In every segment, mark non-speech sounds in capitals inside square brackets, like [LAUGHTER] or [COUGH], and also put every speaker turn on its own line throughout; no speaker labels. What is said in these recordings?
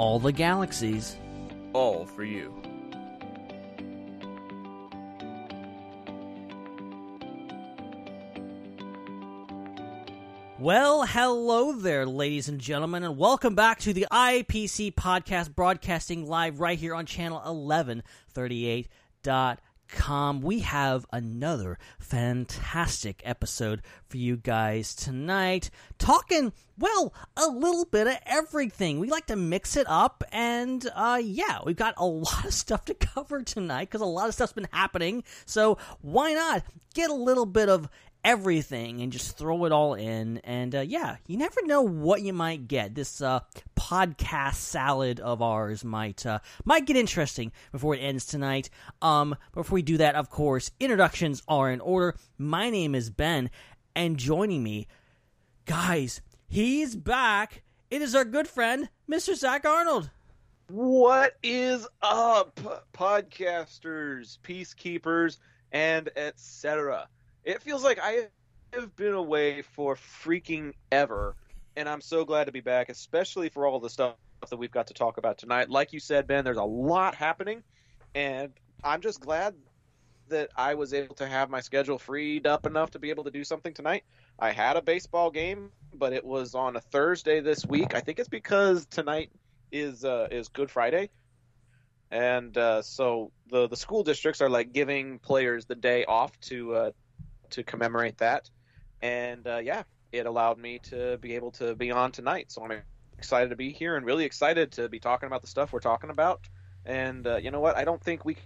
All the galaxies.
All for you.
Well, hello there, ladies and gentlemen, and welcome back to the IPC podcast, broadcasting live right here on channel 1138.com. We have another fantastic episode for you guys tonight, talking, well, a little bit of everything. We like to mix it up, and uh, yeah, we've got a [LAUGHS] lot of stuff to [LAUGHS] cover tonight because a lot of stuff's been happening. So why not get a little bit of everything and just throw it all in. And uh, yeah, you never know what you might get. This uh, podcast salad of ours might uh, might get interesting before it ends tonight. Um, before we do that, of course, introductions are in order. My name is Ben, and joining me, guys, he's back. It is our good friend, Mr. Zac Arnold.
What is up, podcasters, peacekeepers, and etc.? It feels like I have been away for freaking ever, and I'm so glad to be back, especially for all the stuff that we've got to talk about tonight. Like you said, Ben, there's a lot happening, and I'm just glad that I was able to have my schedule freed up enough to be able to do something tonight. I had a baseball game, but it was on a Thursday this week. I think it's because tonight is uh, is Good Friday, and uh, so the the school districts are like giving players the day off to uh, to commemorate that, and uh, yeah, it allowed me to be able to be on tonight. So I'm excited to be here and really excited to be talking about the stuff we're talking about. And uh, you know what? I don't think we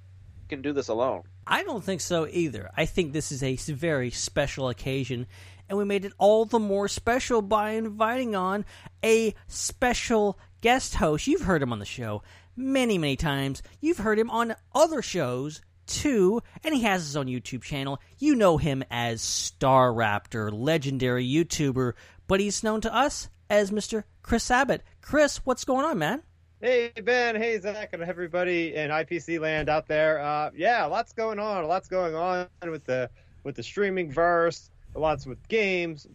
can do this alone.
I don't think so either. I think this is a very special occasion, and we made it all the more special by inviting on a special guest host. You've heard him on the show many, many times. You've heard him on other shows too, and he has his own YouTube channel. You know him as Starrapter, legendary YouTuber, but he's known to us as Mr. Chris Abbott. Chris, what's going on, man?
Hey Ben, hey Zac, and everybody in IPC land out there. Uh, yeah, lots going on. Lots going on with the with the streaming verse. Lots with games.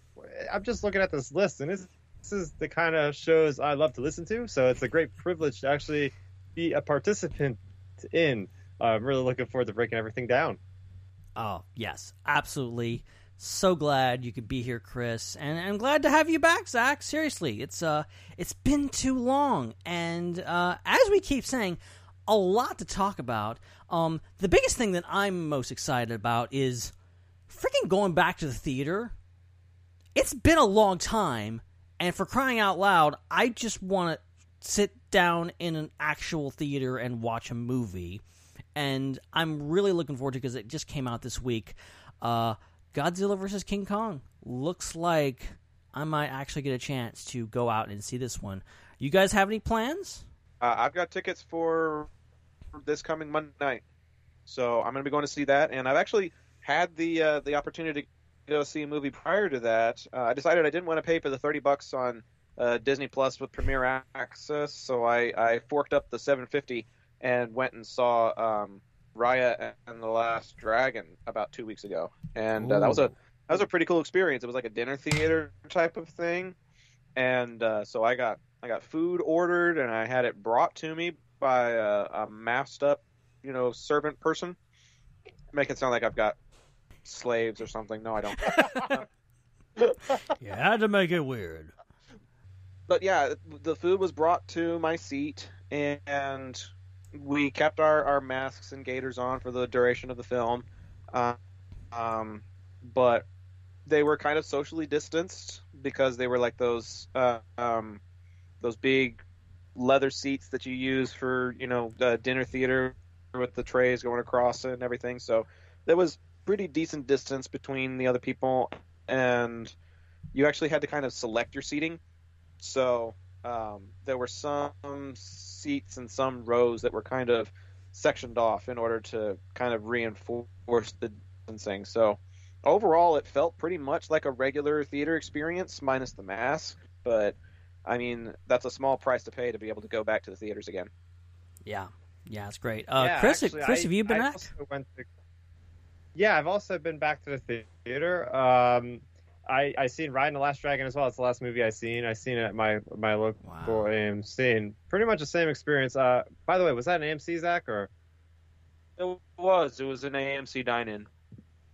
I'm just looking at this list, and this, this is the kind of shows I love to listen to. So it's a great privilege to actually be a participant in. I'm really looking forward to breaking everything down.
Oh, yes, absolutely. So glad you could be here, Chris, and I'm glad to have you back, Zac. Seriously, it's uh, it's been too long, and uh, as we keep saying, a lot to talk about. Um, the biggest thing that I'm most excited about is freaking going back to the theater. It's been a long time, and for crying out loud, I just want to sit down in an actual theater and watch a movie and I'm really looking forward to because it just came out this week. Uh, Godzilla vs King Kong looks like I might actually get a chance to go out and see this one. You guys have any plans?
Uh, I've got tickets for this coming Monday night, so I'm going to be going to see that. And I've actually had the uh, the opportunity to go see a movie prior to that. Uh, I decided I didn't want to pay for the thirty bucks on uh, Disney Plus with Premiere Access, so I, I forked up the seven fifty and went and saw um, Raya and the Last Dragon about two weeks ago, and uh, that was a that was a pretty cool experience. It was like a dinner theater type of thing, and uh, so I got I got food ordered and I had it brought to me by a, a masked up, you know, servant person. Make it sound like I've got slaves or something. No, I don't. [LAUGHS]
You had to make it weird.
but yeah, the food was brought to my seat, and we kept our, our masks and gaiters on for the duration of the film. Uh, um, but they were kind of socially distanced because they were like those uh, um, those big leather seats that you use for you know dinner theater with the trays going across and everything. So there was pretty decent distance between the other people, and you actually had to kind of select your seating. So Um, there were some seats and some rows that were kind of sectioned off in order to kind of reinforce the distancing. So overall, it felt pretty much like a regular theater experience minus the mask. But I mean, that's a small price to pay to be able to go back to the theaters again.
Yeah, yeah, it's great. Uh,
Yeah,
Chris,
actually,
Chris,
I-
have you been
I
back?
also went to- yeah, I've also been back to the theater. Um, I I seen Raya and the Last Dragon as well. It's the last movie I seen. I seen it at my my local
Wow.
AMC. And pretty much the same experience. Uh, by the way, was that an AMC Zac or?
It was. It was an AMC dine-in.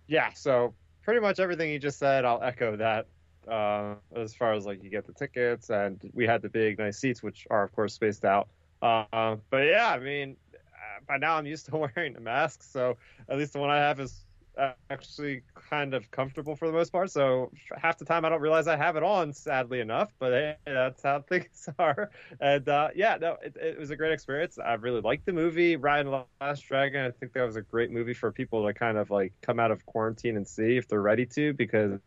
Yeah, so pretty much everything you just said, I'll echo that. Uh, as far as like you get the tickets, and we had the big nice seats, which are of course spaced out. Uh, but yeah, I mean, uh, by now I'm used to [LAUGHS] wearing the mask, so at least the one I have is actually kind of comfortable for the most part. So half the time I don't realize I have it on, sadly enough. But hey, that's how [LAUGHS] things are. And uh, yeah, no, it, it was a great experience. I really liked the movie, the Last Dragon. I think that was a great movie for people to kind of like come out of quarantine and see if they're ready to, because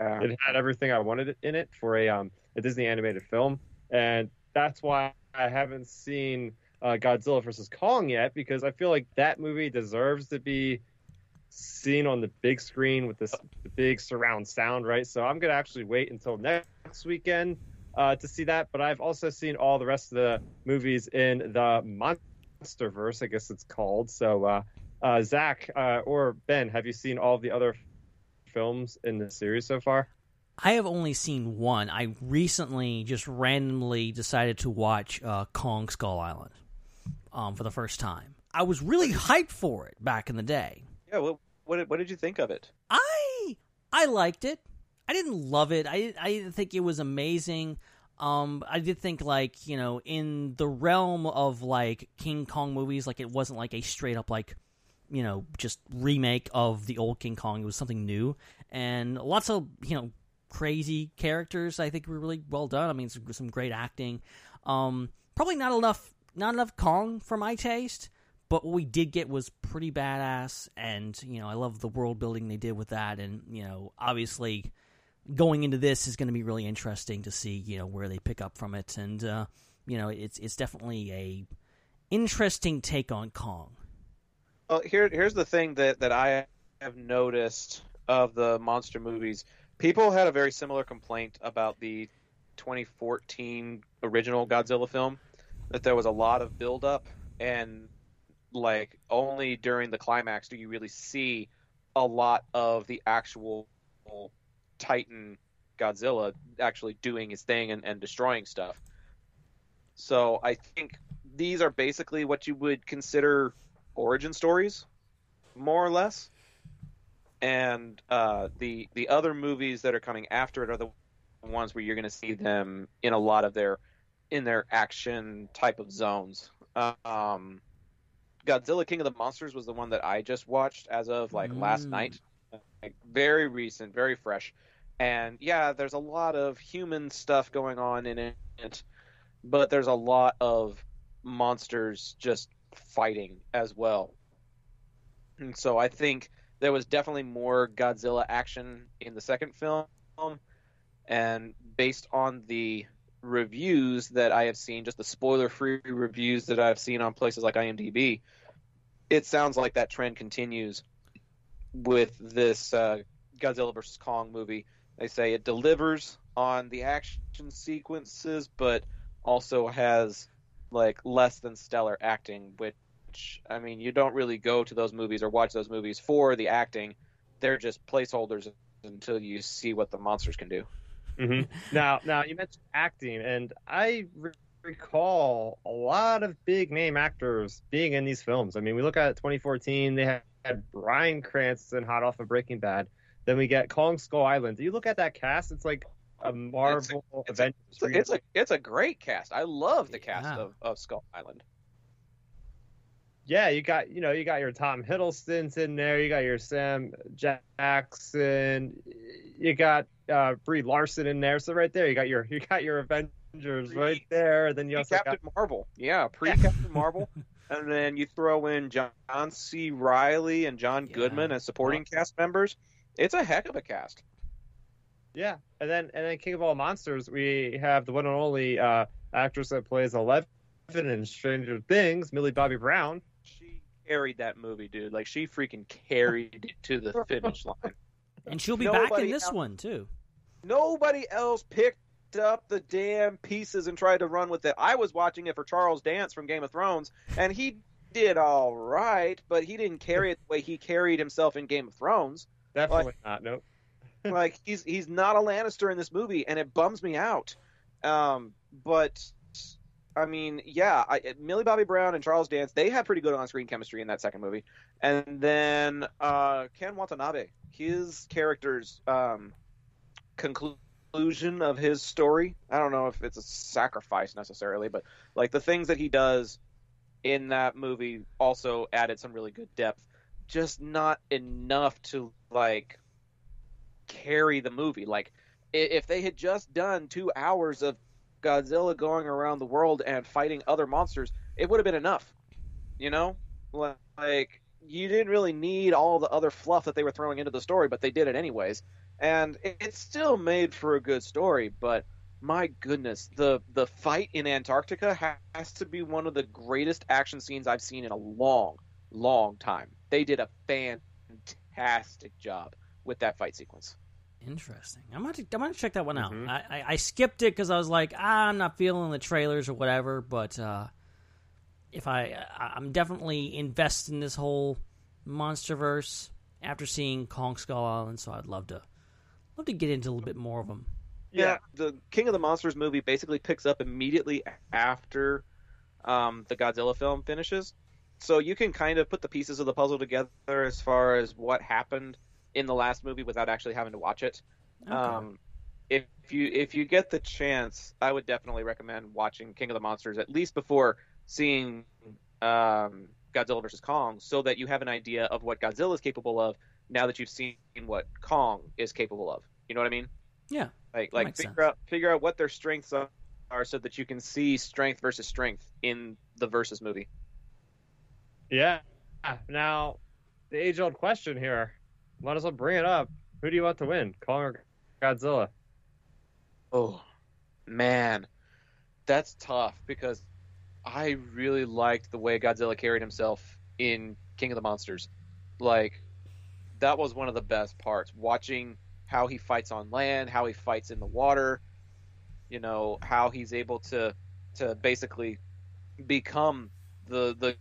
Uh,
it had everything I wanted in it for a um a Disney animated film, and that's why I haven't seen uh, Godzilla vs Kong yet because I feel like that movie deserves to be seen on the big screen with this the big surround sound, right? So I'm gonna actually wait until next weekend uh, to see that. But I've also seen all the rest of the movies in the MonsterVerse, I guess it's called. So uh, uh, Zac uh, or Ben, have you seen all the other films in the series so far?
I have only seen one. I recently just randomly decided to watch uh, Kong Skull Island um, for the first time. I was really hyped for it back in the day.
Yeah. What, what did, what did you think of it?
I I liked it. I didn't love it. I I didn't think it was amazing. Um, I did think like you know in the realm of like King Kong movies, like it wasn't like a straight up like you know just remake of the old King Kong. It was something new and lots of you know crazy characters. I think were really well done. I mean, some, some great acting. Um, probably not enough not enough Kong for my taste. But what we did get was pretty badass, and you know I love the world building they did with that, and you know obviously going into this is going to be really interesting to see you know where they pick up from it, and uh, you know it's it's definitely a interesting take on Kong.
Well, here here's the thing that that I have noticed of the monster movies. People had a very similar complaint about the 2014 original Godzilla film that there was a lot of buildup and like only during the climax do you really see a lot of the actual Titan Godzilla actually doing his thing and, and destroying stuff. So I think these are basically what you would consider origin stories, more or less. And uh, the the other movies that are coming after it are the ones where you're going to see them in a lot of their in their action type of zones. Um, Godzilla King of the Monsters was the one that I just watched as of like last
Mm.
night, like very recent, very fresh. And yeah, there's a lot of human stuff going on in it, but there's a lot of monsters just fighting as well. And so I think there was definitely more Godzilla action in the second film. And based on the reviews that I have seen, just the spoiler free reviews that I've seen on places like IMDb, it sounds like that trend continues with this uh, Godzilla vs. Kong movie. They say it delivers on the action sequences, but also has like less than stellar acting, which I mean, you don't really go to those movies or watch those movies for the acting. They're just placeholders until you see what the monsters can do.
hmm [LAUGHS] now, now you mentioned acting, and I re- recall a lot of big name actors being in these films. I mean, we look at 2014; they had, had Bryan Cranston, hot off of Breaking Bad. Then we get Kong Skull Island. Do you look at that cast? It's like a Marvel
it's a-
Avengers.
It's a, it's a it's a great cast. I love the cast
Yeah.
of, of Skull Island.
yeah, you got you know you got your Tom Hiddleston's in there. You got your Sam Jackson. You got uh, Brie Larson in there. So right there, you got your [LAUGHS] you got your Avengers right there. Then you also got
Captain Marvel, yeah, [LAUGHS] pre Captain Marvel, and then you throw in John C. Reilly and John
Yeah.
Goodman as supporting cast members. It's a heck of a cast.
Yeah, and then and then King of All Monsters, we have the one and only uh, actress that plays Eleven in Stranger Things, Millie Bobby Brown.
She carried that movie, dude. Like she freaking carried it to the finish line.
And she'll be back in this
else-
one too.
Nobody else picked up the damn pieces and tried to run with it. I was watching it for Charles Dance from Game of Thrones, and he did all right, but he didn't carry it the way he carried himself in Game of Thrones.
Definitely not. Nope. [LAUGHS] [LAUGHS]
like he's he's not a Lannister in this movie, and it bums me out. Um, but I mean, yeah, I, Millie Bobby Brown and Charles Dance they had pretty good on-screen chemistry in that second movie, and then uh, Ken Watanabe, his character's um, conclusion of his story. I don't know if it's a sacrifice necessarily, but like the things that he does in that movie also added some really good depth. Just not enough to like carry the movie. Like if they had just done two hours of Godzilla going around the world and fighting other monsters, it would have been enough. You know, like you didn't really need all the other fluff that they were throwing into the story, but they did it anyways, and it, it still made for a good story. But my goodness, the the fight in Antarctica has to be one of the greatest action scenes I've seen in a long, long time. They did a fantastic job with that fight sequence.
Interesting. I'm gonna I'm gonna check that one out.
Mhm.
I, I I skipped it because I was like, ah, I'm not feeling the trailers or whatever. But uh, if I, I I'm definitely invested in this whole MonsterVerse after seeing Kong Skull Island, so I'd love to love to get into a little bit more of them.
Yeah, the King of the Monsters movie basically picks up immediately after um, the Godzilla film finishes. So you can kind of put the pieces of the puzzle together as far as what happened in the last movie without actually having to watch it.
Okay.
Um, if you if you get the chance, I would definitely recommend watching King of the Monsters at least before seeing um, Godzilla vs Kong, so that you have an idea of what Godzilla is capable of now that you've seen what Kong is capable of. You know what I mean?
yeah.
Like like figure
sense.
out figure out what their strengths are, are so that you can see strength versus strength in the versus movie.
Yeah. Now, the age-old question here. Might as well bring it up. Who do you want to win, Kong or Godzilla?
Oh man, that's tough because I really liked the way Godzilla carried himself in King of the Monsters. Like that was one of the best parts. Watching how he fights on land, how he fights in the water, you know, how he's able to to basically become the the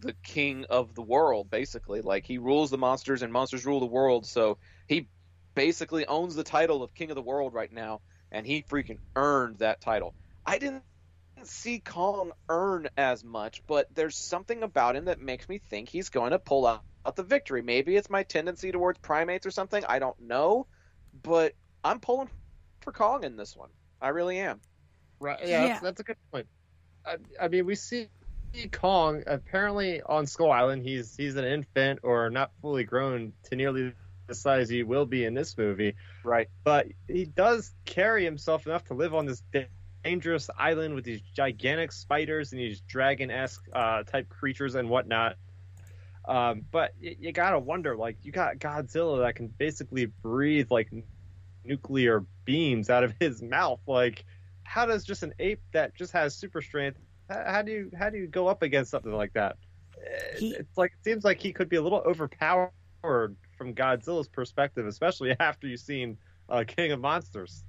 the king of the world basically like he rules the monsters and monsters rule the world so he basically owns the title of king of the world right now and he freaking earned that title. I didn't see Kong earn as much, but there's something about him that makes me think he's going to pull out, out the victory. Maybe it's my tendency towards primates or something. I don't know, but I'm pulling for Kong in this one. I really am.
Right.
Yeah.
Yeah, That's, that's a good point. I, I mean, we see Kong apparently on Skull Island. He's he's an infant or not fully grown to nearly the size he will be in this movie.
Right.
But he does carry himself enough to live on this da- dangerous island with these gigantic spiders and these dragon-esque uh, type creatures and whatnot. Um, but you, you gotta wonder, like, you got Godzilla that can basically breathe like nuclear beams out of [LAUGHS] his mouth. Like, how does just an ape that just has super strength? How, how do you how do you go up against something like that?
He-
it's like it seems like he could be a little overpowered from Godzilla's perspective, especially [LAUGHS] after you've seen uh, King of Monsters.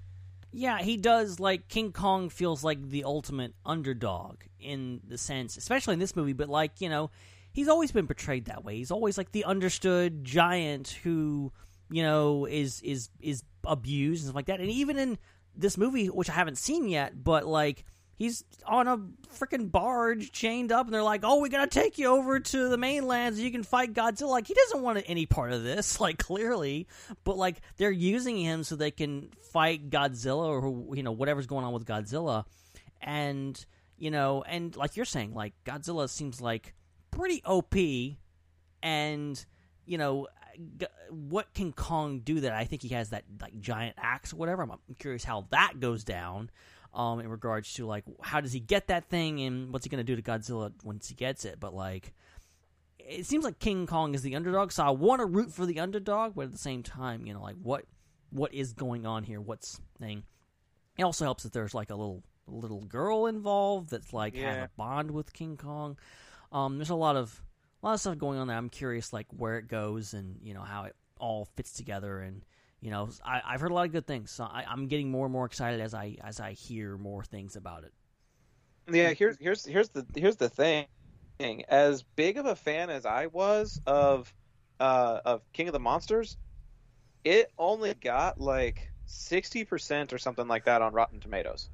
Yeah, he does. Like King Kong feels like the ultimate underdog in the sense, especially in this movie. But like you know, he's always been portrayed that way. He's always like the understood giant who you know is is is abused and stuff like that. And even in this movie, which I haven't seen yet, but like he's on a freaking barge chained up, and they're like, "Oh, we gotta take you over to the mainland so you can fight Godzilla." Like he doesn't want any part of this, [LAUGHS] like clearly, but like they're using him so they can fight Godzilla or you know whatever's going on with Godzilla, and you know, and like you're saying, like Godzilla seems like pretty OP, and you know. g- What can Kong do that I think he has that like giant axe or whatever? I'm, I'm curious how that goes down um, in regards to like how does he get that thing and what's he going to do to Godzilla once he gets it. But like, it seems like King Kong is the underdog, so I want to root for the underdog, but at the same time, you know, like what what is going on here? What's thing? It also helps that there's like a little little girl involved that's like has a bond with King Kong. Um, there's a lot of a lot of stuff going on there. I'm curious like where it goes and you know how it all fits together and you know I, I've heard a lot of good things. So I, I'm getting more and more excited as I as I hear more things about it.
Yeah, here's here's here's the here's the thing. As big of a fan as I was of uh, of King of the Monsters, it only got like sixty percent or something like that on Rotten Tomatoes.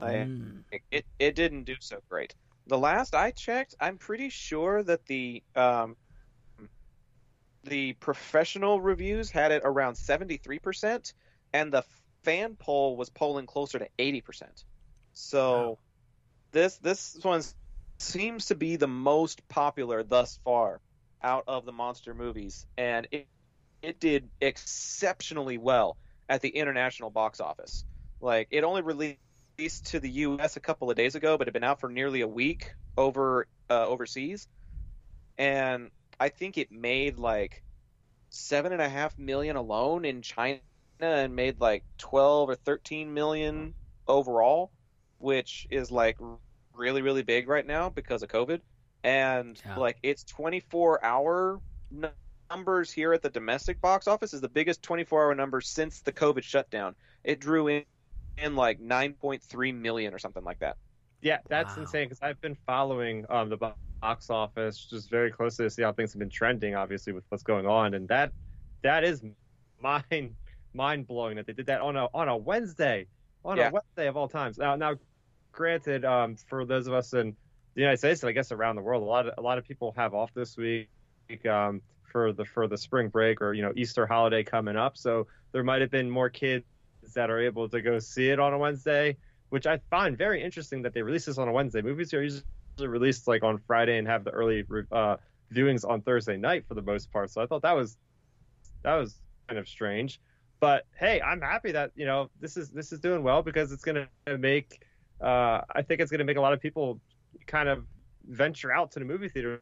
Like,
Mm.
it it didn't do so great. The last I checked, I'm pretty sure that the um, the professional reviews had it around seventy three percent, and the fan poll was polling closer to eighty percent. So
Wow.
this this one seems to be the most popular thus far out of the monster movies, and it it did exceptionally well at the international box office. Like it only released to the U.S. a couple of days ago, but had been out for nearly a week over uh, overseas, and I think it made like seven and a half million alone in China, and made like twelve or thirteen million overall, which is like really really big right now because of COVID, and
Yeah.
like its twenty four hour numbers here at the domestic box office is the biggest 24 hour number since the COVID shutdown. It drew in, in like 9.3 million or something like that.
Yeah, that's
Wow.
insane because I've been following um, the box office just very closely to see how things have been trending, obviously with what's going on, and that that is mind mind blowing that they did that on a on a Wednesday, on
Yeah.
a Wednesday of all times. Now, now, granted, um, for those of us in the United States and I guess around the world, a lot of a lot of people have off this week um, for the for the spring break or you know Easter holiday coming up, so there might have been more kids that are able to go see it on a Wednesday which I find very interesting that they release this on a Wednesday. Movies are usually released like on Friday and have the early uh, viewings on Thursday night for the most part. So I thought that was that was kind of strange. But hey, I'm happy that you know this is this is doing well because it's going to make uh, I think it's going to make a lot of people kind of venture out to the movie theaters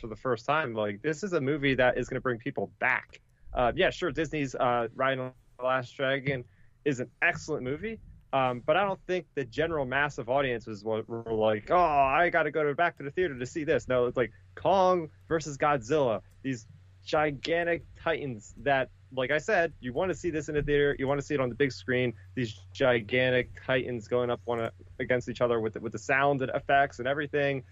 for the first time. Like this is a movie that is going to bring people back. Uh, yeah, sure, Disney's uh, Raya and the Last Dragon is an excellent movie. Um, but I don't think the general massive audiences were, were like, oh, I got to go to back to the theater to see this. No, it's like Kong versus Godzilla, these gigantic titans that, like I said, you want to see this in the theater, you want to see it on the big screen. These gigantic titans going up one against each other with the, with the sound and effects and everything.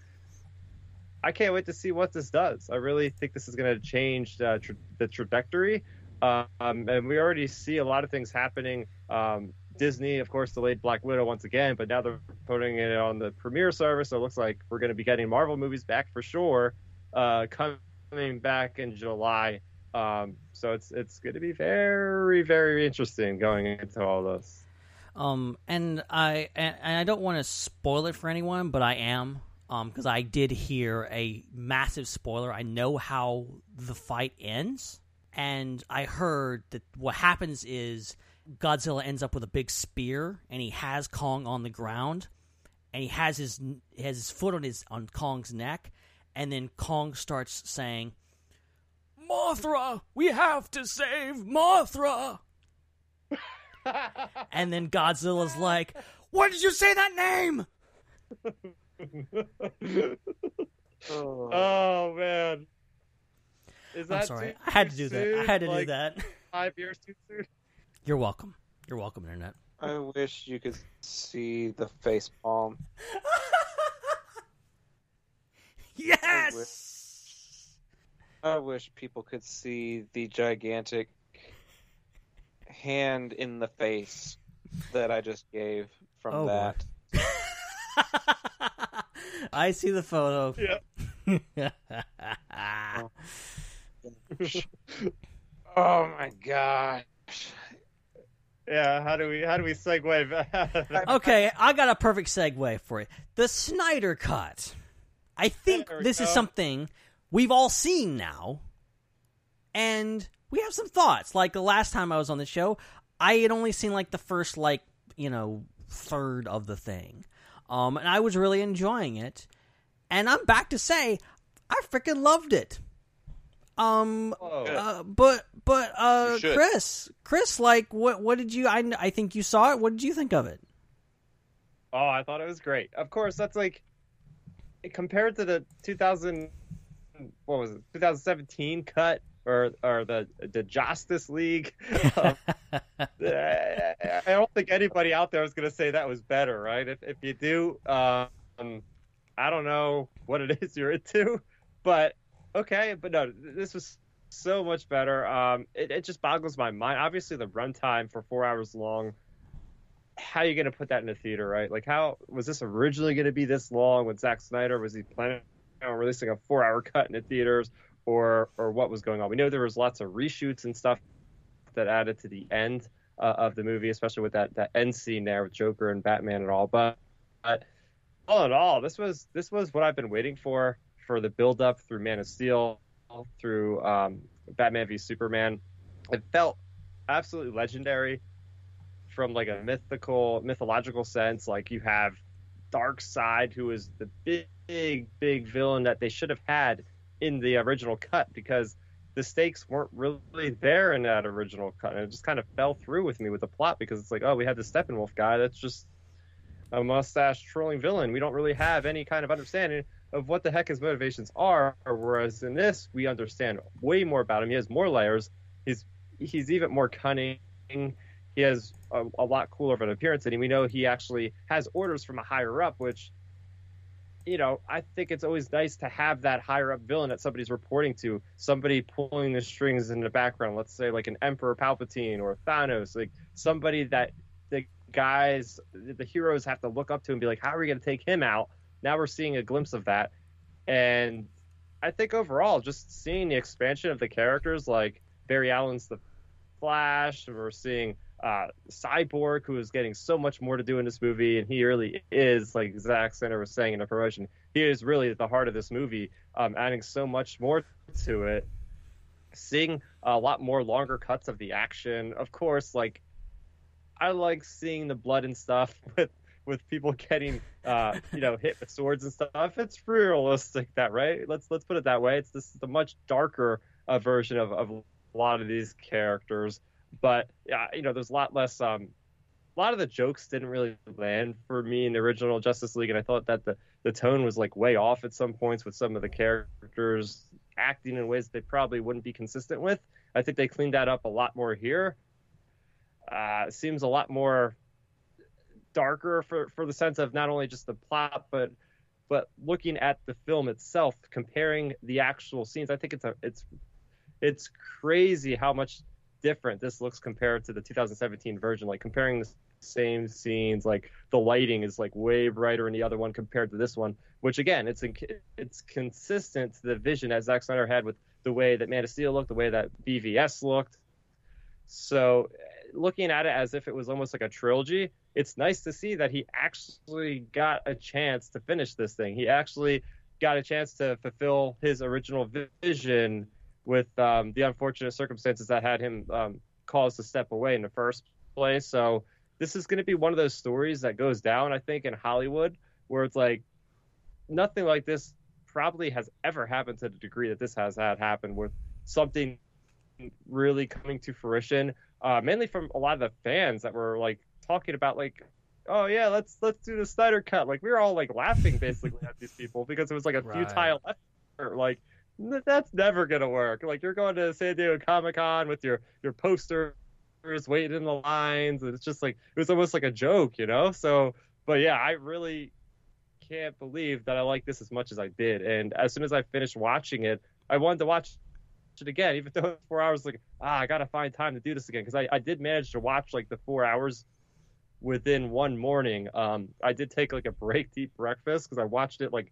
I can't wait to see what this does. I really think this is going to change uh, tra- the trajectory. Um, and we already see a lot of things happening. Um, Disney, of course, delayed Black Widow once again, but now they're putting it on the premiere service. So it looks like we're going to be getting Marvel movies back for sure, uh, coming back in July. Um, so it's it's going to be very very interesting going into all this.
Um, and I and, I don't want to spoil it for anyone, but I am. Um, because I did hear a massive spoiler. I know how the fight ends, and I heard that what happens is Godzilla ends up with a big spear, and he has Kong on the ground, and he has his he has his foot on his on Kong's neck, and then Kong starts saying, "Mothra, we have to save Mothra." [LAUGHS] and then Godzilla's like, "Why did you say that name?" [LAUGHS]
Oh. oh man, is that
I'm sorry,
too
I had to do that. I had to do that.
Five years too soon.
You're welcome. You're welcome, internet.
I wish you could see the face palm. [LAUGHS]
Yes.
I wish people could see the gigantic hand in the face that I just gave from
Oh,
that. [LAUGHS]
I see the photo.
Yeah. [LAUGHS]
Oh, oh my gosh.
Yeah, how do we how do we segue [LAUGHS] back?
okay, I got a perfect segue for you. The Snyder Cut. I think this is something we've all seen now, and we have some thoughts. Like the last time I was on the show, I had only seen like the first like you know third of the thing, um, and I was really enjoying it. And I'm back to say I freaking loved it. Um, uh, but but uh, Chris, Chris, like what what did you? I I think you saw it. What did you think of it?
Oh, I thought it was great. Of course, that's like compared to the 2000, what was it, 2017 cut or or the the Justice League. um, [LAUGHS] I I don't think anybody out there is going to say that was better, right? If if you do, um, I don't know what it [LAUGHS] is you're into, but okay. But no, this was so much better. Um, it, it just boggles my mind. Obviously, the runtime for four hours long. How are you going to put that in a theater, right? Like, how was this originally going to be this long with Zack Snyder? Was he planning on releasing a four-hour cut in the theaters, or or what was going on? We know there was lots of reshoots and stuff that added to the end uh, of the movie, especially with that that end scene there with Joker and Batman and all. But, but all in all, this was this was what I've been waiting for for the build up through Man of Steel, through um, Batman v Superman. It felt absolutely legendary from like a mythical mythological sense. Like you have Darkseid, who is the big big big villain that they should have had in the original cut because the stakes weren't really there in that original cut, and it just kind of fell through with me with the plot because it's like, oh, we had the Steppenwolf guy that's just a mustache trolling villain. We don't really have any kind of understanding of what the heck his motivations are. Whereas in this, we understand way more about him. He has more layers. He's he's even more cunning. He has a, a lot cooler of an appearance, and we know he actually has orders from a higher up, which you know, I think it's always nice to have that higher up villain that somebody's reporting to, somebody pulling the strings in the background. Let's say like an Emperor Palpatine or Thanos, like somebody that the guys, the heroes have to look up to and be like, how are we going to take him out? Now we're seeing a glimpse of that, and I think overall, just seeing the expansion of the characters, like Barry Allen's the Flash, we're seeing uh, Cyborg, who is getting so much more to do in this movie, and he really is, like Zack Snyder was saying in the promotion, he is really at the heart of this movie, um, adding so much more to it. Seeing a lot more longer cuts of the action, of course, like I like seeing the blood and stuff [LAUGHS] with with people [LAUGHS] getting uh, you know hit with swords and stuff. It's realistic, that right? Let's let's put it that way. It's this is a much darker uh, version of, of a lot of these characters but yeah, you know, there's a lot less. Um, a lot of the jokes didn't really land for me in the original Justice League, and I thought that the the tone was like way off at some points with some of the characters acting in ways they probably wouldn't be consistent with. I think they cleaned that up a lot more here. Uh, seems a lot more darker for for the sense of not only just the plot, but but looking at the film itself, comparing the actual scenes. I think it's a it's it's crazy how much different this looks compared to the 2017 version. Like comparing the same scenes, like the lighting is like way brighter in the other one compared to this one. Which again, it's it's consistent to the vision that Zack Snyder had with the way that Man of Steel looked, the way that BVS looked. So looking at it as if it was almost like a trilogy, it's nice to see that he actually got a chance to finish this thing. He actually got a chance to fulfill his original vision with um, the unfortunate circumstances that had him um, caused to step away in the first place. So this is going to be one of those stories that goes down, I think, in Hollywood, where it's like nothing like this probably has ever happened to the degree that this has had happen, with something really coming to fruition, uh, mainly from a lot of the fans that were like talking about like. Oh yeah, let's let's do the Snyder cut. Like we were all like laughing basically at these people because it was like a
Right.
futile effort. Like that's never gonna work. Like you're going to San Diego Comic Con with your your posters, waiting in the lines, and it's just like it was almost like a joke, you know. So, but yeah, I really can't believe that I like this as much as I did. And as soon as I finished watching it, I wanted to watch it again, even [LAUGHS] though it's four hours. Like, ah, I gotta find time to do this again because I I did manage to watch like the four hours within one morning. Um, I did take like a break eat breakfast because I watched it like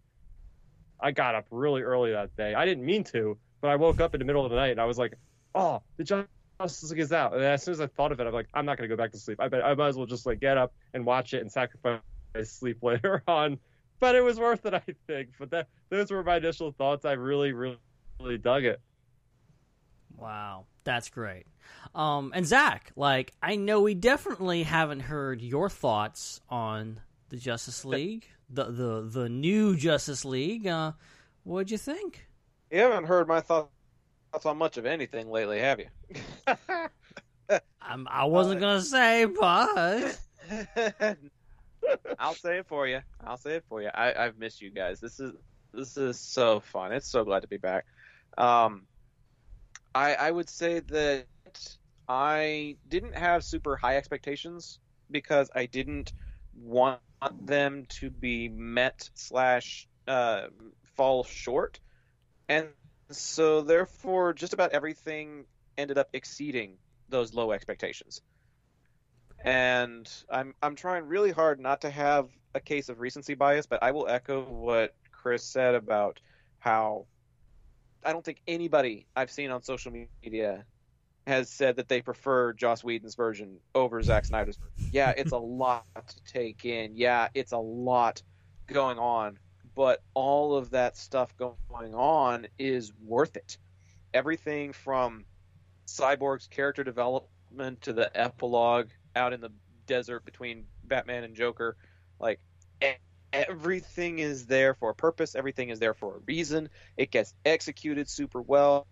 I got up really early that day. I didn't mean to, but I woke up in the middle of the night and I was like, oh, the Justice League is out. And as soon as I thought of it, I'm like, I'm not gonna go back to sleep. I bet I might as well just like get up and watch it and sacrifice [LAUGHS] sleep later [LAUGHS] on. But it was worth it, I think. But that those were my initial thoughts. I really, really, really dug it.
Wow, that's great. Um, and Zac, like, I know we definitely haven't heard your thoughts on the Justice League, the the the new Justice League. Uh, what'd you think?
You haven't heard my thoughts on much of anything lately, have you? [LAUGHS]
I'm, I wasn't gonna say, but [LAUGHS]
I'll say it for you. I'll say it for you. I, I've missed you guys. This is this is so fun. It's so glad to be back. Um, I I would say that I didn't have super high expectations because I didn't want them to be met slash uh, fall short, and so therefore just about everything ended up exceeding those low expectations. And I'm I'm trying really hard not to have a case of recency bias, but I will echo what Chris said about how I don't think anybody I've seen on social media has said that they prefer Joss Whedon's version over Zack Snyder's version. Yeah, it's a [LAUGHS] lot to take in. Yeah, it's a lot going on, but all of that stuff going on is worth it. Everything from Cyborg's character development to the epilogue out in the desert between Batman and Joker, like everything is there for a purpose. Everything is there for a reason. It gets executed super well.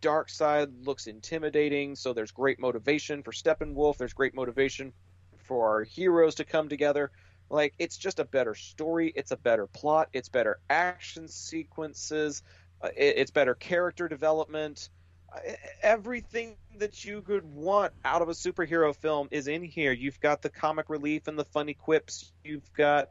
Darkseid looks intimidating, so there's great motivation for Steppenwolf. There's great motivation for our heroes to come together. Like it's just a better story. It's a better plot. It's better action sequences. Uh, it's better character development. Uh, everything that you could want out of a superhero film is in here. You've got the comic relief and the funny quips. You've got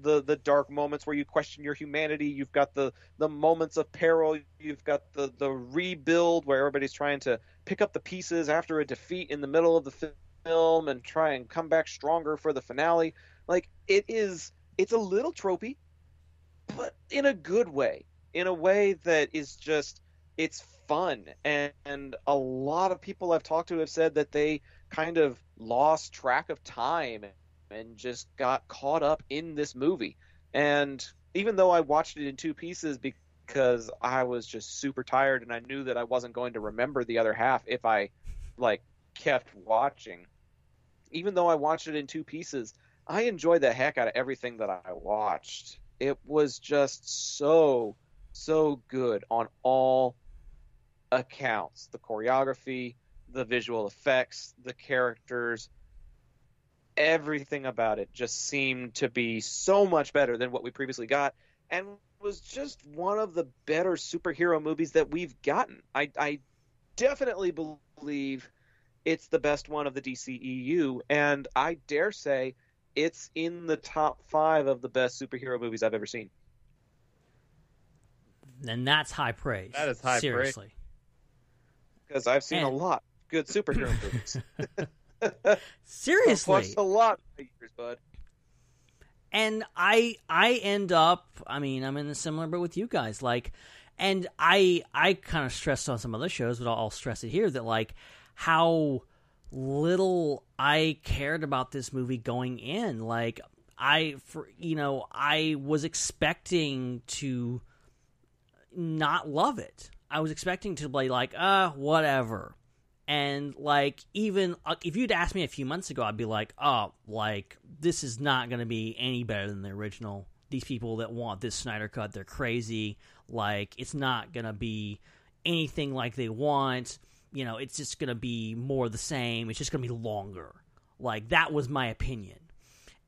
the the dark moments where you question your humanity. You've got the the moments of peril. You've got the the rebuild where everybody's trying to pick up the pieces after a defeat in the middle of the film and try and come back stronger for the finale. Like it is, it's a little tropey, but in a good way, in a way that is just it's fun. And, and a lot of people I've talked to have said that they kind of lost track of time and just got caught up in this movie. And even though I watched it in two pieces because I was just super tired and I knew that I wasn't going to remember the other half if I like kept watching. Even though I watched it in two pieces, I enjoyed the heck out of everything that I watched. It was just so so good on all accounts. The choreography, the visual effects, the characters, everything about it just seemed to be so much better than what we previously got and was just one of the better superhero movies that we've gotten. I, I definitely believe it's the best one of the DCEU, and I dare say it's in the top five of the best superhero movies I've ever seen.
And that's high praise.
That is high
Seriously.
praise.
Because I've seen
And-
a lot of good superhero [LAUGHS] movies. [LAUGHS]
Seriously.
A lot of years, bud.
and I I end up I mean I'm in a similar boat with you guys like and I I kind of stressed on some other shows but I'll, I'll stress it here that like how little I cared about this movie going in like I for you know I was expecting to not love it I was expecting to be like uh whatever and like even if you'd asked me a few months ago i'd be like oh like this is not going to be any better than the original. These people that want this snyder cut they're crazy. Like it's not going to be anything like they want. You know it's just going to be more the same. It's just going to be longer. Like that was my opinion.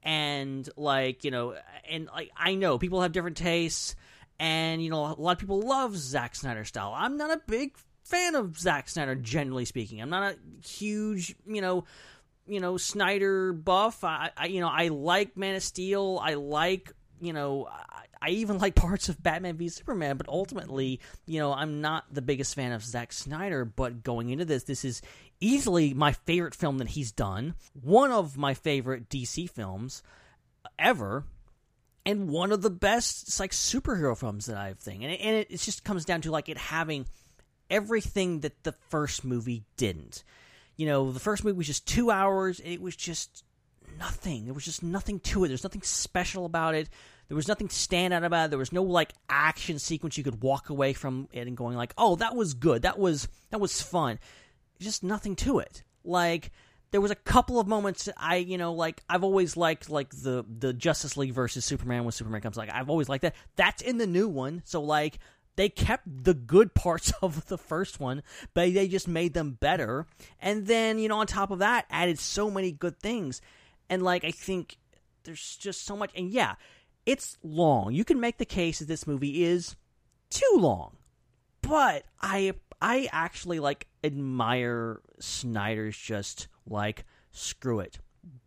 And like you know and like i know people have different tastes. And you know a lot of people love Zack Snyder style. I'm not a big fan of Zack Snyder, generally speaking. I'm not a huge, you know, you know Snyder buff. I, I you know, I like Man of Steel. I like, you know, I, I even like parts of Batman v Superman. But ultimately, you know, I'm not the biggest fan of Zack Snyder. But going into this, this is easily my favorite film that he's done. One of my favorite DC films ever and one of the best like superhero films that I've seen. And it, and it, it just comes down to like it having everything that the first movie didn't. You know, the first movie was just two hours. And it was just nothing. There was just nothing to it. There's nothing special about it. There was nothing to stand out about it. There was no like action sequence you could walk away from it and going like, "Oh, that was good. That was that was fun." Just nothing to it. Like there was a couple of moments I, you know, like I've always liked like the the Justice League versus Superman when Superman comes. Like I've always liked that. That's in the new one, so like they kept the good [LAUGHS] parts of the first one, but they just made them better. And then you know, on top of that, added so many good things. And like I think there's just so much, and yeah, it's long. You can make the case that this movie is too long, but I I actually like admire Snyder's just like screw it.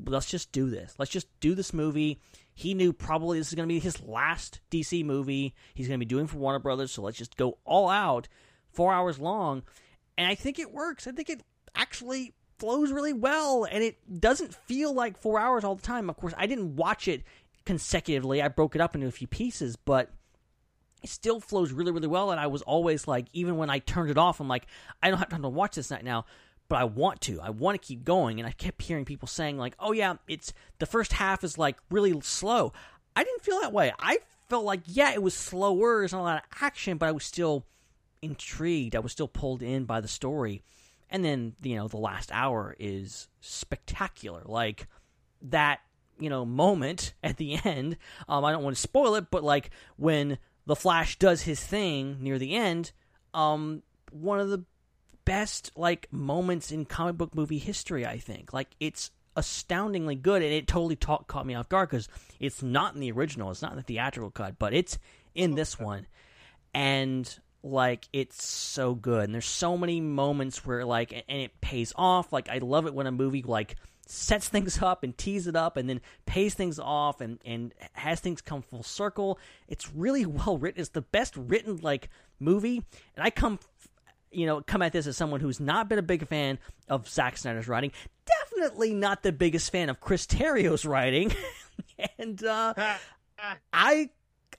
Let's just do this. Let's just do this movie. He knew probably this is going to be his last DC movie. He's going to be doing for Warner Brothers, so let's just go all out. 4 hours long, and I think it works. I think it actually flows really well and it doesn't feel like 4 hours all the time. Of course, I didn't watch it consecutively. I broke it up into a few pieces, but it still flows really, really well. And I was always like, even when I turned it off, I'm like, I don't have time to watch this night now, but I want to. I want to keep going. And I kept hearing people saying, like, oh, yeah, it's the first half is like really slow. I didn't feel that way. I felt like, yeah, it was slower, there's not a lot of action, but I was still intrigued. I was still pulled in by the story. And then, you know, the last hour is spectacular. Like, that you know moment [LAUGHS] at the end. Um, I don't want to spoil it, but like when the Flash does his thing near the end, um, one of the best like moments in comic book movie history. I think like it's astoundingly good, and it totally ta- caught me off guard because it's not in the original, it's not in the theatrical cut, but it's in this one, and like it's so good. And there's so many moments where like, and it pays off. Like I love it when a movie like sets [LAUGHS] things up and tees it up and then pays things off and, and has things come full circle. It's really [LAUGHS] well written. It's the best written like movie. And I come you know, come at this as someone who's not been a big fan of Zack Snyder's writing. Definitely not the biggest fan of Chris Terrio's writing. [LAUGHS] and uh I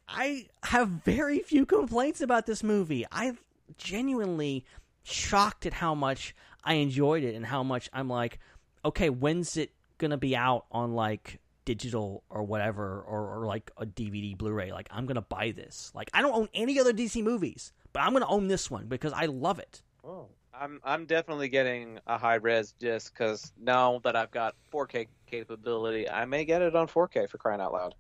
I have very few complaints about this movie. I genuinely shocked at how much I enjoyed it and how much I'm like, okay, when's it gonna be out on like digital or whatever or, or like a DVD Blu-ray? Like I'm gonna buy this. Like I don't own any other DC movies, but I'm gonna own this one because I love it.
Oh.
I'm I'm definitely getting a high res disc because now that I've got 4K capability, I may get it on 4K for crying out loud.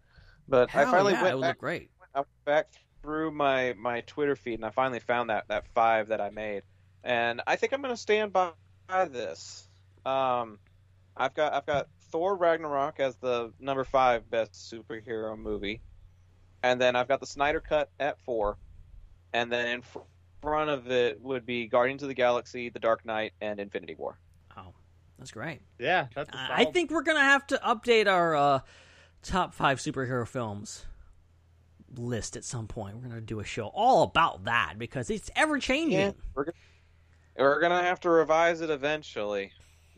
But
Hell
I finally
yeah,
went
would
back,
look great.
I went back through my my Twitter feed and I finally found that that five that I made, and I think I'm going to stand by, by this. Um, I've got I've got Thor Ragnarok as the number five best superhero movie, and then I've got the Snyder Cut at four, and then in fr- front of it would be Guardians of the Galaxy, The Dark Knight, and Infinity War.
Oh, that's great.
Yeah, that's a
I
solid-
I think we're gonna have to update our uh, top five superhero films list at some point. We're gonna do a show all about that because it's ever changing.
Yeah, we're gonna, we're gonna have to revise it eventually,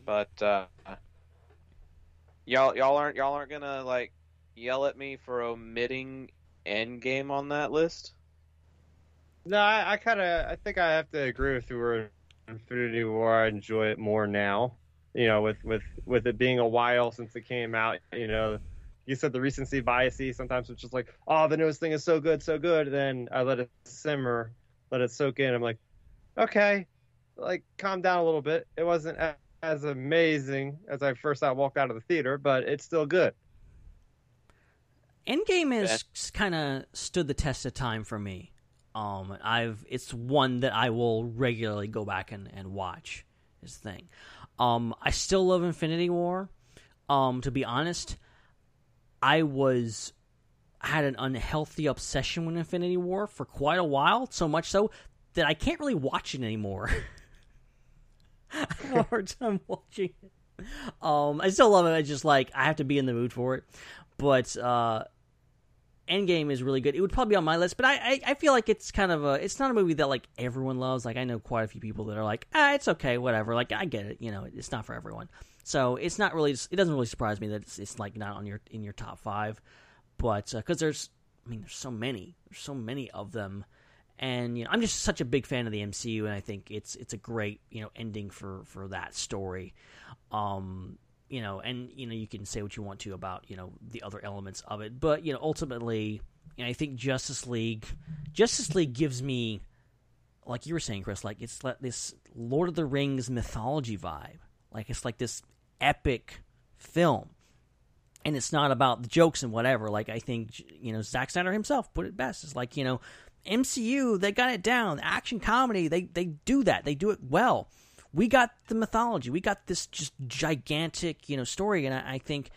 but uh, y'all y'all aren't y'all aren't gonna like yell at me for omitting Endgame on that list.
No, I, I kind of I think I have to agree with you. Where Infinity War, I enjoy it more now. You know, with with with it being a while since it came out. You know, you said the recency biasy. Sometimes it's just like, oh, the newest thing is so good, so good. Then I let it simmer, let it soak in. I'm like, okay, like calm down a little bit. It wasn't as amazing as I first I walked out of the theater, but it's still good.
Endgame has kind of stood the test of time for me. Um, I've it's one that I will regularly go back and, and watch. This thing. Um, I still love Infinity War. Um, to be honest, I was had an unhealthy obsession with Infinity War for quite a while. So much so that I can't really watch it anymore. [LAUGHS] I have a hard time watching it. Um, I still love it. I just like I have to be in the mood for it. But uh, Endgame is really good. It would probably be on my list, but I, I, I feel like it's kind of a it's not a movie that like everyone loves. Like I know quite a few people that are like, ah, it's okay, whatever. Like I get it, you know, it's not for everyone. So it's not really it doesn't really surprise me that it's, it's like not on your in your top five, but because there's I mean there's so many there's so many of them, and you know I'm just such a big fan of the MCU, and I think it's it's a great you know ending for for that story. Um, you know, and you know, you can say what you want to about you know the other elements of it, but you know, ultimately, you know, I think Justice League, Justice League gives me, like you were saying, Chris, like it's like this Lord of the Rings mythology vibe, like it's like this epic film, and it's not about the jokes and whatever. Like I think you know Zack Snyder himself put it best. It's like you know MCU, they got it down. Action comedy, they they do that. They do it well we got the mythology. We got this just gigantic, you know, story, and I, I think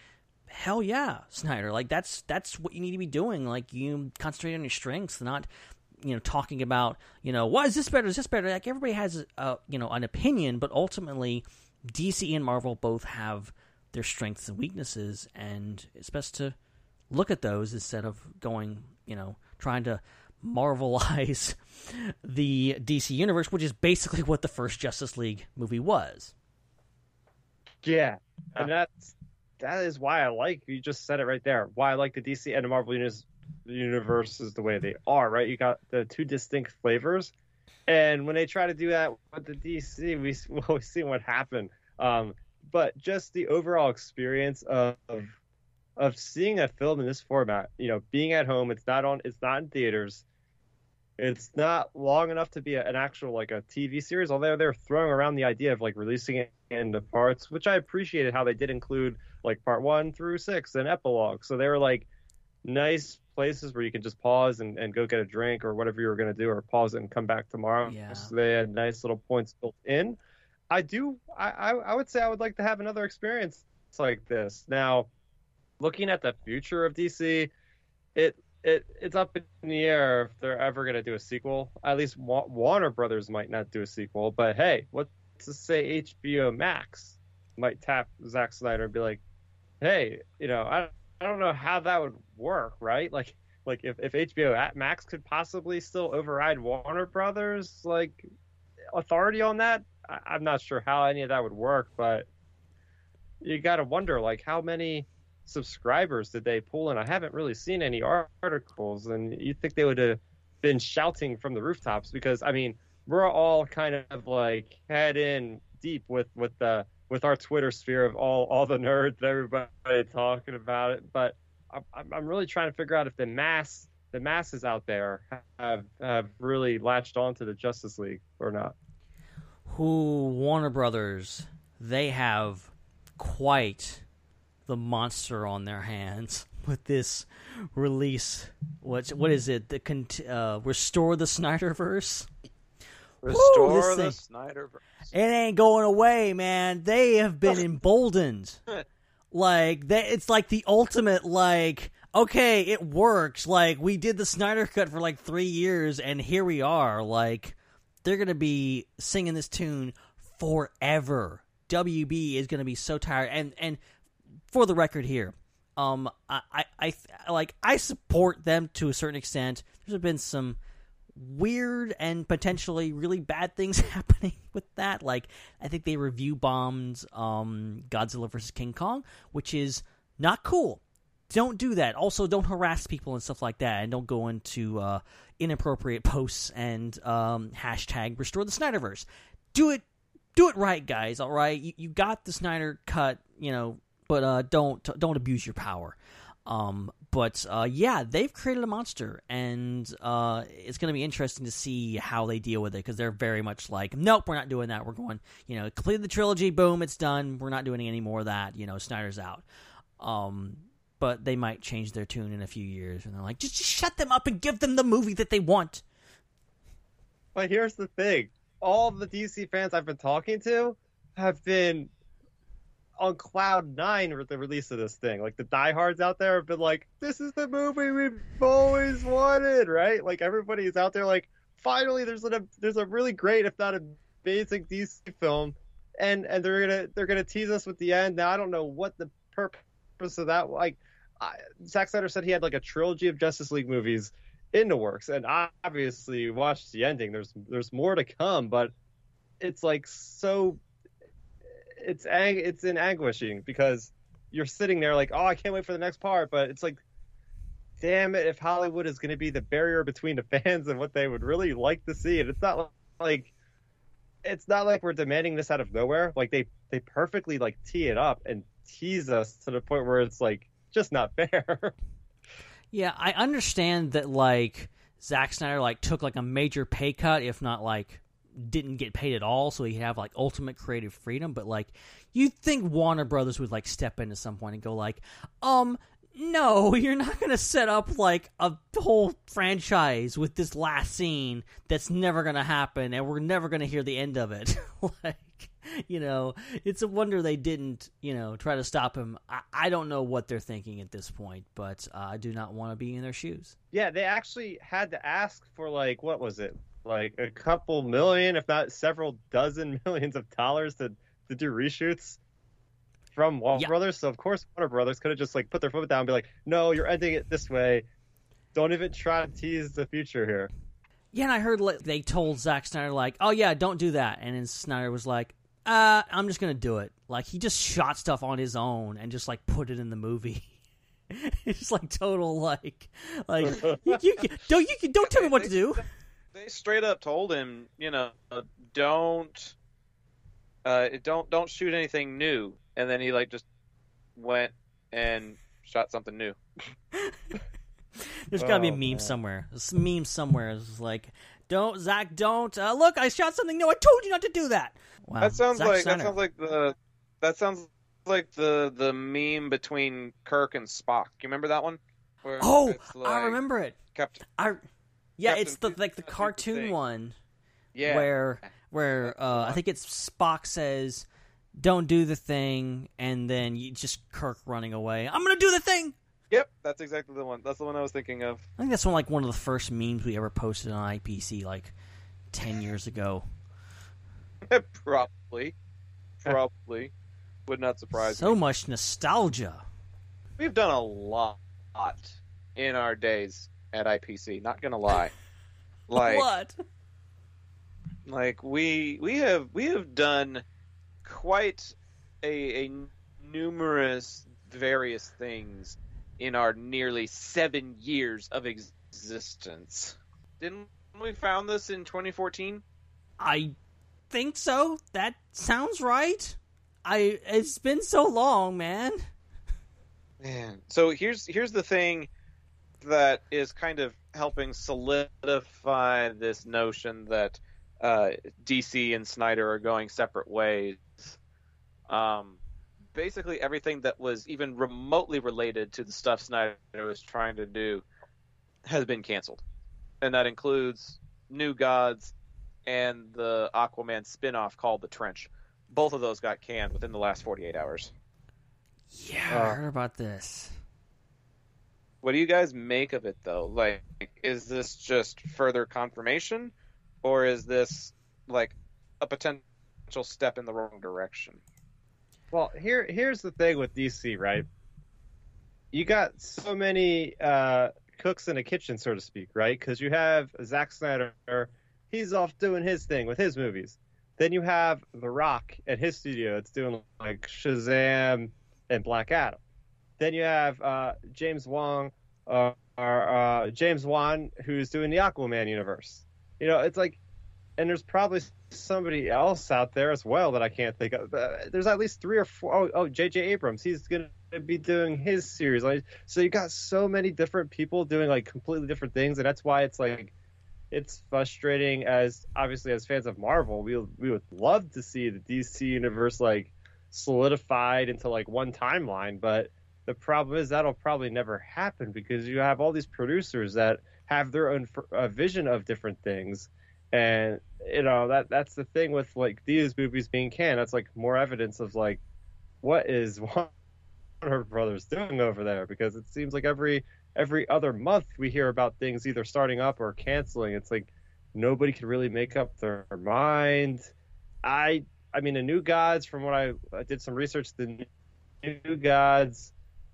hell yeah, Snyder. Like that's that's what you need to be doing. Like you concentrate on your strengths, not you know talking about you know why is this better? Is this better? Like everybody has a you know an opinion, but ultimately DC and Marvel both have their strengths and weaknesses, and it's best to look at those instead of going you know trying to marvelize [LAUGHS] the DC universe, which is basically what the first Justice League movie was.
Yeah, and that's that is why I like you just said it right there. Why I like the DC and the Marvel universe, universes the way they are. Right, you got the two distinct flavors, and when they try to do that with the DC, we [LAUGHS] we always see what happened. Um, but just the overall experience of of seeing a film in this format, you know, being at home, it's not on, it's not in theaters. It's not long enough to be a, an actual like a TV series, although they're throwing around the idea of like releasing it into parts, which I appreciated how they did include like part one through six and epilogue. So they were like nice places where you can just pause and, and go get a drink or whatever you were going to do, or pause it and come back tomorrow.
Yeah.
So they had nice little points built in. I do. I, I I would say I would like to have another experience like this. Now, looking at the future of DC, it it it's up in the air if they're ever going to do a sequel. At least Wa- Warner Brothers might not do a sequel, but hey, what's to say HBO Max might tap Zack Snyder and be like, hey, you know, I I don't know how that would work, right? Like like if if HBO at Max could possibly still override Warner Brothers like authority on that, I, I'm not sure how any of that would work, but you got to wonder like how many subscribers did they pull in? I haven't really seen any articles, and you think they would have been shouting from the rooftops because I mean we're all kind of like head in deep with with the with our Twitter sphere of all all the nerds, everybody talking about it. But I'm I'm really trying to figure out if the mass the masses out there have have really latched onto the Justice League or not.
Who Warner Brothers? They have quite the monster on their hands with this release. What what is it? The cont- uh, restore the Snyderverse.
Restore
this
the Snyderverse.
It ain't going away, man. They have been emboldened. [LAUGHS] like they, it's like the ultimate. Like okay, it works. Like we did the Snyder cut for like three years, and here we are. Like they're gonna be singing this tune forever. WB is gonna be so tired, and and for the record here, um, I, I, I like I support them to a certain extent. There's been some weird and potentially really bad things [LAUGHS] happening with that. Like I think they review bombed um, Godzilla vs King Kong, which is not cool. Don't do that. Also, don't harass people and stuff like that, and don't go into uh, inappropriate posts and um, hashtag restore the Snyderverse. Do it, do it right, guys. All right, you, you got the Snyder cut, you know, but uh, don't don't abuse your power. Um, but uh, yeah, they've created a monster, and uh, it's going to be interesting to see how they deal with it because they're very much like, nope, we're not doing that. We're going, you know, complete the trilogy, boom, it's done. We're not doing any more of that. You know, Snyder's out. Um, but they might change their tune in a few years, and they're like, just, just shut them up and give them the movie that they want.
But here's the thing: all the DC fans I've been talking to have been on cloud nine with the release of this thing. Like the diehards out there have been like, "This is the movie we've always wanted," right? Like everybody's out there like, finally, there's a there's a really great, if not amazing DC film, and and they're gonna they're gonna tease us with the end. Now I don't know what the purpose of that. Like, I, Zack Snyder said he had like a trilogy of Justice League movies in the works, and obviously watched the ending. There's there's more to come, but it's like so it's it's in anguishing because you're sitting there like, oh, I can't wait for the next part, but it's like, damn it, if Hollywood is going to be the barrier between the [LAUGHS] fans and what they would really like to see, and it's not like it's not like we're demanding this out of nowhere. Like they they perfectly like tee it up and tease us to the point where it's like just not [LAUGHS] fair.
Yeah, I understand that like Zack Snyder like took like a major pay cut, if not like didn't get paid at all, so he'd have like ultimate creative freedom. But like, you'd think Warner Brothers would like step in at some point and go like, um, no, [LAUGHS] you're not gonna set up like a whole franchise with this last scene that's never gonna happen, and we're never gonna hear the end of it. [LAUGHS] like, you know, it's a wonder they didn't, you know, try to stop him. I, I don't know what they're thinking at this point, but uh, I do not want to be in their shoes.
Yeah, they actually had to ask for like what was it, like a couple million, if not several dozen [LAUGHS] millions of dollars to to do reshoots from Warner
Yeah.
Brothers. So of course Warner Brothers could have just like put their foot down and be like, "No, you're ending it this way. Don't even try to tease the future here."
Yeah, and I heard like, they told Zack Snyder like, "Oh yeah, don't do that," and then Snyder was like, "Uh, I'm just gonna do it." Like he just shot stuff on his own and just like put it in the movie. [LAUGHS] it's like total like like [LAUGHS] you, you, don't you don't tell me what to do.
They straight up told him, you know, don't, uh, don't don't shoot anything new. And then he like just went and shot something new. [LAUGHS]
There's gotta be a
Oh,
meme
man.
somewhere. This meme somewhere is like, "Don't Zach, don't uh, look, I shot something new. I told you not to do that." Wow,
that sounds
Zack
like
Snyder.
that sounds like the that sounds like the the meme between Kirk and Spock. You remember that one? Where
Oh,
it's
I remember it.
Captain.
I yeah,
Captain
it's the like the cartoon one.
Yeah.
where where uh, I think it's Spock says, "Don't do the thing," and then you just Kirk running away. I'm gonna do the thing.
Yep, that's exactly the one. That's the one I was thinking of.
I think that's one like one of the first memes we ever posted on IPC like ten years ago. [LAUGHS]
Probably. Probably. Would not surprise
So
me.
much nostalgia.
We've done a lot in our days at IPC, not gonna [LAUGHS] lie. Like
what?
like we we have we have done quite a, a numerous various things in our nearly seven years of existence. Didn't we found this in 2014?
I think so. That sounds right. I it's been so long, man.
Man. So here's here's the thing that is kind of helping solidify this notion that uh, DC and Snyder are going separate ways. Um, basically, everything that was even remotely related to the stuff Snyder was trying to do has been canceled, and that includes New Gods and the Aquaman spin-off called The Trench. Both of those got canned within the last 48 hours.
Yeah, I
Uh,
heard about this.
What do you guys make of it though? Like is this just further confirmation or is this like a potential step in the wrong direction?
Well, here here's the thing with DC, right? You got so many uh, cooks in a kitchen, so to speak, right? Because you have Zack Snyder, he's off doing his thing with his movies. Then you have The Rock at his studio, it's doing like Shazam and Black Adam. Then you have uh, James Wong, uh, or uh, James Wan, who's doing the Aquaman universe. You know, it's like, and there's probably somebody else out there as well that I can't think of. Uh, there's at least three or four. Oh, oh, J.J. Abrams, he's gonna be doing his series. Like, so you got so many different people doing like completely different things, and that's why it's like, it's frustrating. As obviously as fans of Marvel, we we would love to see the DC universe like solidified into like one timeline, but the problem is that'll probably never happen because you have all these producers that have their own uh, vision of different things. And you know that that's the thing with like these movies being canned that's like more evidence of like what is [LAUGHS] Warner Brothers doing over there? Because it seems like every every other month we hear about things either starting up or canceling. It's like nobody can really make up their mind. I I mean the new gods from what I, I did some research the new gods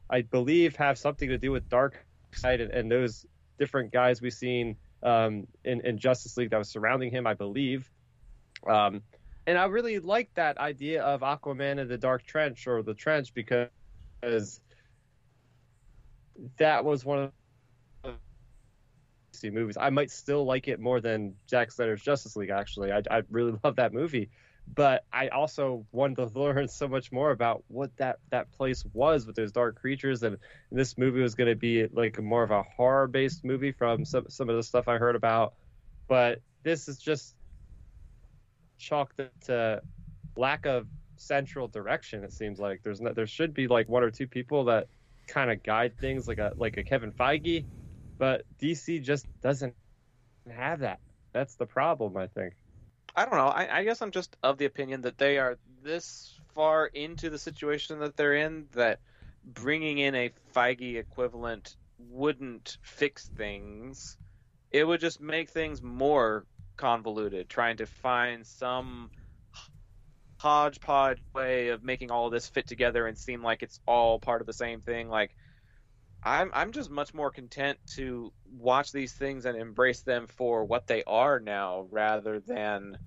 I believe have something to do with Dark Side and, and those different guys we've seen um, in, in Justice League that was surrounding him, I believe. Um, and I really like that idea of Aquaman in the Dark Trench or the Trench because that was one of the movies. I might still like it more than Zack Snyder's Justice League. Actually, I, I really [LAUGHS] love that movie, but I also wanted to [LAUGHS] learn so much more about what that that place was with those dark creatures and this movie was going to be like more of a horror based movie from some some of the stuff I heard about, but this is just chalked to lack of central direction. It seems like there's no, there should be like one or two people that kind of guide things, like a like a Kevin Feige, but DC just doesn't have that. That's the problem, I think.
I don't know. I, I guess I'm just of the opinion that they are this far into the situation that they're in that bringing in a Feige equivalent wouldn't fix things. It would just make things more convoluted, trying to find some hodgepodge way of making all of this fit together and seem like it's all part of the same thing. Like I'm I'm just much more content to watch these things and embrace them for what they are now rather than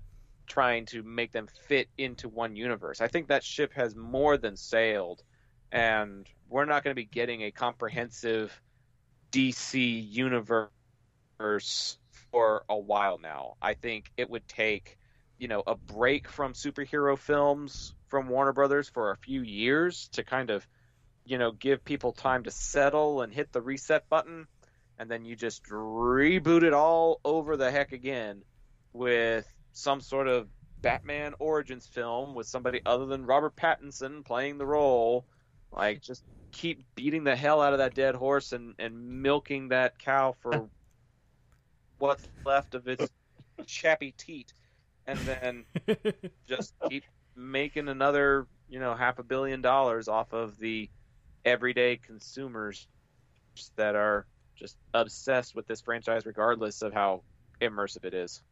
trying to make them fit into one universe. I think that ship has more than sailed and we're not going to be getting a comprehensive DC universe for a while now. I think it would take, you know, a break from superhero films from Warner Brothers for a few years to kind of, you know, give people time to settle and hit the reset button and then you just reboot it all over the heck again with some sort of Batman Origins film with somebody other than Robert Pattinson playing the role. Like just keep beating the hell out of that dead horse and, and milking that cow for [LAUGHS] what's left of its chappy teat and then [LAUGHS] just keep making another, you know, half a billion dollars off of the everyday consumers that are just obsessed with this franchise regardless of how immersive it is.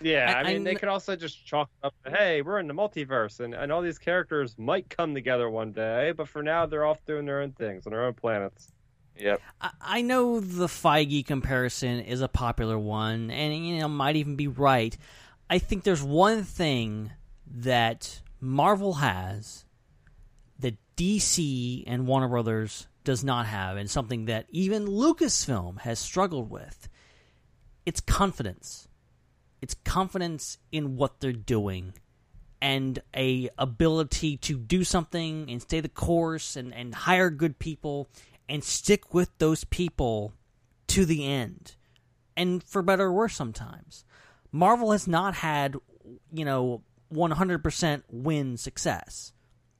Yeah, I,
I-
mean, they
I-
could also just chalk up, hey, we're in the multiverse, and, and all these characters might come together one day, but for now, they're off doing their own things on their own planets.
Yep.
I- I know the Feige comparison is a popular one, and you know might even be right. I think there's one thing that Marvel has that DC and Warner Brothers does not have, and something that even Lucasfilm has struggled with. It's confidence. It's confidence in what they're doing and a ability to do something and stay the course and, and hire good people and stick with those people to the end. And for better or worse sometimes. Marvel has not had, you know, 100% win success.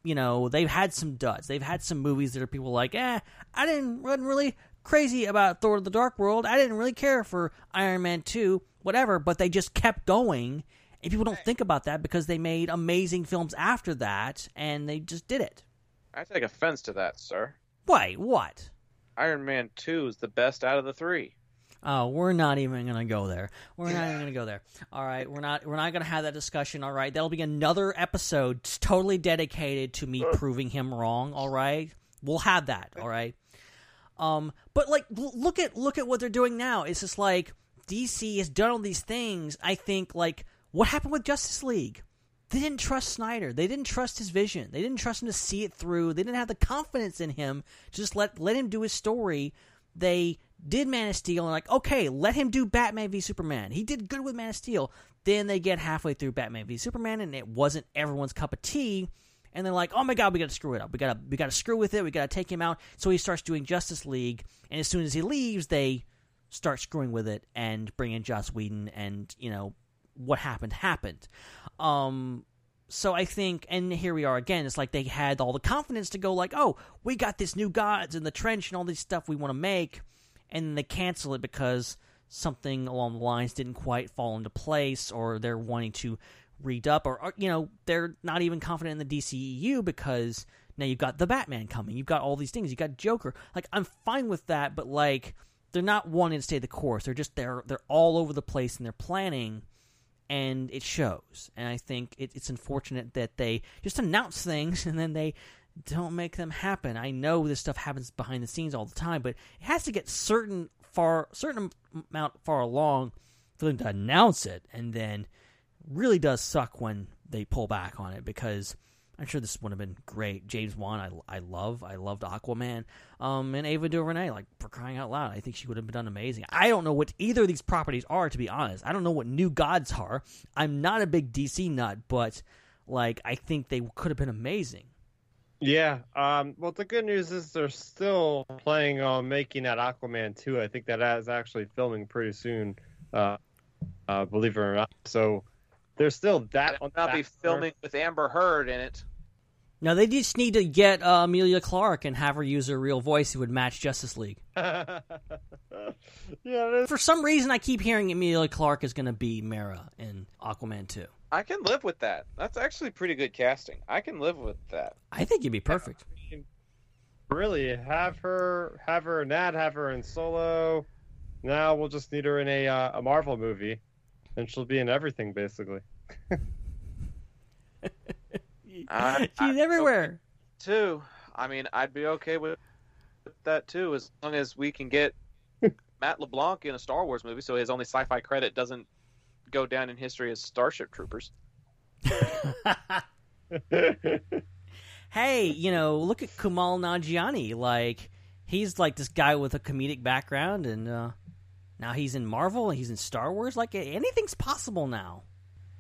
You know, they've had some duds. They've had some movies that are people like, eh, I didn't wasn't really crazy about Thor the Dark World. I didn't really care for Iron Man 2, whatever, but they just kept going. And people don't think about that because they made amazing films after that and they just did it.
I take offense to that, sir.
Why? what?
Iron Man 2 is the best out of the three.
Oh, we're not even gonna go there. We're not even gonna go there. All right, we're not. We're not gonna have that discussion. All right, that'll be another episode totally dedicated to me proving him wrong. All right, we'll have that. All right. Um, but like, l- look at look at what they're doing now. It's just like DC has done all these things. I think like what happened with Justice League. They didn't trust Snyder. They didn't trust his vision. They didn't trust him to see it through. They didn't have the confidence in him to just let let him do his story. They did Man of Steel and like, okay, let him do Batman v Superman. He did good with Man of Steel. Then they get halfway through Batman v Superman and it wasn't everyone's cup of tea. And they're like, oh my god, we got to screw it up. We got to we got to screw with it. We got to take him out. So he starts doing Justice League, and as soon as he leaves, they start screwing with it and bring in Joss Whedon, and you know what happened happened. Um, so I think, and here we are again. It's like they had all the confidence to go like, oh, we got this new gods in the trench and all this stuff we want to make, and they cancel it because something along the lines didn't quite fall into place, or they're wanting to read up, or, or you know they're not even confident in the DCEU because now you've got the Batman coming, you've got all these things, you've got Joker. Like I'm fine with that, but like they're not wanting to stay the course. They're just they're they're all over the place and they're planning and it shows. And I think it, it's unfortunate that they just announce things [LAUGHS] and then they don't make them happen. I know this stuff happens behind the scenes all the time, but it has to get certain far certain amount far along for them to announce it, and then really does suck when they pull back on it because. I'm sure this would have been great. James Wan, I, I love. I loved Aquaman. Um, and Ava DuVernay, like for crying out loud, I think she would have done amazing. I don't know what either of these properties are, to be honest. I don't know what New Gods are. I'm not a big DC nut, but like I think they could have been amazing.
Yeah. Um, well, the good news is they're still planning on making that Aquaman 2. I think that is actually filming pretty soon, uh, uh, believe it or not. So there's still that on
I'll
the
be filming with Amber Heard in it.
Now they just need to get uh, Emilia Clarke and have her use her real voice who would match Justice League. [LAUGHS]
yeah, it is.
For some reason, I keep hearing Emilia Clarke is going to be Mara in Aquaman 2.
I can live with that. That's actually pretty good casting. I can live with that.
I think you'd be perfect.
Really, have her, have her in that, have her in Solo. Now we'll just need her in a uh, a Marvel movie, and she'll be in everything basically. [LAUGHS]
I-
She's
I-
everywhere.
Too. I mean, I'd be okay with that too, as long as we can get [LAUGHS] Matt LeBlanc in a Star Wars movie, so his only sci-fi credit doesn't go down in history as Starship Troopers. [LAUGHS]
hey, you know, look at Kumail Nanjiani. Like, he's like this guy with a comedic background, and uh, now he's in Marvel and he's in Star Wars. Like, anything's possible now.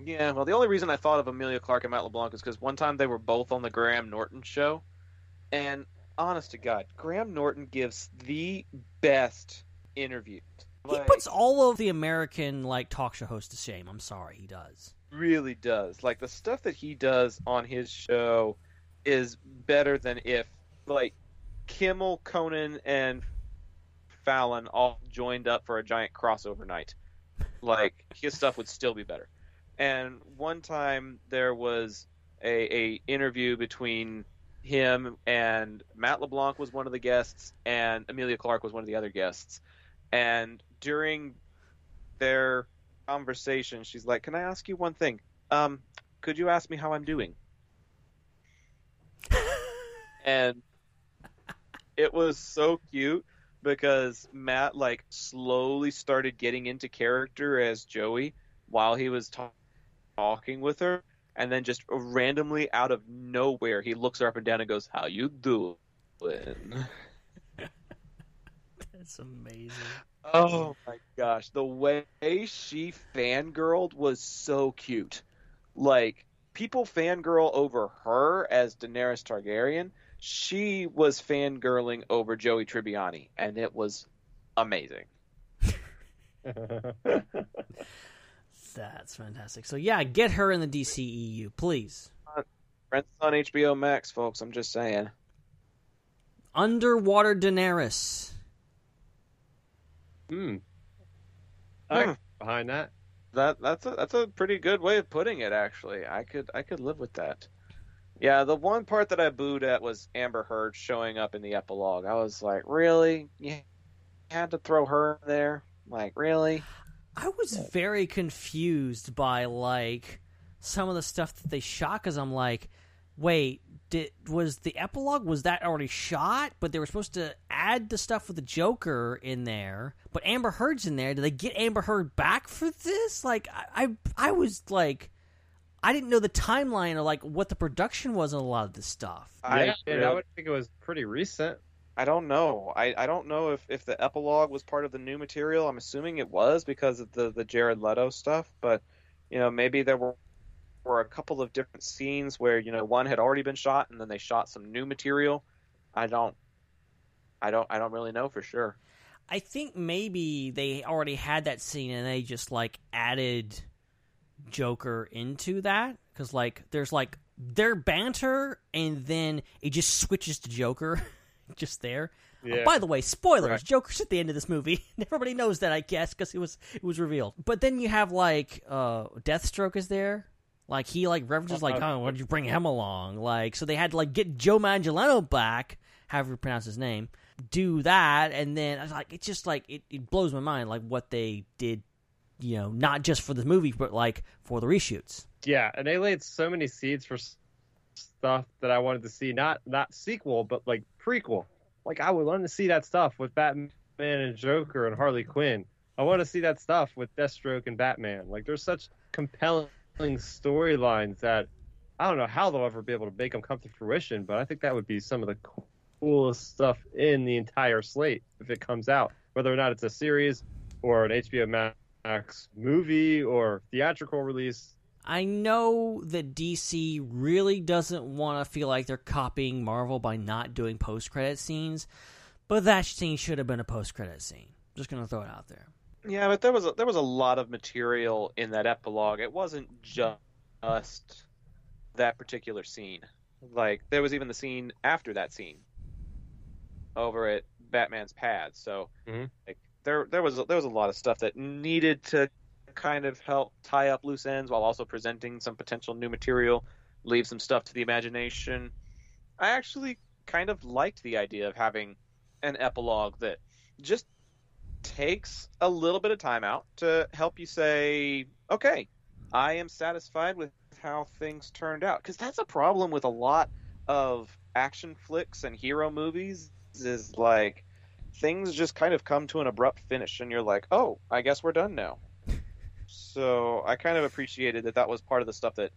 Yeah, well, the only reason I thought of Emilia Clarke and Matt LeBlanc is because one time they were both on the Graham Norton show, and honest to God, Graham Norton gives the best interviews.
He puts all of the American like talk show hosts to shame. I'm sorry, he does.
really does. Like the stuff that he does on his show is better than if like Kimmel, Conan, and Fallon all joined up for a giant crossover night. Like his stuff would still be better. And one time there was a, a interview between him and Matt LeBlanc was one of the guests, and Emilia Clarke was one of the other guests. And during their conversation, she's like, "Can I ask you one thing? Um, could you ask me how I'm doing?" [LAUGHS] and it was so cute because Matt like slowly started getting into character as Joey while he was ta- talking with her, and then just randomly out of nowhere, he looks her up and down and goes, "How you doing?" [LAUGHS]
That's amazing.
Oh my gosh, the way she fangirled was so cute. Like people fangirl over her as Daenerys Targaryen. She was fangirling over Joey Tribbiani, and it was amazing. [LAUGHS]
That's fantastic. So yeah, get her in the DCEU, please.
Friends on HBO Max, folks. I'm just saying.
Underwater Daenerys.
hmm.
Hmm.
I behind that.
That that's a that's a pretty good way of putting it. Actually, I could I could live with that. Yeah, the one part that I booed at was Amber Heard showing up in the epilogue. I was like, really? You had to throw her there? Like, really?
I was very confused by like some of the stuff that they shot because I'm like, wait, did was the epilogue was that already shot? But they were supposed to add the stuff with the Joker in there, but Amber Heard's in there. Did they get Amber Heard back for this? Like, I I, I was like. I didn't know the timeline or like what the production was on a lot of this stuff.
I
yeah, and I would think it was pretty recent.
I don't know. I, I don't know if, if the epilogue was part of the new material. I'm assuming it was because of the, the Jared Leto stuff, but you know, maybe there were were a couple of different scenes where, you know, one had already been shot and then they shot some new material. I don't I don't I don't really know for sure.
I think maybe they already had that scene and they just like added Joker into that because like there's like their banter and then it just switches to Joker [LAUGHS] just there.
Yeah.
Oh, by the way, spoilers:
Right.
Joker's at the end of this movie. [LAUGHS] Everybody knows that, I guess, because it was it was revealed. But then you have like uh Deathstroke is there. Like he like references like,
Uh-huh.
oh, why did you bring him along? Like, so they had to like get Joe Manganiello back, however you pronounce his name, do that, and then I was like, it's just like it, it blows my mind, like what they did, you know, not just for the movie, but like for the reshoots.
Yeah, and they laid so many seeds for stuff that I wanted to see. Not not sequel, but like prequel. Like I would want to see that stuff with Batman and Joker and Harley Quinn. I want to see that stuff with Deathstroke and Batman. Like there's such compelling storylines that I don't know how they'll ever be able to make them come to fruition. But I think that would be some of the coolest stuff in the entire slate if it comes out, whether or not it's a series or an HBO Max movie or theatrical release.
I know that DC really doesn't want to feel like they're copying Marvel by not doing post credit scenes, but that scene should have been a post credit scene. Just gonna throw it out there.
Yeah, but there was a, there was a lot of material in that epilogue. It wasn't just that particular scene. Like there was even the scene after that scene over at Batman's pad. So
Mhm.
like there there was there was a lot of stuff that needed to kind of help tie up loose ends while also presenting some potential new material, leave some stuff to the imagination. I actually kind of liked the idea of having an epilogue that just takes a little bit of time out to help you say, okay, I am satisfied with how things turned out. Because that's a problem with a lot of action flicks and hero movies is like things just kind of come to an abrupt finish and you're like, oh, I guess we're done now. [LAUGHS] So I kind of appreciated that that was part of the stuff that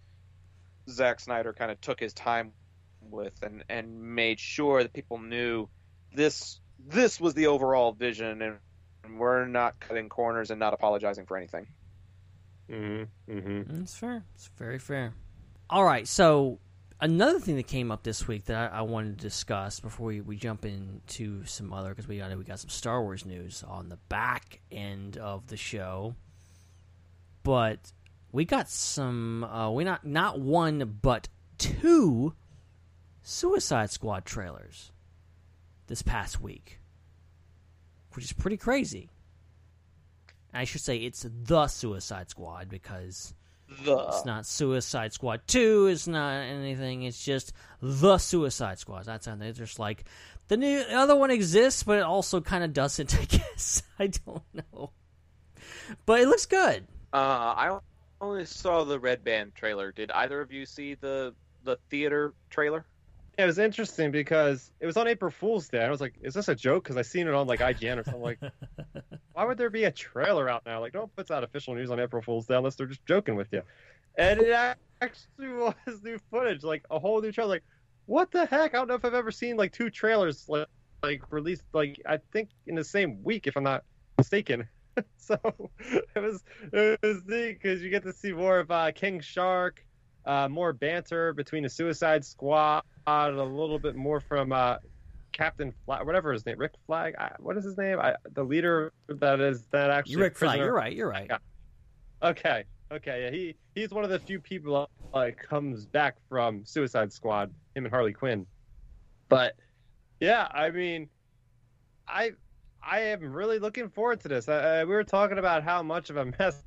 Zack Snyder kind of took his time with and, and made sure that people knew this this was the overall vision and we're not cutting corners and not apologizing for anything.
Mm-hmm. Mm-hmm.
That's fair. It's very fair. All right, so another thing that came up this week that I, I wanted to discuss before we, we jump into some other because we got we got some Star Wars news on the back end of the show, but we got some uh, we not not one but two Suicide Squad trailers this past week, which is pretty crazy. I should say it's the Suicide Squad because
The
it's not Suicide Squad 2, it's not anything, it's just the Suicide Squad. That's how they're just like the new the other one exists, but it also kind of doesn't, [LAUGHS] I guess. I don't know. But it looks good.
uh, I only saw the Red Band trailer. Did either of you see the the theater trailer?
It was interesting because it was on April Fool's Day. I was like, "Is this a joke?" Because I seen it on like IGN or something. Like, [LAUGHS] why would there be a trailer out now? Like, don't put out official news on April Fool's Day unless they're just joking with you. And it actually [LAUGHS] was new footage, like a whole new trailer. Like, what the heck? I don't know if I've ever seen like two trailers like, like released like I think in the same week, if I'm not mistaken. [LAUGHS] so it was it was neat because you get to see more of uh, King Shark, uh, more banter between the Suicide Squad, a little bit more from uh, Captain Flag, whatever his name, Rick Flag. I, what is his name? I, the leader that is that actually.
You're right, Fry, You're right. You're right.
Yeah. Okay, okay, yeah, he he's one of the few people like comes back from Suicide Squad. Him and Harley Quinn. But yeah, I mean, I I am really looking forward to this. Uh, we were talking about how much of a [LAUGHS] mess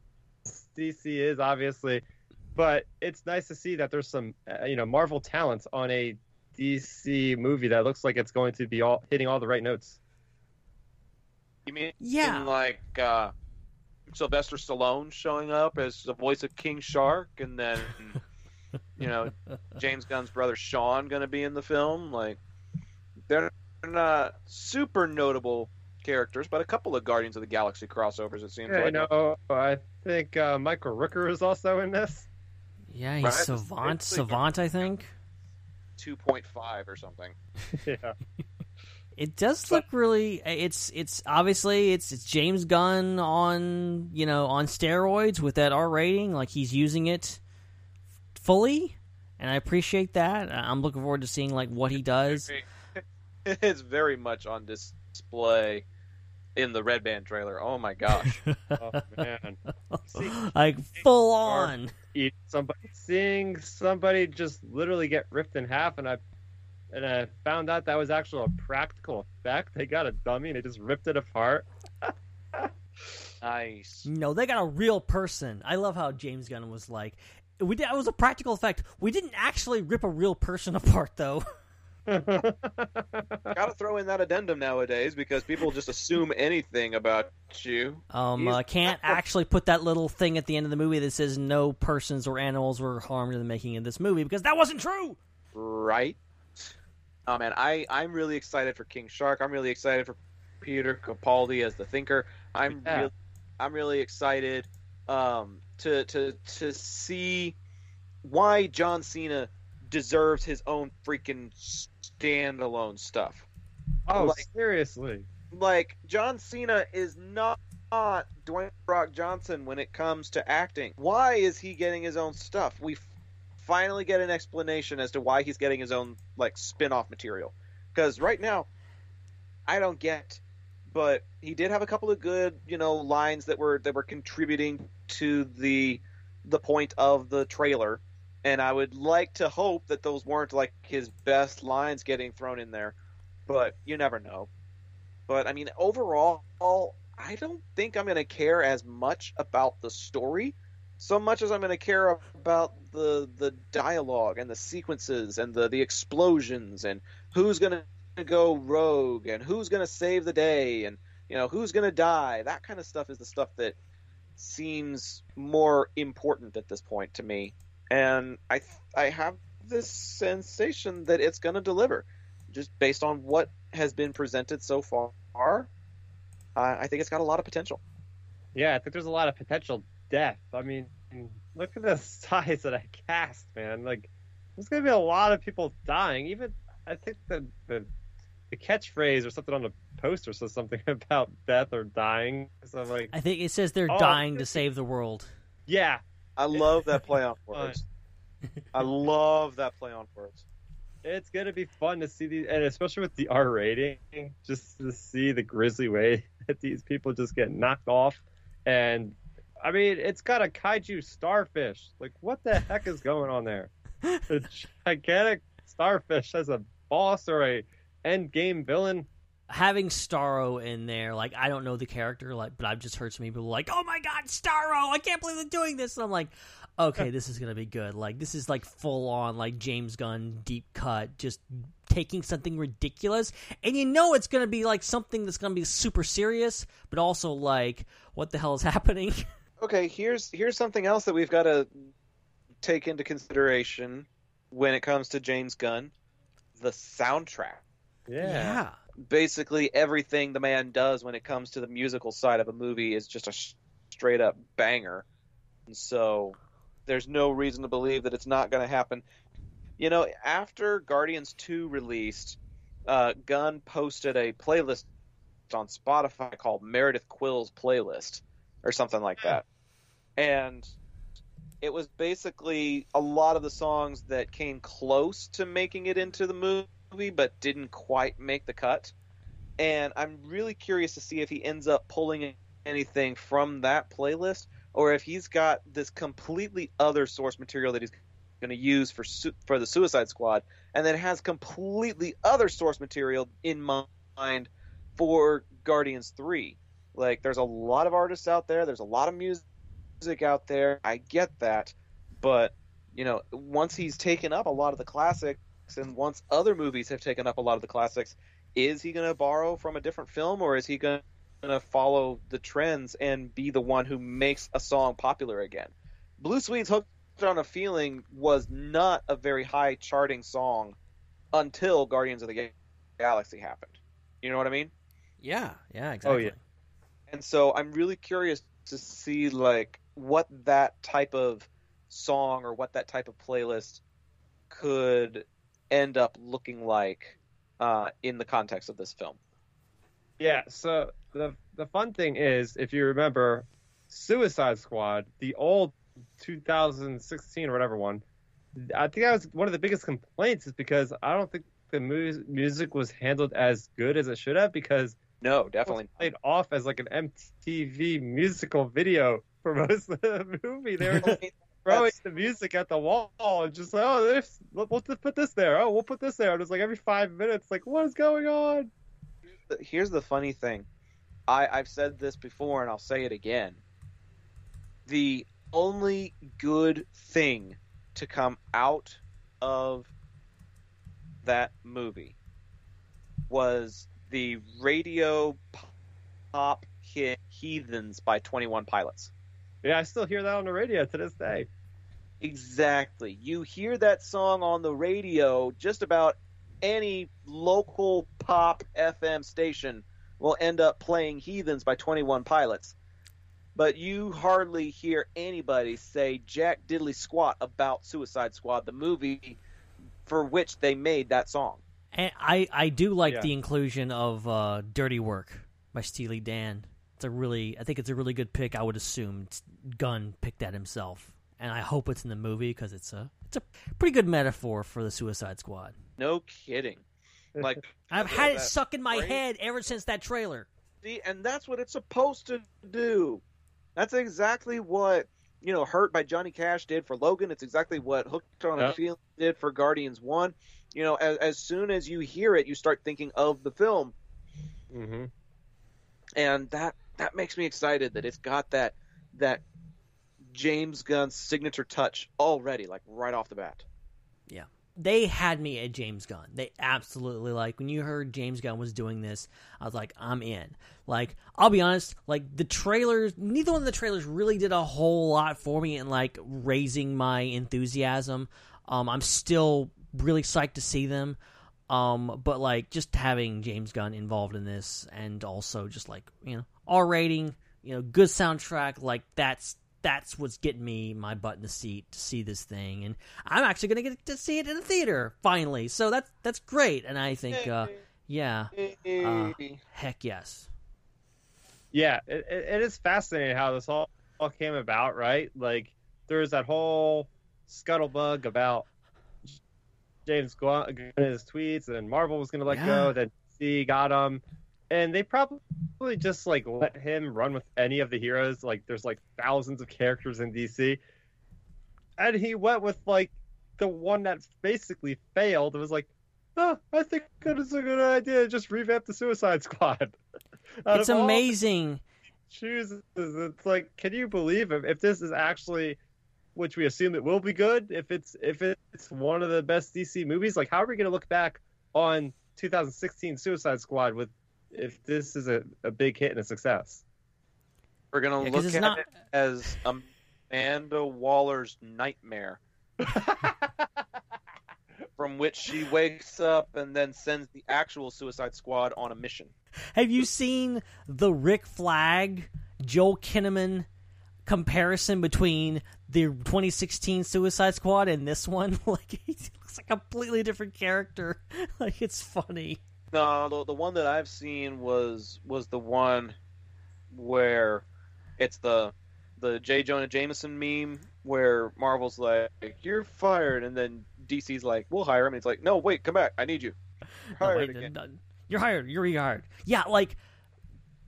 DC is, obviously, but it's nice to see that there's some uh, you know Marvel talents on a DC movie that looks like it's going to be all hitting all the right notes.
You mean
Yeah.
like uh, Sylvester Stallone showing up as the voice of King Shark, and then [LAUGHS] you know James Gunn's brother Sean going to be in the film? Like they're not super notable characters, but a couple of Guardians of the Galaxy crossovers. It seems
Yeah, I know. I think uh, Michael Rooker is also in this.
Yeah, he's
Right?
Savant.
It's like-
Savant, I think.
Two point five or something. [LAUGHS]
yeah.
It does look really. It's it's obviously it's it's James Gunn on you know on steroids with that R rating. Like he's using it fully, and I appreciate that. I'm looking forward to seeing like what he does. [LAUGHS]
It's very much on display in the Red Band trailer. Oh my gosh. [LAUGHS]
Oh man. See,
like full on.
Eat somebody seeing somebody just literally get ripped in half and I and I found out that was actually a practical effect. They got a dummy and they just ripped it apart. [LAUGHS]
nice.
No, they got a real person. I love how James Gunn was like, "We did. It was a practical effect. We didn't actually rip a real person [LAUGHS] apart, though." [LAUGHS]
Got to throw in that addendum nowadays because people just assume anything about you.
Um, uh, can't [LAUGHS] actually put that little thing at the end of the movie that says no persons or animals were harmed in the making of this movie because that wasn't true.
Right? Oh man, I I'm really excited for King Shark. I'm really excited for Peter Capaldi as the Thinker. I'm
Yeah.
really, I'm really excited um, to to to see why John Cena deserves his own freaking standalone stuff.
oh,
Like-
seriously.
Like John Cena is not. Not Dwayne Rock Johnson when it comes to acting. Why is he getting his own stuff? We finally get an explanation as to why he's getting his own like spin-off material. Because right now, I don't get. But he did have a couple of good, you know, lines that were that were contributing to the the point of the trailer, and I would like to hope that those weren't like his best lines getting thrown in there. But you never know. But I mean, overall, I don't think I'm going to care as much about the story so much as I'm going to care about the the dialogue and the sequences and the the explosions and who's going to go rogue and who's going to save the day and you know who's going to die. That kind of stuff is the stuff that seems more important at this point to me. And I I have this sensation that it's going to deliver just based on what has been presented so far. Uh, I think it's got a lot of potential.
Yeah, I think there's a lot of potential death. I mean, look at the [LAUGHS] size that I cast, man. Like, there's gonna be a lot of people dying. Even I think the the, the catchphrase or something on the poster says something [LAUGHS] about death or dying. So I'm like,
I think it says they're
Oh,
dying to save the world.
yeah,
I love that play on [LAUGHS] words. I love that play on words.
it's gonna be fun to see these, and especially with the R rating, just to see the grisly way [LAUGHS] that these people just get knocked off. And I mean, it's got a kaiju starfish. Like, what the heck is going on there? [LAUGHS] A gigantic starfish as a boss or a end game villain.
Having Starro in there, like I don't know the character, like, but I've just heard some people like, "Oh my God, Starro! I can't believe they're doing this." And I'm like, "Okay, this is gonna be good." Like, this is like full on, like James Gunn deep cut, just taking something ridiculous, and you know it's gonna be like something that's gonna be super serious, but also like, what the hell is [LAUGHS] happening?
Okay, here's here's something else that we've got to take into consideration when it comes to James Gunn, the soundtrack.
Yeah.
Basically, everything the man does when it comes to the musical side of a movie is just a sh- straight up banger. And so, there's no reason to believe that it's not going to happen. You know, after Guardians 2 released, uh, Gunn posted a playlist on Spotify called Meredith Quill's Playlist or something like that. And it was basically a lot of the songs that came close to making it into the movie but didn't quite make the cut. And I'm really curious to see if he ends up pulling anything from that playlist or if he's got this completely other source material that he's going to use for su- for the Suicide Squad and then has completely other source material in mind for Guardians 3. Like there's a lot of artists out there, there's a lot of music out there. I get that, but you know, once he's taken up a lot of the classics and once other movies have taken up a lot of the classics, is he going to borrow from a different film or is he going to follow the trends and be the one who makes a song popular again? Blue Swede's Hooked on a Feeling was not a very high charting song until Guardians of the Galaxy happened. You know what I mean?
yeah, yeah, oh, exactly.
Oh, yeah.
and so I'm really curious to see like what that type of song or what that type of playlist could end up looking like uh, in the context of this film.
Yeah, so the the fun thing is, if you remember, Suicide Squad, the old 2016 or whatever one, I think that was one of the biggest complaints is because I don't think the mu- music was handled as good as it should have because
No, definitely.
played off as like an MTV musical video for most of the movie. They were [LAUGHS] just throwing the music at the wall and just like, oh, we'll we'll just put this there. Oh, we'll put this there. And it's like every five minutes, like, what is going on?
Here's the funny thing. I, I've said this before and I'll say it again. The only good thing to come out of that movie was the radio pop hit Heathens by 21 Pilots.
Yeah, I still hear that on the radio to this day.
Exactly. You hear that song on the radio, just about any local pop FM station will end up playing Heathens by 21 Pilots. But you hardly hear anybody say Jack Diddley Squat about Suicide Squad, the movie for which they made that song.
And I, I do like
Yeah.
the inclusion of uh, "Dirty Work" by Steely Dan. It's a really, I think it's a really good pick. I would assume Gunn picked that himself, and I hope it's in the movie because it's a, it's a pretty good metaphor for the Suicide Squad.
No kidding. Like [LAUGHS]
I've had it stuck in my
phrase.
head ever since that trailer.
See, and that's what it's supposed to do. That's exactly what you know, Hurt by Johnny Cash did for Logan. It's exactly what Hooked on a
Yep.
Feeling did for Guardians One. You know, as, as soon as you hear it, you start thinking of the film,
Mm-hmm.
and that that makes me excited that it's got that that James Gunn signature touch already, like right off the bat. Yeah.
They had me at James Gunn. They absolutely like when you heard James Gunn was doing this, I was like, I'm in. Like, I'll be honest, like the trailers, neither one of the trailers really did a whole lot for me in like raising my enthusiasm. Um, I'm still really psyched to see them. Um, but like just having James Gunn involved in this and also just like, you know, R rating, you know, good soundtrack, like that's that's what's getting me my butt in the seat to see this thing, and I'm actually going to get to see it in the theater finally. So that's that's great, and I think, uh, yeah, uh, heck yes,
Yeah, it, it, it is fascinating how this all, all came about, right? Like, there was that whole scuttlebug about James Gunn and his tweets, and Marvel was going to let
Yeah.
go, then DC got him, and they probably just like let him run with any of the heroes. Like, there's like thousands of characters in DC, and he went with like the one that basically failed. It was like, oh, I think that is a good idea. Just revamp the Suicide [LAUGHS] Squad.
It's
of all the
amazing.
chooses. It's like, can you believe if, if this is actually, which we assume it will be good, if it's if it's one of the best DC movies, like how are we going to look back on 2016 Suicide Squad with if this is a, a big hit and a success?
We're gonna
Yeah, 'cause
look at
not-
it as Amanda Waller's nightmare, [LAUGHS] from which she wakes up and then sends the actual Suicide Squad on a mission.
Have you seen the Rick Flag, Joel Kinnaman comparison between the 2016 Suicide Squad and this one? [LAUGHS] Like he looks like a completely different character. [LAUGHS] Like it's funny.
No, the, the one that I've seen was was the one where it's the the J. Jonah Jameson meme where Marvel's like, "You're fired," and then DC's like, "We'll hire him." And he's like, "No, wait, come back. I need you."
No,
Hired
wait,
again.
no, You're hired. You're rehired. Yeah, like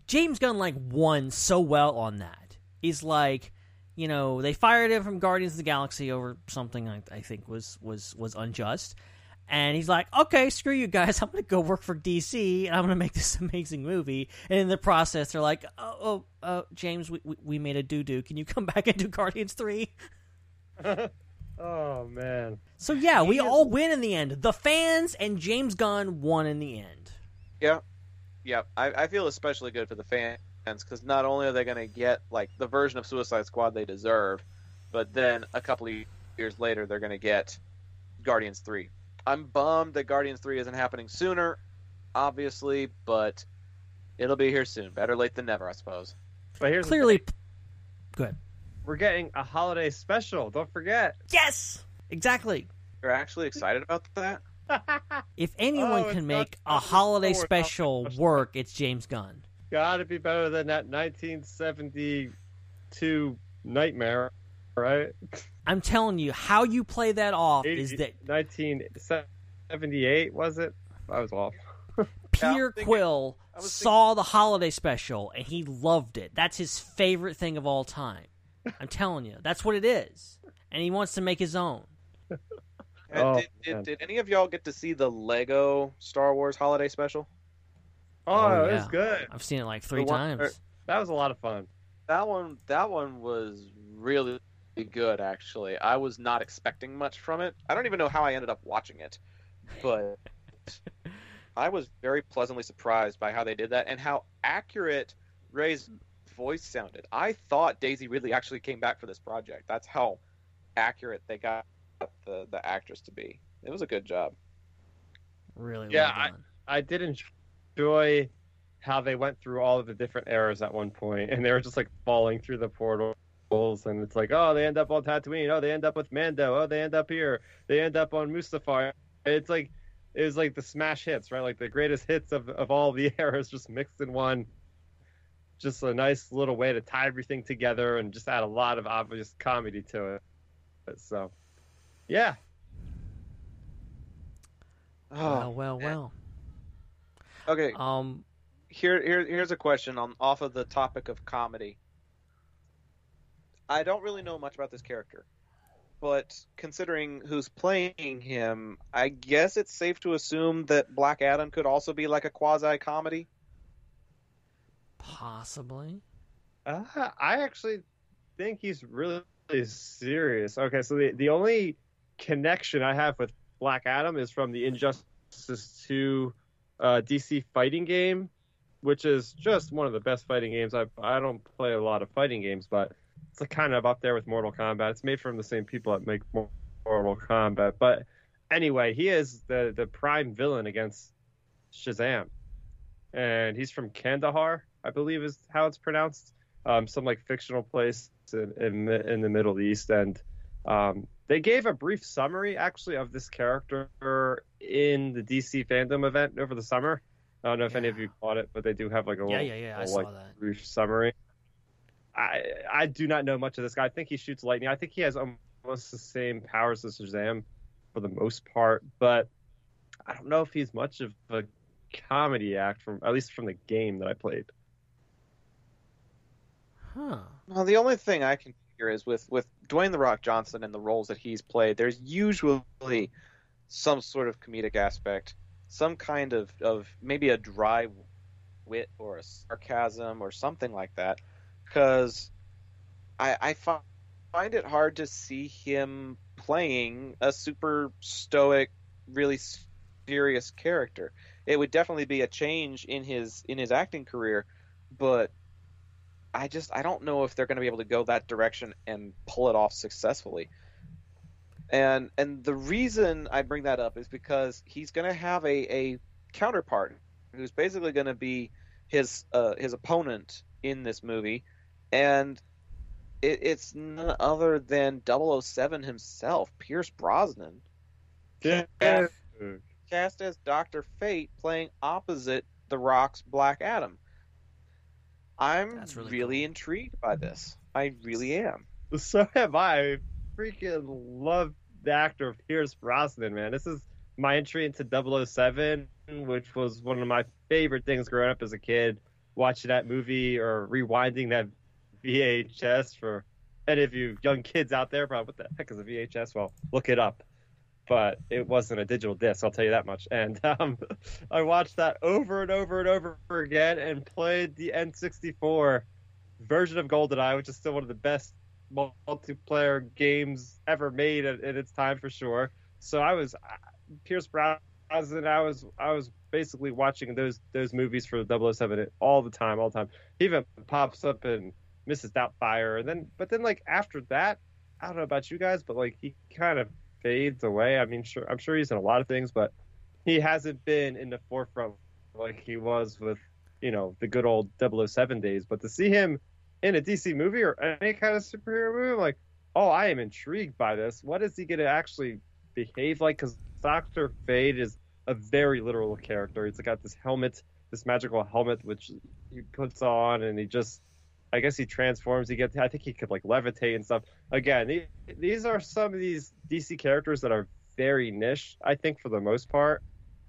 James Gunn like won so well on that. He's like, you know, they fired him from Guardians of the Galaxy over something I, I think was was was unjust. And he's like, okay, screw you guys. [LAUGHS] I'm going to go work for DC and I'm going to make this [LAUGHS] amazing movie. And in the process, they're like, oh, oh uh, James, we, we, we made a doo doo. Can you come [LAUGHS] back and do Guardians 3?
Oh man,
So, yeah, we all win in the end. The fans and James Gunn won in the end.
Yeah, yeah. I, I feel especially good for the fans because not only are they going to get like the version of Suicide Squad they deserve, but then a couple of years later they're going to get Guardians Three. I'm bummed that Guardians Three isn't happening sooner, obviously, but it'll be here soon. Better late than never, I suppose.
but here's
Clearly, good.
we're getting a holiday special. Don't forget.
Yes, exactly.
You're actually excited about that? [LAUGHS]
If anyone
Oh,
can make a holiday
holiday
special
special.
work, it's James Gunn.
Got to be better than that 1972 nightmare, right? [LAUGHS]
I'm telling you, how you play that off is that
1978 was it? I was off. [LAUGHS]
Peter
thinking-
Quill
I was
saw the holiday special and he loved it. That's his favorite thing of all time. I'm telling you, that's what it is, and he wants to make his own. [LAUGHS]
Oh,
did, did, did any of y'all get to see the Lego Star Wars holiday special?
Oh,
Oh,
it was good.
I've seen it like three
one-
times.
That was a lot of fun.
That one, that one was really good. Actually, I was not expecting much from it. I don't even know how I ended up watching it, but [LAUGHS] I was very pleasantly surprised by how they did that and how accurate Rey's voice sounded. I thought Daisy Ridley actually came back for this project. That's how accurate they got the the actress to be. It was a good job.
Really,
Yeah,
well done.
I did enjoy how they went through all of the different eras at one point, and they were just like falling through the portals, and it's like, oh, they end up on Tatooine, oh, they end up with Mando, oh, they end up here, they end up on Mustafar. It's like it was like the smash hits, right? Like the greatest hits of of all the [LAUGHS] eras, just mixed in one. Just a nice little way to tie everything together and just add a lot of obvious comedy to it. So, yeah,
well, well, well.
Okay,
Um,
here, here here's a question on off of the topic of comedy. I don't really know much about this character, but considering who's playing him, I guess it's safe to assume that Black Adam could also be like a quasi comedy.
Possibly.
Uh, I actually think he's really serious. Okay, so the the only connection I have with Black Adam is from the Injustice 2 uh, DC fighting game, which is just one of the best fighting games. I I don't play a lot of fighting games, but it's kind of up there with Mortal Kombat. It's made from the same people that make Mortal Kombat. But anyway, he is the the prime villain against Shazam, and he's from Kandahar, I believe is how it's pronounced. Um, some like fictional place in in, in the Middle East, and um, they gave a brief summary actually of this character in the DC fandom event over the summer. I don't know if any of you caught it, but they do have like a
Yeah,
little,
yeah, yeah. I
little,
saw
like,
that.
brief summary. I I do not know much of this guy. I think he shoots lightning. I think he has almost the same powers as Shazam for the most part, but I don't know if he's much of a comedy act from at least from the game that I played.
Huh.
Well, the only thing I can figure is with with Dwayne the Rock Johnson and the roles that he's played, there's usually some sort of comedic aspect, some kind of of maybe a dry wit or a sarcasm or something like that, because I I fi- find it hard to see him playing a super stoic, really serious character. It would definitely be a change in his in his acting career, but I just I don't know if they're going to be able to go that direction and pull it off successfully. And and the reason I bring that up is because he's going to have a, a counterpart who's basically going to be his uh, his opponent in this movie, and it, it's none other than 007 himself, Pierce Brosnan,
Yeah.
cast as Doctor Fate, playing opposite The Rock's Black Adam. I'm
That's really
really
cool.
intrigued by this. I really am.
So have I. I freaking love the actor Pierce Brosnan, man. This is my entry into 007, which was one of my favorite things growing up as a kid. Watching that movie or rewinding that VHS for any of you young kids out there, probably what the heck is a VHS? Well, look it up. But it wasn't a digital disc, I'll tell you that much. And [LAUGHS] um, I watched that over and over and over again and played the N64 version of GoldenEye, which is still one of the best multiplayer games ever made at, its time for sure. So I was Pierce Brosnan. I was I was basically watching those those movies for 007 all the time, all the time. He even pops up in Mrs. Doubtfire, and then but then like after that, I don't know about you guys, but like he kind of fades away. I mean, sure, I'm sure he's in a lot of things, but he hasn't been in the forefront like he was with you know the good old 007 days. But to see him in a DC movie or any kind of superhero movie, I'm like, oh, I am intrigued by this. What is he going to actually behave like? Because Doctor Fate is a very literal character. He's got this helmet, this magical helmet, which he puts on, and he just, I guess he transforms. He gets, I think he could like levitate and stuff. Again, the- these are some of these DC characters that are very niche. I think for the most part.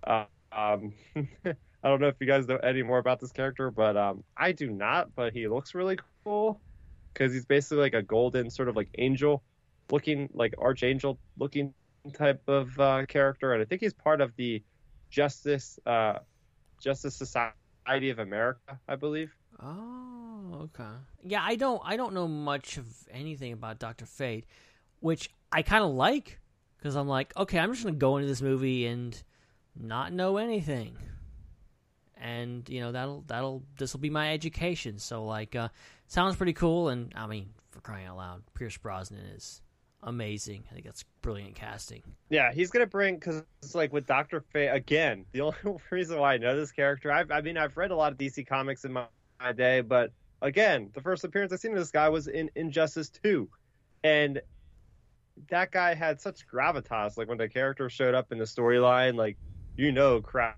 Uh, um, [LAUGHS] I don't know if you guys know any more about this character, but um, I do not. But he looks really cool because he's basically like a golden sort of like angel looking, like archangel looking type of uh, character, and I think he's part of the Justice uh, Justice Society of America, I believe.
Oh, okay. Yeah, I don't I don't know much of anything about Doctor Fate, which I kind of like because I'm like, okay, I'm just gonna go into this movie and not know anything, and you know that'll that'll this will be my education. So like, uh, sounds pretty cool, and I mean, for crying out loud, Pierce Brosnan is amazing. I think that's brilliant casting.
Yeah, he's gonna bring because it's like with Doctor Fate again. [LAUGHS] The only reason why I know this character, I've, I mean, I've read a lot of DC comics in my, my day, but again, the first appearance I seen of this guy was in Injustice Two, and that guy had such gravitas. Like when the character showed up in the storyline, like you know, crap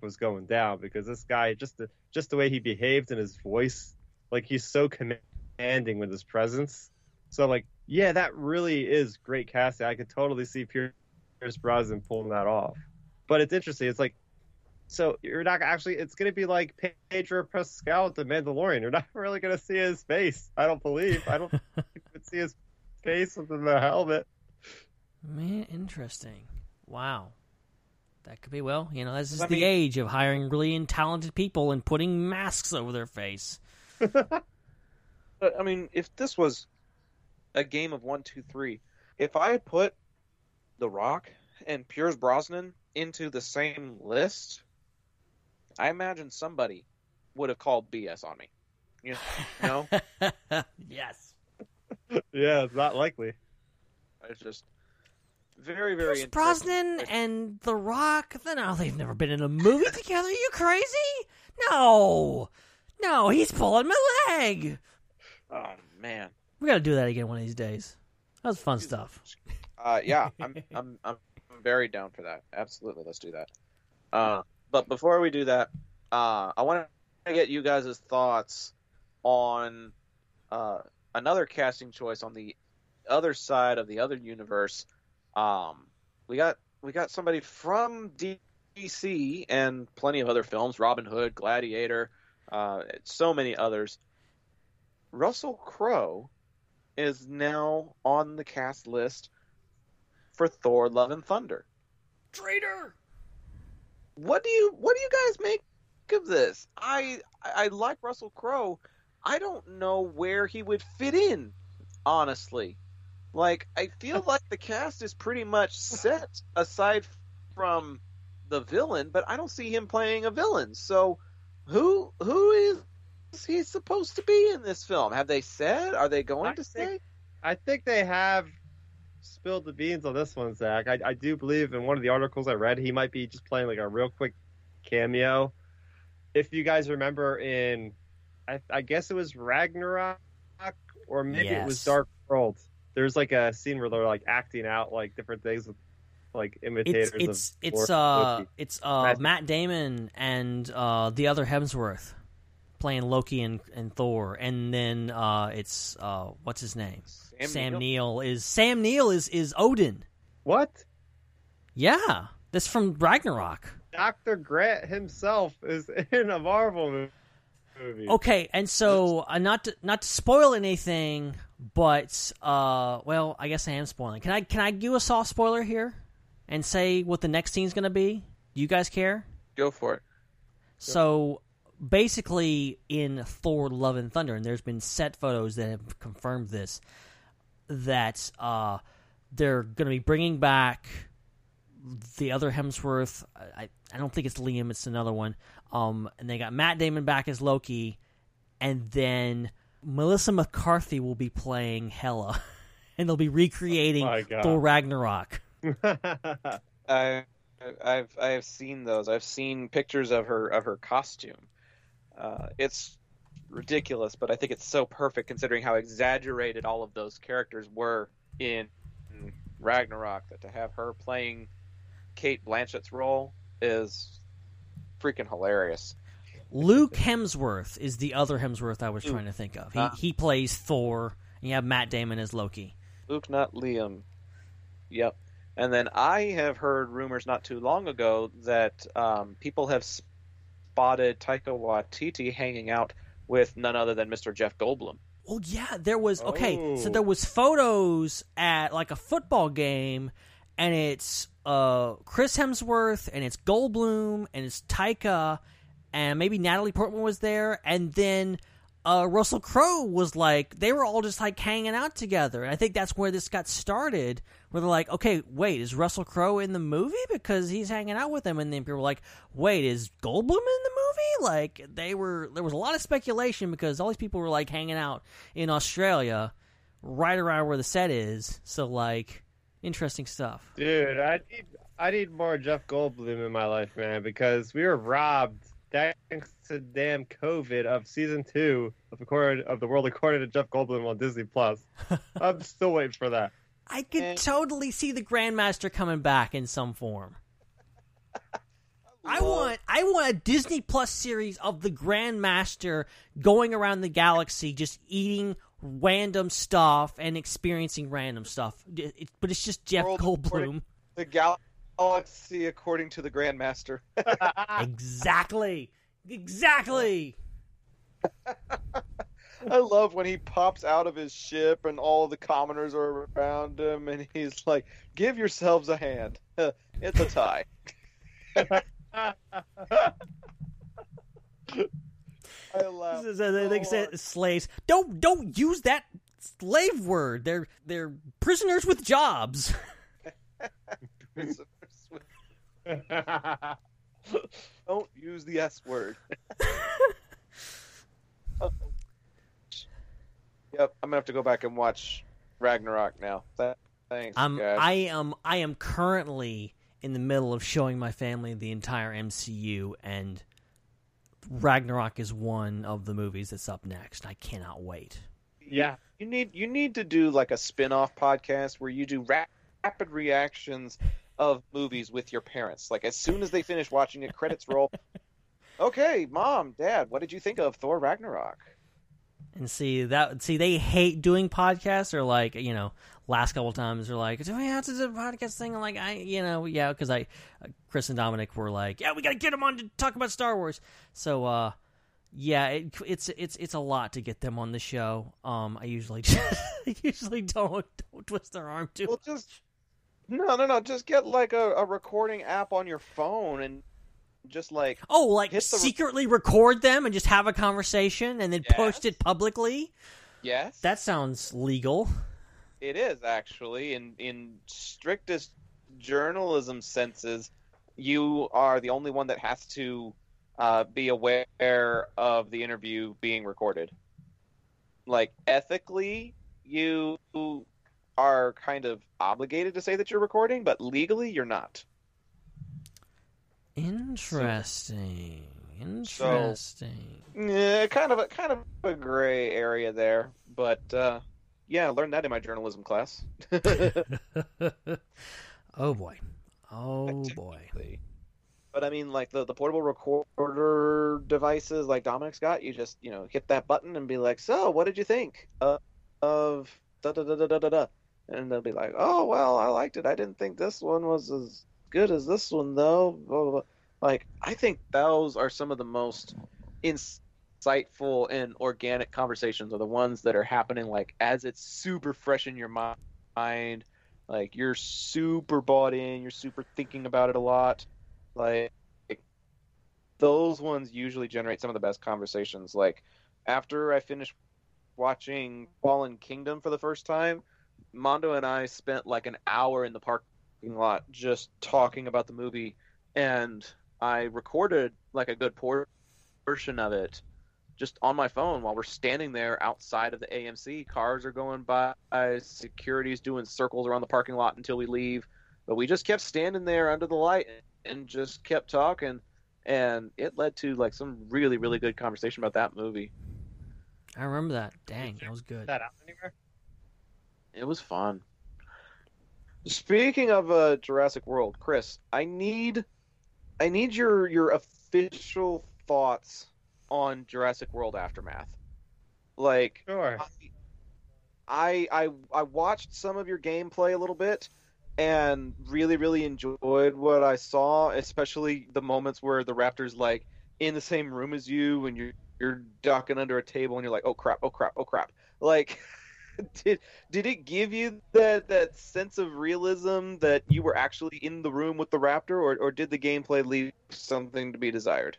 was going down because this guy just the just the way he behaved and his voice, like he's so commanding with his presence. So like, yeah, that really is great casting. I could totally see Pierce Brosnan pulling that off. But it's interesting. It's like, so you're not actually. It's going to be like Pedro Pascal the Mandalorian. You're not [LAUGHS] really going to see his face. I don't believe. I don't [LAUGHS] think see his face within the helmet.
Man, interesting. Wow. That could be well, you know, this is
I
the
mean-
age of hiring really talented people and putting masks over their face. [LAUGHS]
But I mean, if this was a game of one, two, three, if I had put The Rock and Pierce Brosnan into the same list, I imagine somebody would have called BS on me. You [LAUGHS] know,
yes.
yeah, it's not likely.
it's just very, very.
Pierce
interesting.
Brosnan and The Rock. No, they've never been in a movie [LAUGHS] together. Are you crazy? No, no, he's pulling my leg.
Oh man.
We got to do that again one of these days. That was fun stuff.
Uh, yeah, [LAUGHS] I'm, I'm, I'm very down for that. Absolutely, let's do that. Uh, but before we do that, uh, I want to get you guys' thoughts on uh, another casting choice on the other side of the other universe. Um, we got we got somebody from DC and plenty of other films: Robin Hood, Gladiator, uh, so many others. Russell Crowe is now on the cast list for Thor: Love and Thunder.
Traitor.
What do you what do you guys make of this? I I like Russell Crowe. I don't know where he would fit in, honestly. Like I feel like the cast is pretty much set aside from the villain, but I don't see him playing a villain. So who who is he supposed to be in this film? Have they said? Are they going
I
to
think-
say?
I think they have spilled the beans on this one, Zac. I, I do believe in one of the articles I read, he might be just playing like a real quick cameo. If you guys remember in, I, I guess it was Ragnarok, or maybe it was Dark World. There's like a scene where they're like acting out like different things with like imitators
It's it's
of
it's uh
Loki.
it's uh Matt Damon and uh the other Hemsworth playing Loki and, and Thor, and then uh it's uh what's his name? Sam, Neill is Sam Neill is is Odin.
what?
Yeah, that's from Ragnarok.
Doctor Grant himself is [LAUGHS] in a Marvel movie.
Okay, and so uh, not to not to spoil anything, but uh, well, I guess I am spoiling. Can I can I do a soft spoiler here and say what the next scene's going to be? Do you guys care?
Go for it.
So basically, in Thor: Love and Thunder, and there's been set photos that have confirmed this, that uh, they're going to be bringing back the other Hemsworth. I I don't think it's Liam; it's another one. Um, and they got Matt Damon back as Loki, and then Melissa McCarthy will be playing Hela, [LAUGHS] and they'll be recreating
my God.
Thor Ragnarok. [LAUGHS]
I, I've I've seen those. I've seen pictures of her of her costume. Uh, it's ridiculous, but I think it's so perfect considering how exaggerated all of those characters were in Ragnarok. That to have her playing Cate Blanchett's role is freaking hilarious.
Luke Hemsworth is the other Hemsworth I was trying to think of. He he plays Thor, and you have Matt Damon as Loki.
Luke, not Liam. Yep. And then I have heard rumors not too long ago that um, people have spotted Taika Waititi hanging out with none other than Mr. Jeff Goldblum.
Oh yeah, there was okay. So
Oh.
there was photos at like a football game, and it's uh Chris Hemsworth, and it's Goldblum, and it's Taika, and maybe Natalie Portman was there, and then uh Russell Crowe was like they were all just like hanging out together. And I think that's where this got started. Where they're like, okay, wait, is Russell Crowe in the movie because he's hanging out with them? And then people were like, wait, is Goldblum in the movie? Like they were, there was a lot of speculation because all these people were like hanging out in Australia, right around where the set is. So like, interesting stuff.
Dude, I need I need more Jeff Goldblum in my life, man, because we were robbed thanks to damn COVID of season two of the Court of the World according to Jeff Goldblum on Disney Plus. [LAUGHS] I'm still waiting for that.
I could
And-
totally see the Grandmaster coming back in some form. I want I want a Disney Plus series of the Grandmaster going around the galaxy just eating random stuff and experiencing random stuff. It- it- but it's just Jeff
World
Goldblum.
the galaxy according to the Grandmaster. [LAUGHS]
exactly. Exactly.
I love when he pops out of his ship and all the commoners are around him, and he's like, "Give yourselves a hand. [LAUGHS] it's a tie." [LAUGHS] I laughed
So they, they say slaves. Don't don't use that slave word. They're they're prisoners with jobs. [LAUGHS]
Don't use the S word. [LAUGHS] yep, I'm gonna have to go back and watch Ragnarok now. Thanks,
I'm
guys.
I am I am currently in the middle of showing my family the entire MCU and Ragnarok is one of the movies that's up next. I cannot wait.
yeah,
You need you need to do like a spin-off podcast where you do ra- rapid reactions of movies with your parents. Like as soon as they finish watching it, credits roll. [LAUGHS] Okay, mom, dad, what did you think of Thor Ragnarok?
And see that see they hate doing podcasts or like you know last couple times they're like do we have to do a podcast thing I'm like I you know yeah because I uh, Chris and Dominic were like yeah we got to get them on to talk about Star Wars so uh yeah it, it's it's it's a lot to get them on the show um I usually I [LAUGHS] usually don't don't twist their arm too
Well, just no, no, no. Just get like a, a recording app on your phone and just like
oh like
the re-
secretly record them and just have a conversation and then post it publicly
yes,
that sounds legal
it is actually in in strictest journalism senses. You are the only one that has to uh, be aware of the interview being recorded. Like ethically, you are kind of obligated to say that you're recording, but legally, you're not.
interesting interesting
Yeah, kind of a kind of a gray area there, but uh, yeah, I learned that in my journalism class. [LAUGHS]
oh boy. Oh boy.
But I mean, like the, the portable recorder devices, like Dominic's got, you just you know hit that button and be like, "So, what did you think of, of da da da da da da da?" And they'll be like, "Oh, well, I liked it. I didn't think this one was as good as this one, though." Blah, blah, blah. Like, I think those are some of the most insightful and organic conversations are the ones that are happening like as it's super fresh in your mind. Like you're super bought in, you're super thinking about it a lot. Like those ones usually generate some of the best conversations. Like after I finished watching Fallen Kingdom for the first time, Mondo and I spent like an hour in the parking lot just talking about the movie, and I recorded like a good por- portion of it just on my phone while we're standing there outside of the AMC. Cars are going by, security's doing circles around the parking lot until we leave. But we just kept standing there under the light and just kept talking, and it led to like some really really good conversation about that movie.
I remember that. Dang, that was good.
that out anywhere?
It was fun. Speaking of uh, Jurassic World, Chris, I need, I need your your official thoughts on Jurassic World Aftermath. Like,
Sure.
I I I watched some of your gameplay a little bit, and really really enjoyed what I saw, especially the moments where the Raptors like in the same room as you, and you're you're ducking under a table, and you're like, oh crap, oh crap, oh crap, like. [LAUGHS] [LAUGHS] Did did it give you that that sense of realism that you were actually in the room with the raptor, or or did the gameplay leave something to be desired?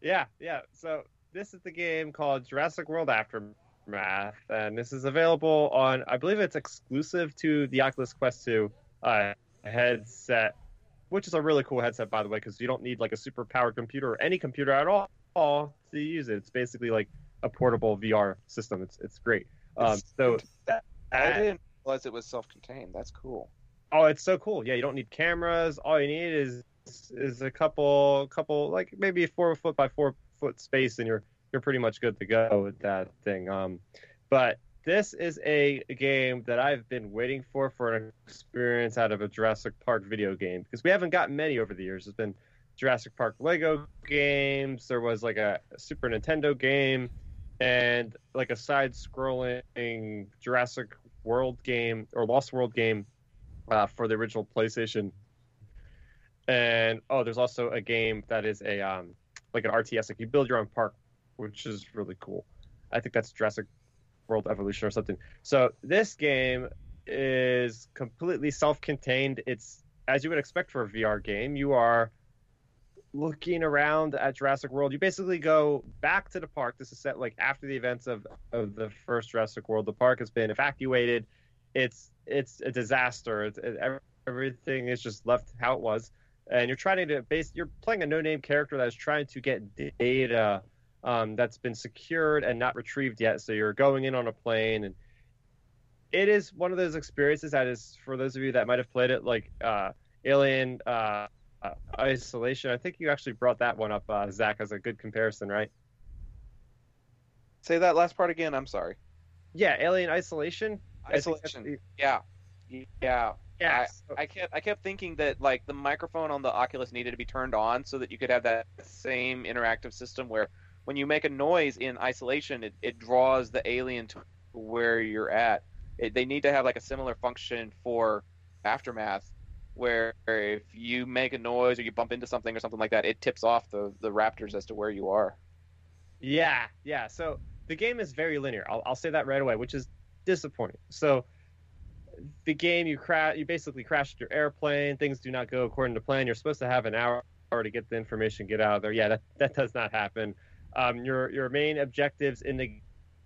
Yeah, yeah. So this is the game called Jurassic World Aftermath, and this is available on. I believe it's exclusive to the Oculus Quest 2 uh, headset, which is a really cool headset, by the way, because you don't need like a super powered computer or any computer at all, all to use it. It's basically like a portable VR system. It's it's great. Um, so
I didn't realize it was self-contained. That's cool.
Oh, it's so cool. Yeah, you don't need cameras. All you need is is a couple couple like maybe four foot by four foot space and you're you're pretty much good to go with that thing. Um but this is a game that I've been waiting for for an experience out of a Jurassic Park video game because we haven't gotten many over the years. There's been Jurassic Park Lego games. There was like a Super Nintendo game and like a side-scrolling Jurassic World game or Lost World game uh, for the original PlayStation. And oh, there's also a game that is a um, like an RTS, like you build your own park, which is really cool. I think that's Jurassic World Evolution or something. So this game is completely self-contained. It's as you would expect for a VR game. You are looking around at Jurassic World, you basically go back to the park. This is set like after the events of, of the first Jurassic World. The park has been evacuated. It's it's a disaster. It's, it, everything is just left how it was, and you're trying to base. You're playing a no-name character that is trying to get data um, that's been secured and not retrieved yet. So you're going in on a plane, and it is one of those experiences that is for those of you that might have played it, like uh, Alien. Uh, isolation. I think you actually brought that one up, uh, Zac, as a good comparison, right?
Say that last part again. I'm sorry.
Yeah, Alien Isolation. I think that's
Isolation.
the-
Yeah. Yeah.
Yeah.
I, I kept I kept thinking that like the microphone on the Oculus needed to be turned on so that you could have that same interactive system where when you make a noise in isolation, it, it draws the alien to where you're at. It, they need to have like a similar function for aftermath, where if you make a noise or you bump into something or something like that, it tips off the the raptors as to where you are.
Yeah, yeah. So the game is very linear. I'll, I'll say that right away, which is disappointing. So the game, you crash, you basically crashed your airplane. Things do not go according to plan. You're supposed to have an hour to get the information, get out of there. Yeah, that, that does not happen. Um, your your main objectives in the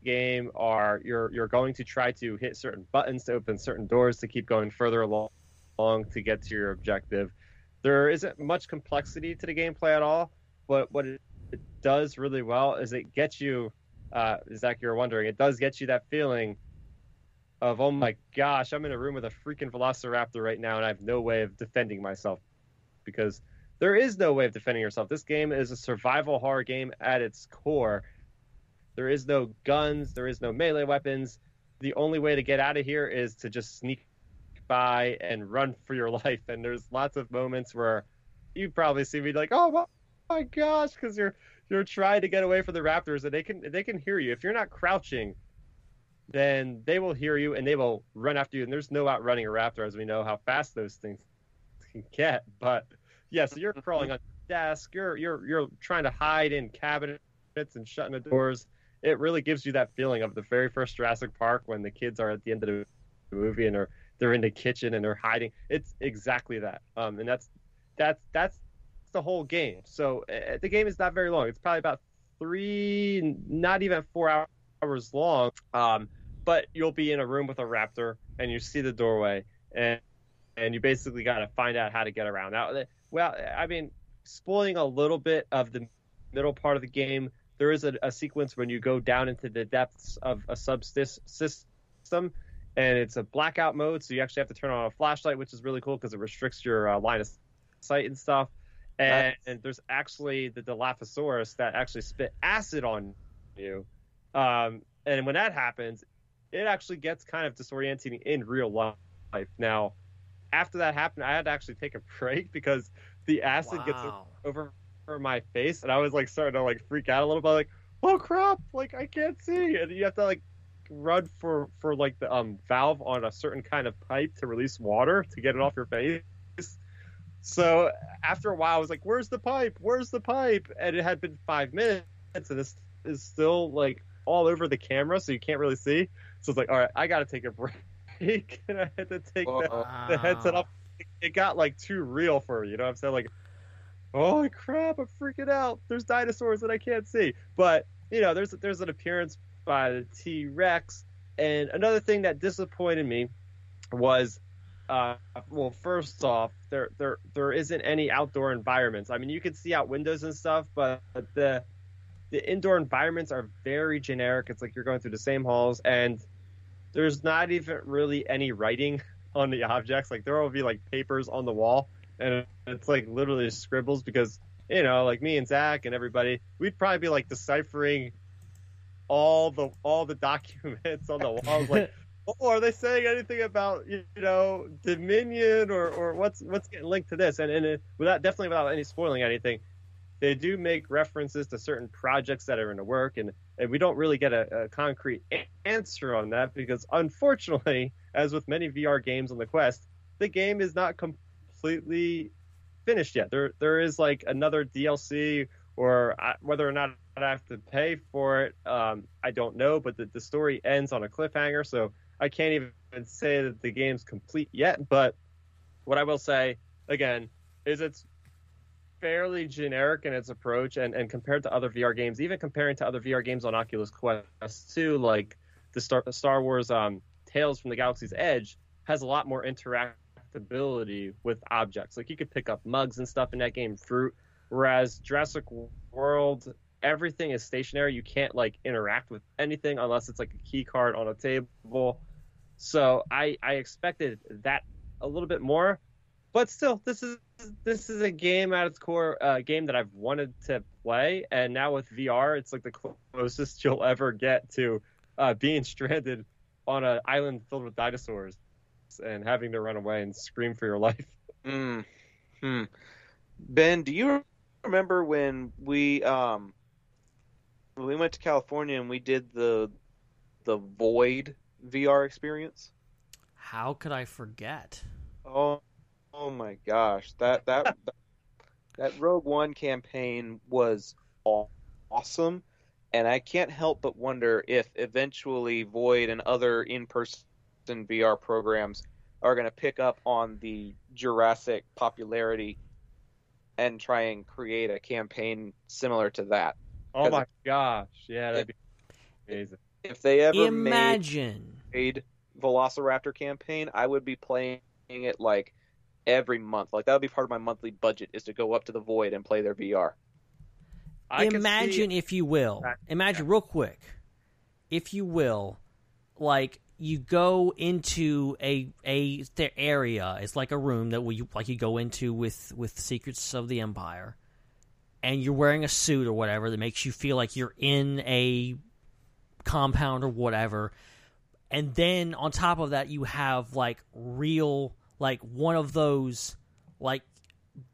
game are you're you're going to try to hit certain buttons to open certain doors to keep going further along, along to get to your objective. There isn't much complexity to the gameplay at all, but what it it does really well is it gets you uh Zac you're wondering it does get you that feeling of oh my gosh I'm in a room with a freaking velociraptor right now and I have no way of defending myself. Because there is no way of defending yourself. This game is a survival horror game at its core. There is no guns there is no melee weapons. The only way to get out of here is to just sneak by and run for your [LAUGHS] life. And there's lots of moments where you probably see me like oh my gosh because you're you're trying to get away from the raptors and they can they can hear you. If you're not crouching then they will hear you and they will run after you. And there's no outrunning a raptor as we know how fast those things can get. But yeah so you're mm-hmm. crawling on your desk. You're you're you're trying to hide in cabinets and shutting the doors. It really gives you that feeling of the very first Jurassic Park when the kids are at the end of the movie and they're they're in the kitchen and they're hiding it's exactly that um and that's that's that's the whole game. So uh, the game is not very long. It's probably about three, not even four hours long. Um, but you'll be in a room with a raptor, and you see the doorway, and and you basically got to find out how to get around. Now, well, I mean, spoiling a little bit of the middle part of the game. There is a, a sequence when you go down into the depths of a subsys system, and it's a blackout mode, so you actually have to turn on a flashlight, which is really cool because it restricts your uh, line of sight and stuff and, and there's actually the Dilophosaurus that actually spit acid on you. Um, and when that happens, it actually gets kind of disorienting in real life. Now, after that happened, I had to actually take a [LAUGHS] break because the acid gets
Wow.
over my face, and I was like starting to like freak out a little bit, like, oh crap, like I can't see, and you have to like run for for like the um valve on a certain kind of pipe to release water to get it off your face. So after a while, I was like, "Where's the pipe? Where's the pipe?" And it had been five minutes, and this is still like all over the camera, so you can't really see. So it's like, all right, I got to take a [LAUGHS] break, and I had to take the, the headset off. It got like too real for you know what I'm saying? Like, holy crap, I'm freaking out. There's dinosaurs that I can't see, but you know, there's there's an appearance by the T Rex, and another thing that disappointed me was uh, well, first off, there there there isn't any outdoor environments. I mean, you can see out windows and stuff, but the the indoor environments are very generic. It's like you're going through the same halls, and there's not even really any writing [LAUGHS] on the objects. Like there will be like papers on the wall, and it's like literally scribbles because you know, like me and Zac and everybody, we'd probably be like deciphering all the all the documents on the walls, like [LAUGHS] oh, are they saying anything about you know Dominion or, or what's what's getting linked to this? And and it, without definitely without any spoiling anything, they do make references to certain projects that are in the work, and, and we don't really get a, a concrete a- answer on that because unfortunately, as with many VR games on the Quest, the game is not completely finished yet. There there is like another DLC or I, whether or not I have to pay for it, um, I don't know. But the, the story ends on a cliffhanger, so I can't even say that the game's complete yet. But what I will say again is it's fairly generic in its approach, and, and compared to other VR games, even comparing to other VR games on Oculus Quest 2, like the Star, Star Wars um, Tales from the Galaxy's Edge, has a lot more interactability with objects. Like you could pick up mugs and stuff in that game, fruit, whereas Jurassic World, everything is stationary. You can't like interact with anything unless it's like a key card on a table. So I I expected that a little bit more, but still, this is this is a game at its core, a uh, game that I've wanted to play, and now with VR, it's like the closest [LAUGHS] you'll ever get to uh, being stranded on an island filled with dinosaurs and having to run away and scream for your [LAUGHS] life.
Mm. Hmm. Ben, do you remember when we um when we went to California and we did the the Void VR experience?
How could I forget?
Oh, oh my gosh, that [LAUGHS] that that Rogue One campaign was awesome, and I can't help but wonder if eventually Void and other in-person VR programs are going to pick up on the Jurassic popularity and try and create a campaign similar to that.
Oh my gosh, yeah, that'd be amazing.
If they ever
imagine
made Velociraptor campaign, I would be playing it like every month. Like that would be part of my monthly budget is to go up to the void and play their VR.
I
imagine,
see-
if you will, imagine real quick, if you will, like you go into a a the area. It's like a room that we like you go into with with Secrets of the Empire, and you're wearing a suit or whatever that makes you feel like you're in a compound or whatever. And then on top of that, you have like real, like one of those, like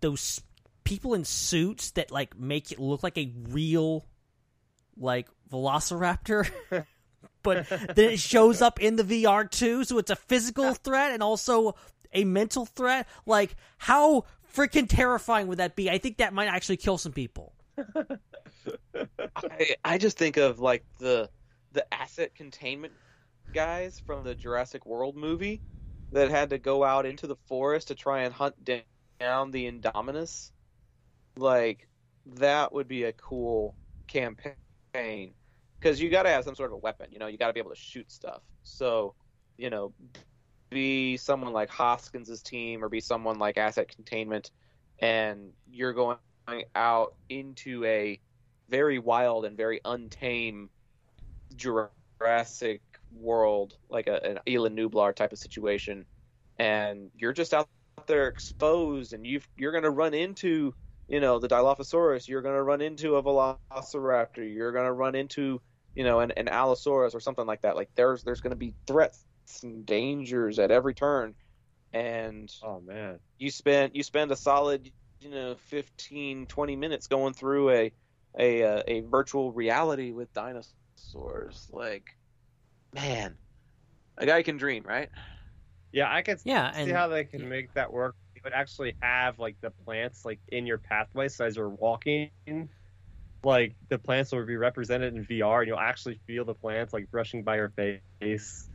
those people in suits that like make it look like a real, like Velociraptor. [LAUGHS] but then it shows up in the VR too, so it's a physical threat and also a mental threat. Like, how freaking terrifying would that be? I think that might actually kill some people.
I, I just think of like the the asset containment guys from the Jurassic World movie that had to go out into the forest to try and hunt down the Indominus. Like that would be a cool campaign because you got to have some sort of a weapon. You know, you got to be able to shoot stuff. So, you know, be someone like Hoskins's team or be someone like Asset Containment, and you're going out into a very wild and very untamed Jurassic world, like a, an Isla Nublar type of situation, and you're just out there exposed, and you you're going to run into, you know, the Dilophosaurus, you're going to run into a Velociraptor, you're going to run into, you know, an, an Allosaurus or something like that. Like there's there's going to be threats and dangers at every turn, and
Oh man,
you spend you spend a solid you know 15 20 minutes going through a a uh, a virtual reality with dinosaurs like man a guy can dream right
yeah, I can
Yeah,
see
and
how they can make that work. You would actually have like the plants like in your pathway, so as you're walking, like the plants will be represented in VR, and you'll actually feel the plants like brushing by your face.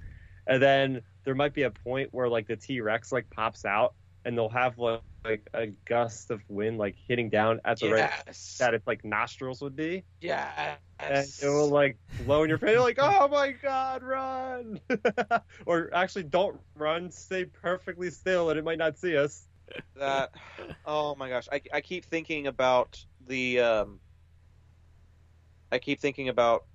And then there might be a point where like the T Rex like pops out, and they'll have like, like a gust of wind like hitting down at the right
yes
that its like nostrils would be,
yes
and it will like blow in your face. You're like, oh my god, run! [LAUGHS] or actually, don't run. Stay perfectly still, and it might not see us.
that oh my gosh I, I keep thinking about the um i keep thinking about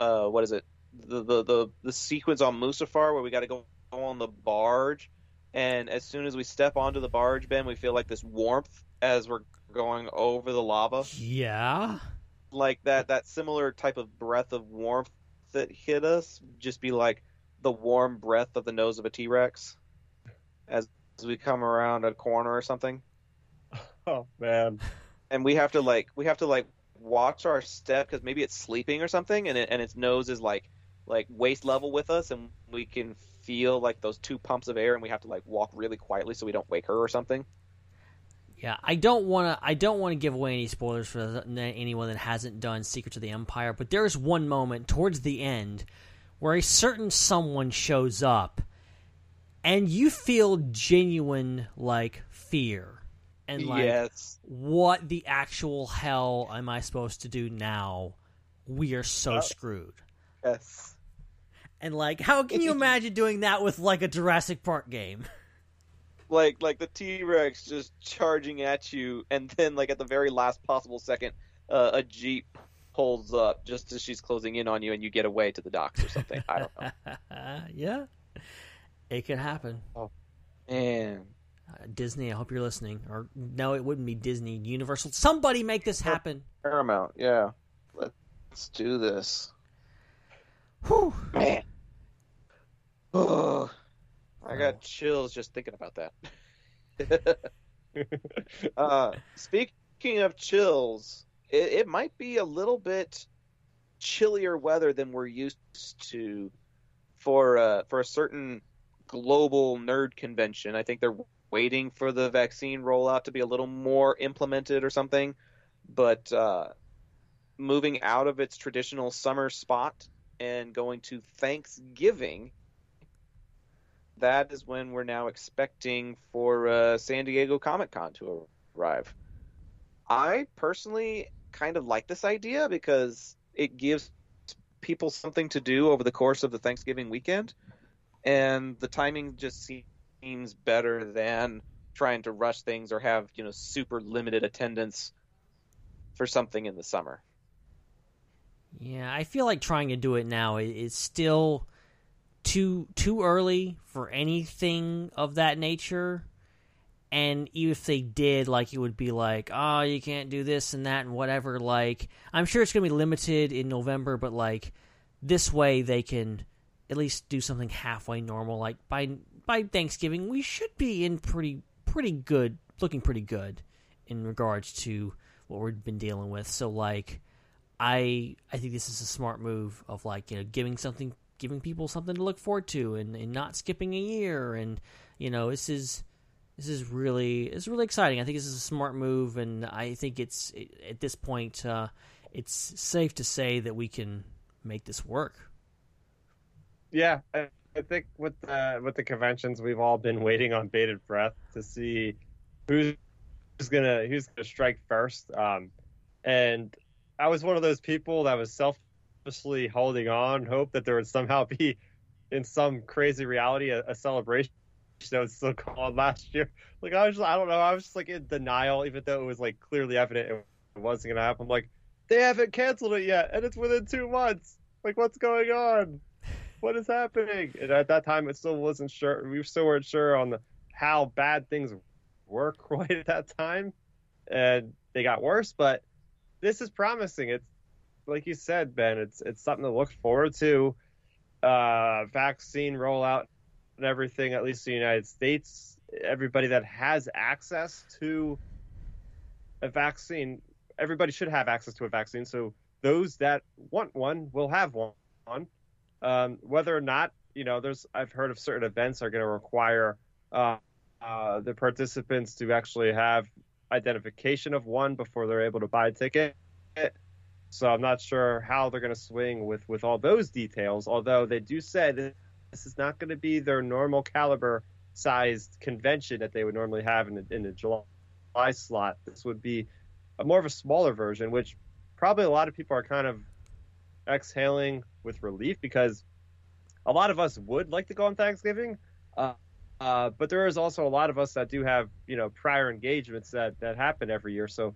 uh what is it? The the the, the sequence on Mustafar where we got to go on the barge and as soon as we step onto the barge ben we feel like this warmth as we're going over the lava.
Yeah.
like that that similar type of breath of warmth that hit us just be like the warm breath of the nose of a T-Rex as, as we come around a corner or something. [LAUGHS]
Oh man,
and we have to like we have to like watch our step because maybe it's sleeping or something and it, and its nose is like like waist level with us and we can feel like those two pumps of air and we have to like walk really quietly so we don't wake her or something
Yeah, I don't want to. I don't want to give away any spoilers for anyone that hasn't done Secrets of the Empire. But there is one moment towards the end where a certain someone shows up, and you feel genuine like fear, and like
yes.
what the actual hell am I supposed to do now? We are so
Uh,
screwed.
Yes.
And like, how can you [LAUGHS] imagine doing that with like a Jurassic Park game?
Like like the T Rex just charging at you, and then like at the very last possible second, uh, a jeep pulls up just as she's closing in on you, and you get away to the docks or something. I don't know. [LAUGHS]
yeah, it could happen.
Oh Man,
Uh, Disney, I hope you're listening. Or no, it wouldn't be Disney. Universal. Somebody make this happen.
Paramount, yeah. Let's do this.
Whew.
Man. Oh, I got chills just thinking about that. [LAUGHS] uh, speaking of chills, it, it might be a little bit chillier weather than we're used to for uh, for a certain global nerd convention. I think they're waiting for the vaccine rollout to be a little more implemented or something. But uh, moving out of its traditional summer spot and going to Thanksgiving, that is when we're now expecting for uh, San Diego Comic Con to arrive. I personally kind of like this idea because it gives people something to do over the course of the Thanksgiving weekend, and the timing just seems better than trying to rush things or have you know super limited attendance for something in the summer.
Yeah, I feel like trying to do it now is still too too early for anything of that nature. And if they did, like, it would be like, oh, you can't do this and that and whatever. Like, I'm sure it's going to be limited in November, but like, this way they can at least do something halfway normal. Like by by Thanksgiving, we should be in pretty pretty good, looking pretty good in regards to what we've been dealing with. So like, I I think this is a smart move of like you know giving something giving people something to look forward to and, and not skipping a year and you know this is this is really it's really exciting. I think this is a smart move and I think it's at this point uh, it's safe to say that we can make this work.
Yeah, I think with the with the conventions, we've all been waiting on bated breath to see who's gonna who's gonna strike first. Um, and I was one of those people that was selfishly holding on, hope that there would somehow be, in some crazy reality, a, a celebration that was still called last year. Like I was, just, I don't know, I was just like in denial, even though it was like clearly evident it wasn't gonna happen. I'm like, they haven't canceled it yet, and it's within two months. Like, what's going on? What is happening? And at that time, it still wasn't sure. We still weren't sure on the, how bad things were [LAUGHS] quite at that time, and they got worse. But this is promising. It's like you said, Ben. It's it's something to look forward to. Uh, vaccine rollout and everything, at least in the United States. Everybody that has access to a vaccine, everybody should have access to a vaccine. So those that want one will have one. Um, whether or not, you know, there's I've heard of certain events are going to require uh, uh, the participants to actually have identification of one before they're able to buy a ticket. So I'm not sure how they're going to swing with with all those details. Although they do say that this is not going to be their normal caliber sized convention that they would normally have in the, in the July slot. This would be a more of a smaller version, which probably a lot of people are kind of exhaling with relief because a lot of us would like to go on Thanksgiving. Uh, uh, but there is also a lot of us that do have, you know, prior engagements that, that happen every year. So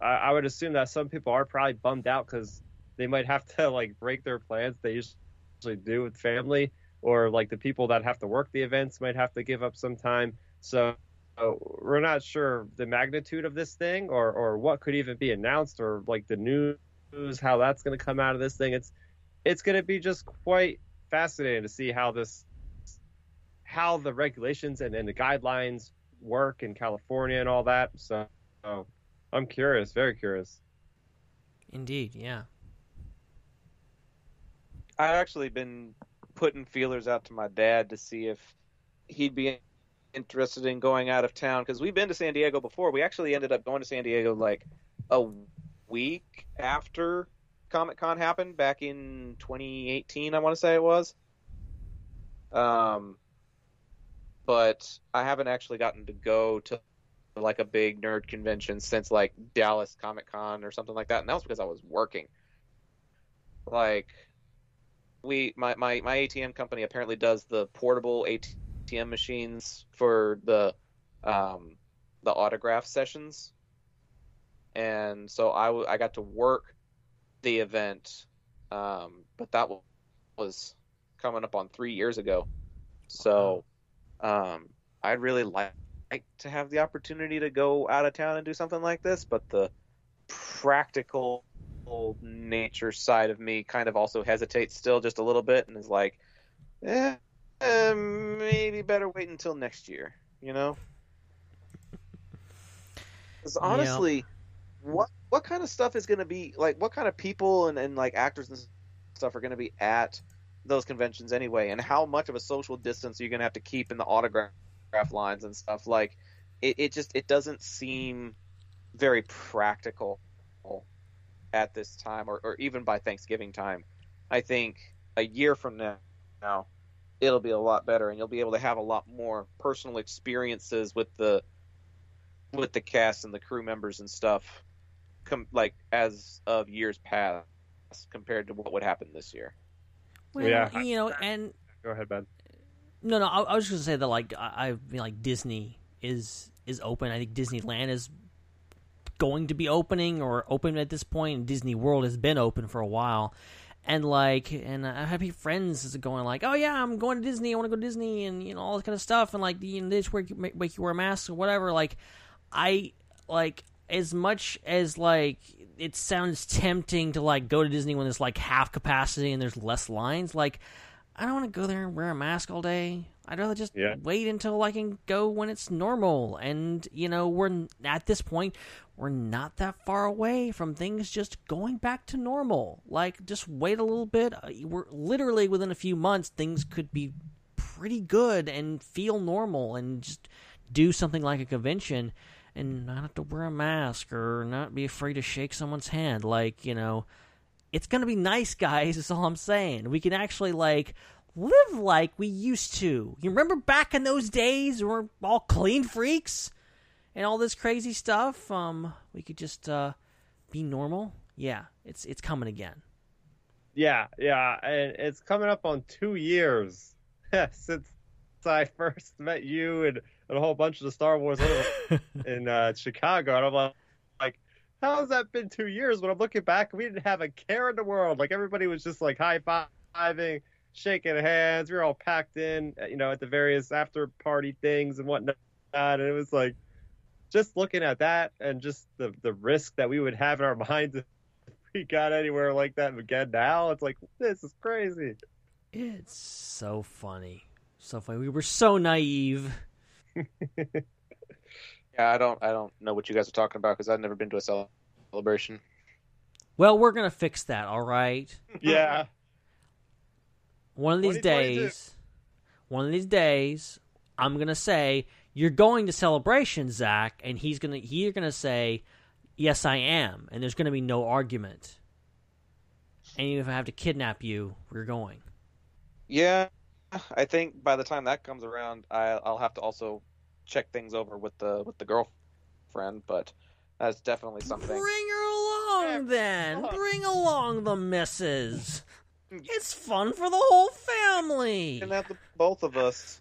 I, I would assume that some people are probably bummed out because they might have to like break their plans they usually do with family, or like the people that have to work the events might have to give up some time. So uh, we're not sure the magnitude of this thing or, or what could even be announced or like the news, how that's going to come out of this thing. It's, it's going to be just quite fascinating to see how this how the regulations and, and the guidelines work in California and all that. So, so I'm curious, very curious.
Indeed, yeah.
I've actually been putting feelers out to my dad to see if he'd be interested in going out of town because we've been to San Diego before. We actually ended up going to San Diego like a week after Comic Con happened back in 2018. I want to say it was. Um, but I haven't actually gotten to go to like a big nerd convention since like Dallas Comic Con or something like that, and that was because I was working. Like, we my my my ATM company apparently does the portable ATM machines for the um the autograph sessions, and so I w- I got to work the event, um, but that was coming up on three years ago, so um, I'd really like like to have the opportunity to go out of town and do something like this, but the practical nature side of me kind of also hesitates still just a little bit and is like, eh, eh, maybe better wait until next year, you know? Because honestly, what what kind of stuff is going to be like? What kind of people and, and like actors and stuff are going to be at those conventions anyway? And how much of a social distance are you going to have to keep in the autograph lines and stuff? Like, it, it just it doesn't seem very practical at this time, or, or even by Thanksgiving time. I think a year from now, now, it'll be a lot better, and you'll be able to have a lot more personal experiences with the with the cast and the crew members and stuff, com- like as of years past, compared to what would happen this year.
Well,
Yeah.
you know, and
Go ahead, Ben.
No, no. I, I was just gonna say that like I, I mean, like Disney is is open. I think Disneyland is going to be opening or open at this point. Disney World has been open for a while, and like, and I have friends is going like, "Oh yeah, I'm going to Disney. I want to go to Disney," and you know all this kind of stuff. And like, you know, they just make, make make you wear a mask or whatever. Like, I like as much as like it sounds tempting to like go to Disney when there's like half capacity and there's less lines. Like, I don't want to go there and wear a mask all day. I'd rather just
Yeah.
wait until I can go when it's normal. And you know, we're at this point, we're not that far away from things just going back to normal. Like, just wait a little bit. Uh, We're literally within a few months, things could be pretty good and feel normal, and just do something like a convention and not have to wear a mask or not be afraid to shake someone's hand. Like, you know, it's gonna be nice, guys. Is all I'm saying. We can actually like live like we used to. You remember back in those days, we we're all clean freaks and all this crazy stuff. Um, we could just uh, be normal. Yeah, it's it's coming again.
Yeah, yeah, and it's coming up on two years [LAUGHS] since I first met you and, and a whole bunch of the Star Wars [LAUGHS] in uh, Chicago, and I'm like, like, how has that been two years? When I'm looking back, we didn't have a care in the world. Like everybody was just like high fiving, shaking hands. We were all packed in, uh, you know, at the various after party things and whatnot, and it was like. Just looking at that and just the the risk that we would have in our [LAUGHS] minds if we got anywhere like that again now, it's like this is crazy.
It's so funny, so funny. We were so naive. [LAUGHS]
Yeah, I don't I don't know what you guys are talking about because I've never been to a celebration.
Well, we're gonna fix that. All right. [LAUGHS]
Yeah.
One of these days, one of these days, I'm gonna say you're going to celebration, Zac, and he's gonna you're gonna say, yes, I am, and there's gonna be no argument. And even if I have to kidnap you, we're going.
Yeah, I think by the time that comes around, I, I'll have to also check things over with the with the girlfriend. But that's definitely something.
Bring her along, then.
fuck.
Bring along the missus. It's fun for the whole family.
And have the both of us.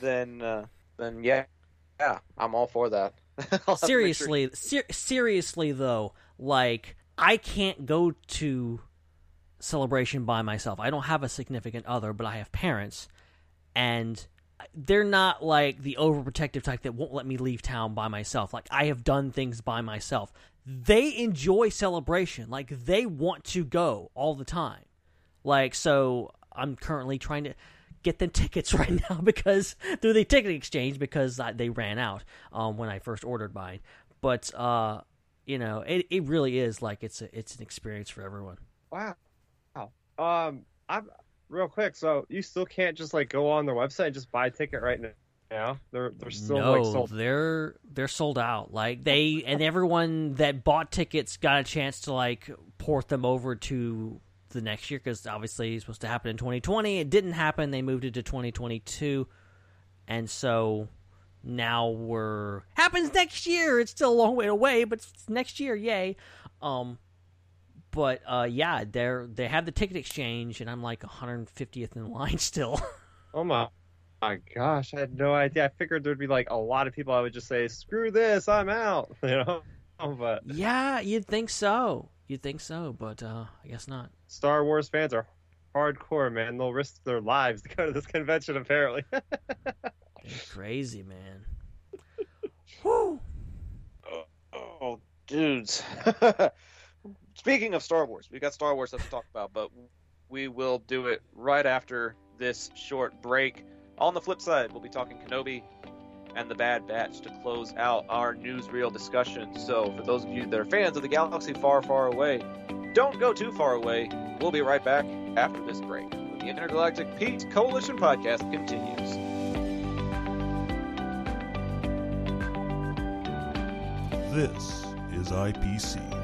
Then, uh, then yeah, yeah, I'm all for that. [LAUGHS] I'll have to make sure-
seriously, ser- seriously though, like I can't go to celebration by myself. I don't have a significant other, but I have parents, and they're not like the overprotective type that won't let me leave town by myself. Like I have done things by myself. They enjoy celebration. Like they want to go all the time. Like so I'm currently trying to get them [LAUGHS] tickets right now because through the ticket exchange because I, they ran out um, when I first ordered mine. But uh, you know, it it really is like it's a, it's an experience for everyone.
Wow. Um, I'm real quick. So you still can't just like go on their website and just buy a ticket right now. They're they're still
no,
like sold.
they're they're sold out. Like they and everyone that bought tickets got a chance to like port them over to the next year because obviously it's supposed to happen in 2020. It didn't happen. They moved it to 2022, and so now we're happens next year. It's still a long way away, but it's next year, yay. Um, but uh, yeah, they're they have the ticket exchange, and I'm like 150th in line [LAUGHS] still.
Oh my, my gosh, I had no idea. I figured there'd be like a lot of people. I would just say, "Screw this, I'm out." [LAUGHS] You know, [LAUGHS] but
yeah, you'd think so. You'd think so, but uh, I guess not.
Star Wars fans are hardcore, man. They'll risk their lives to go to this convention, apparently.
Crazy, man. Whew.
Oh, dudes. Speaking of Star Wars, we got Star Wars stuff to talk about, but we will do it right after this short break. On the flip side, we'll be talking Kenobi and the Bad Batch to close out our newsreel discussion. So, for those of you that are fans of the galaxy far, far away, don't go too far away. We'll be right back after this break. The Intergalactic Peace Coalition podcast continues.
This is IPC.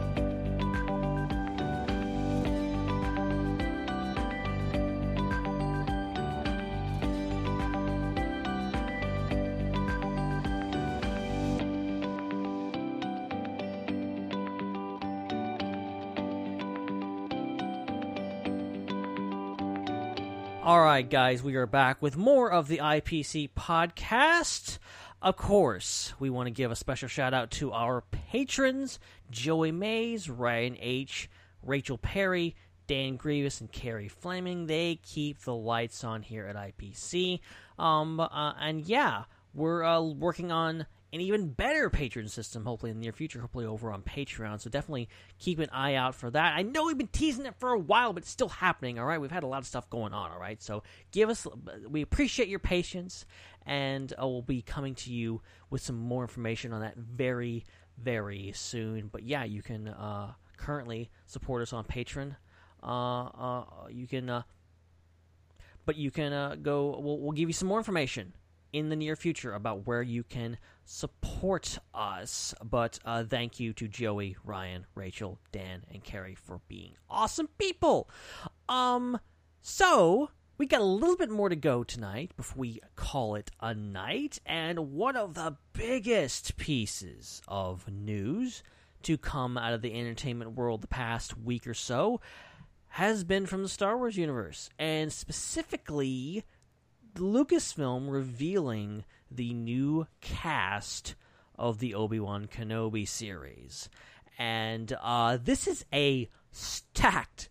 Right, guys, we are back with more of the IPC podcast. Of course, we want to give a special shout out to our patrons Joey Mays, Ryan H., Rachel Perry, Dan Grievous, and Carrie Fleming. They keep the lights on here at IPC. Um, uh, and yeah, we're uh, working on an even better patron system, hopefully in the near future, hopefully over on Patreon. So definitely keep an eye out for that. I know we've been teasing it for a while, but it's still happening. All right, we've had a lot of stuff going on. All right, so give us. We appreciate your patience, and uh, we'll be coming to you with some more information on that very, very soon. But yeah, you can uh, currently support us on Patreon. Uh, uh, you can, uh, but you can uh, go. We'll, we'll give you some more information in the near future about where you can support us. But uh, thank you to Joey, Ryan, Rachel, Dan, and Carrie for being awesome people. Um, so we got a little bit more to go tonight before we call it a night, and one of the biggest pieces of news to come out of the entertainment world the past week or so has been from the Star Wars universe, and specifically Lucasfilm revealing the new cast of the Obi Wan Kenobi series. And uh, this is a stacked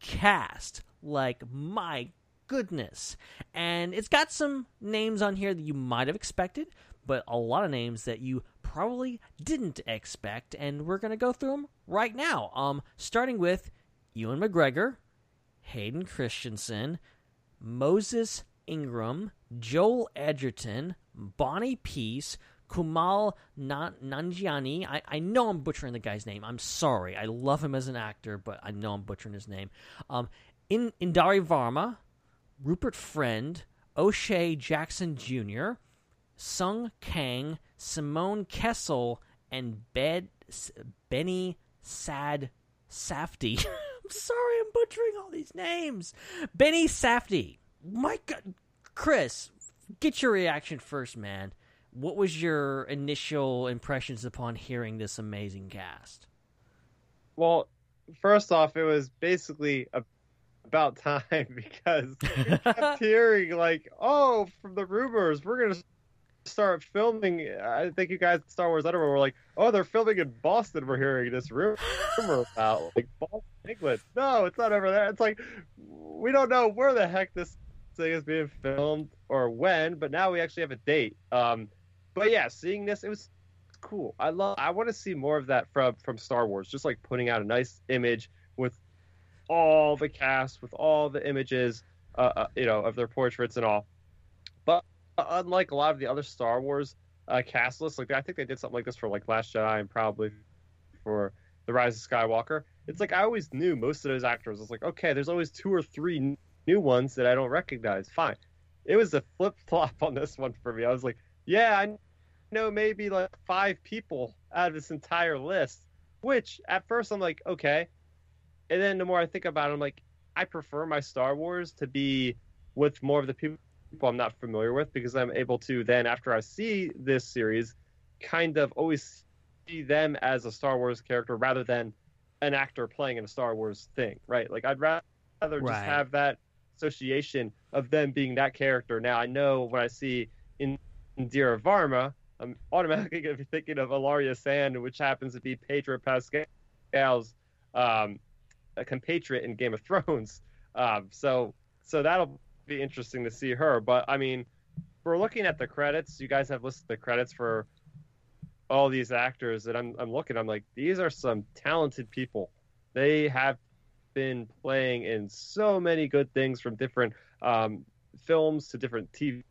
cast. Like, my goodness. And it's got some names on here that you might have expected, but a lot of names that you probably didn't expect. And we're going to go through them right now. Um, starting with Ewan McGregor, Hayden Christensen, Moses Ingram, Joel Edgerton, Bonnie Piesse, Kumal Nanjiani. I, I know I'm butchering the guy's name. I'm sorry. I love him as an actor, but I know I'm butchering his name. Um, in Indari Varma, Rupert Friend, O'Shea Jackson Jr., Sung Kang, Simone Kessell, and Bed, Benny Sad Safty. [LAUGHS] I'm sorry, I'm butchering all these names. Benny Safdie. My God, uh, Chris, get your reaction first, man. What was your initial impressions upon hearing this amazing cast?
Well, first off, it was basically a, about time [LAUGHS] because we kept [LAUGHS] hearing like, "Oh, from the rumors, we're gonna start filming." I think you guys Star Wars i don't were like, "Oh, they're filming in Boston." We're hearing this rumor about like Boston, England. No, it's not over there. It's like we don't know where the heck this thing is being filmed or when, but now we actually have a date. Um, but yeah, seeing this, it was cool. I love. I want to see more of that from from Star Wars. Just like putting out a nice image with all the cast, with all the images, uh, uh, you know, of their portraits and all. But unlike a lot of the other Star Wars uh, cast lists, like I think they did something like this for like Last Jedi and probably for The Rise of Skywalker. It's like I always knew most of those actors. It's like okay, there's always two or three new ones that I don't recognize. Fine. It was a flip flop on this one for me. I was like, yeah, I know maybe like five people out of this entire list, which at first I'm like, okay. And then the more I think about it, I'm like, I prefer my Star Wars to be with more of the people I'm not familiar with because I'm able to then, after I see this series, kind of always see them as a Star Wars character rather than an actor playing in a Star Wars thing, right? Like I'd rather just
Right.
have that association of them being that character. Now I know when I see in Indira Varma, I'm automatically going to be thinking of Ellaria Sand, which happens to be Pedro Pascal's um, compatriot in Game of Thrones. Um, so so that'll be interesting to see her. But I mean, we're looking at the credits. You guys have listed the credits for all these actors, and I'm I'm looking. I'm like, these are some talented people. They have been playing in so many good things from different um, films to different TV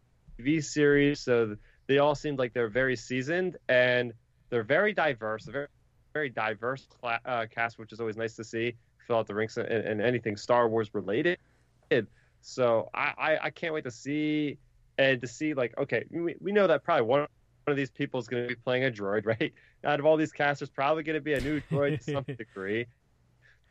series. So they all seem like they're very seasoned and they're very diverse. A very very diverse cla- uh, cast, which is always nice to see. Fill out the ranks and, and anything Star Wars related. So I, I, I can't wait to see and to see like okay we, we know that probably one one of these people is going to be playing a droid [LAUGHS] right out of all these casts there's probably going to be a new droid to some [LAUGHS] degree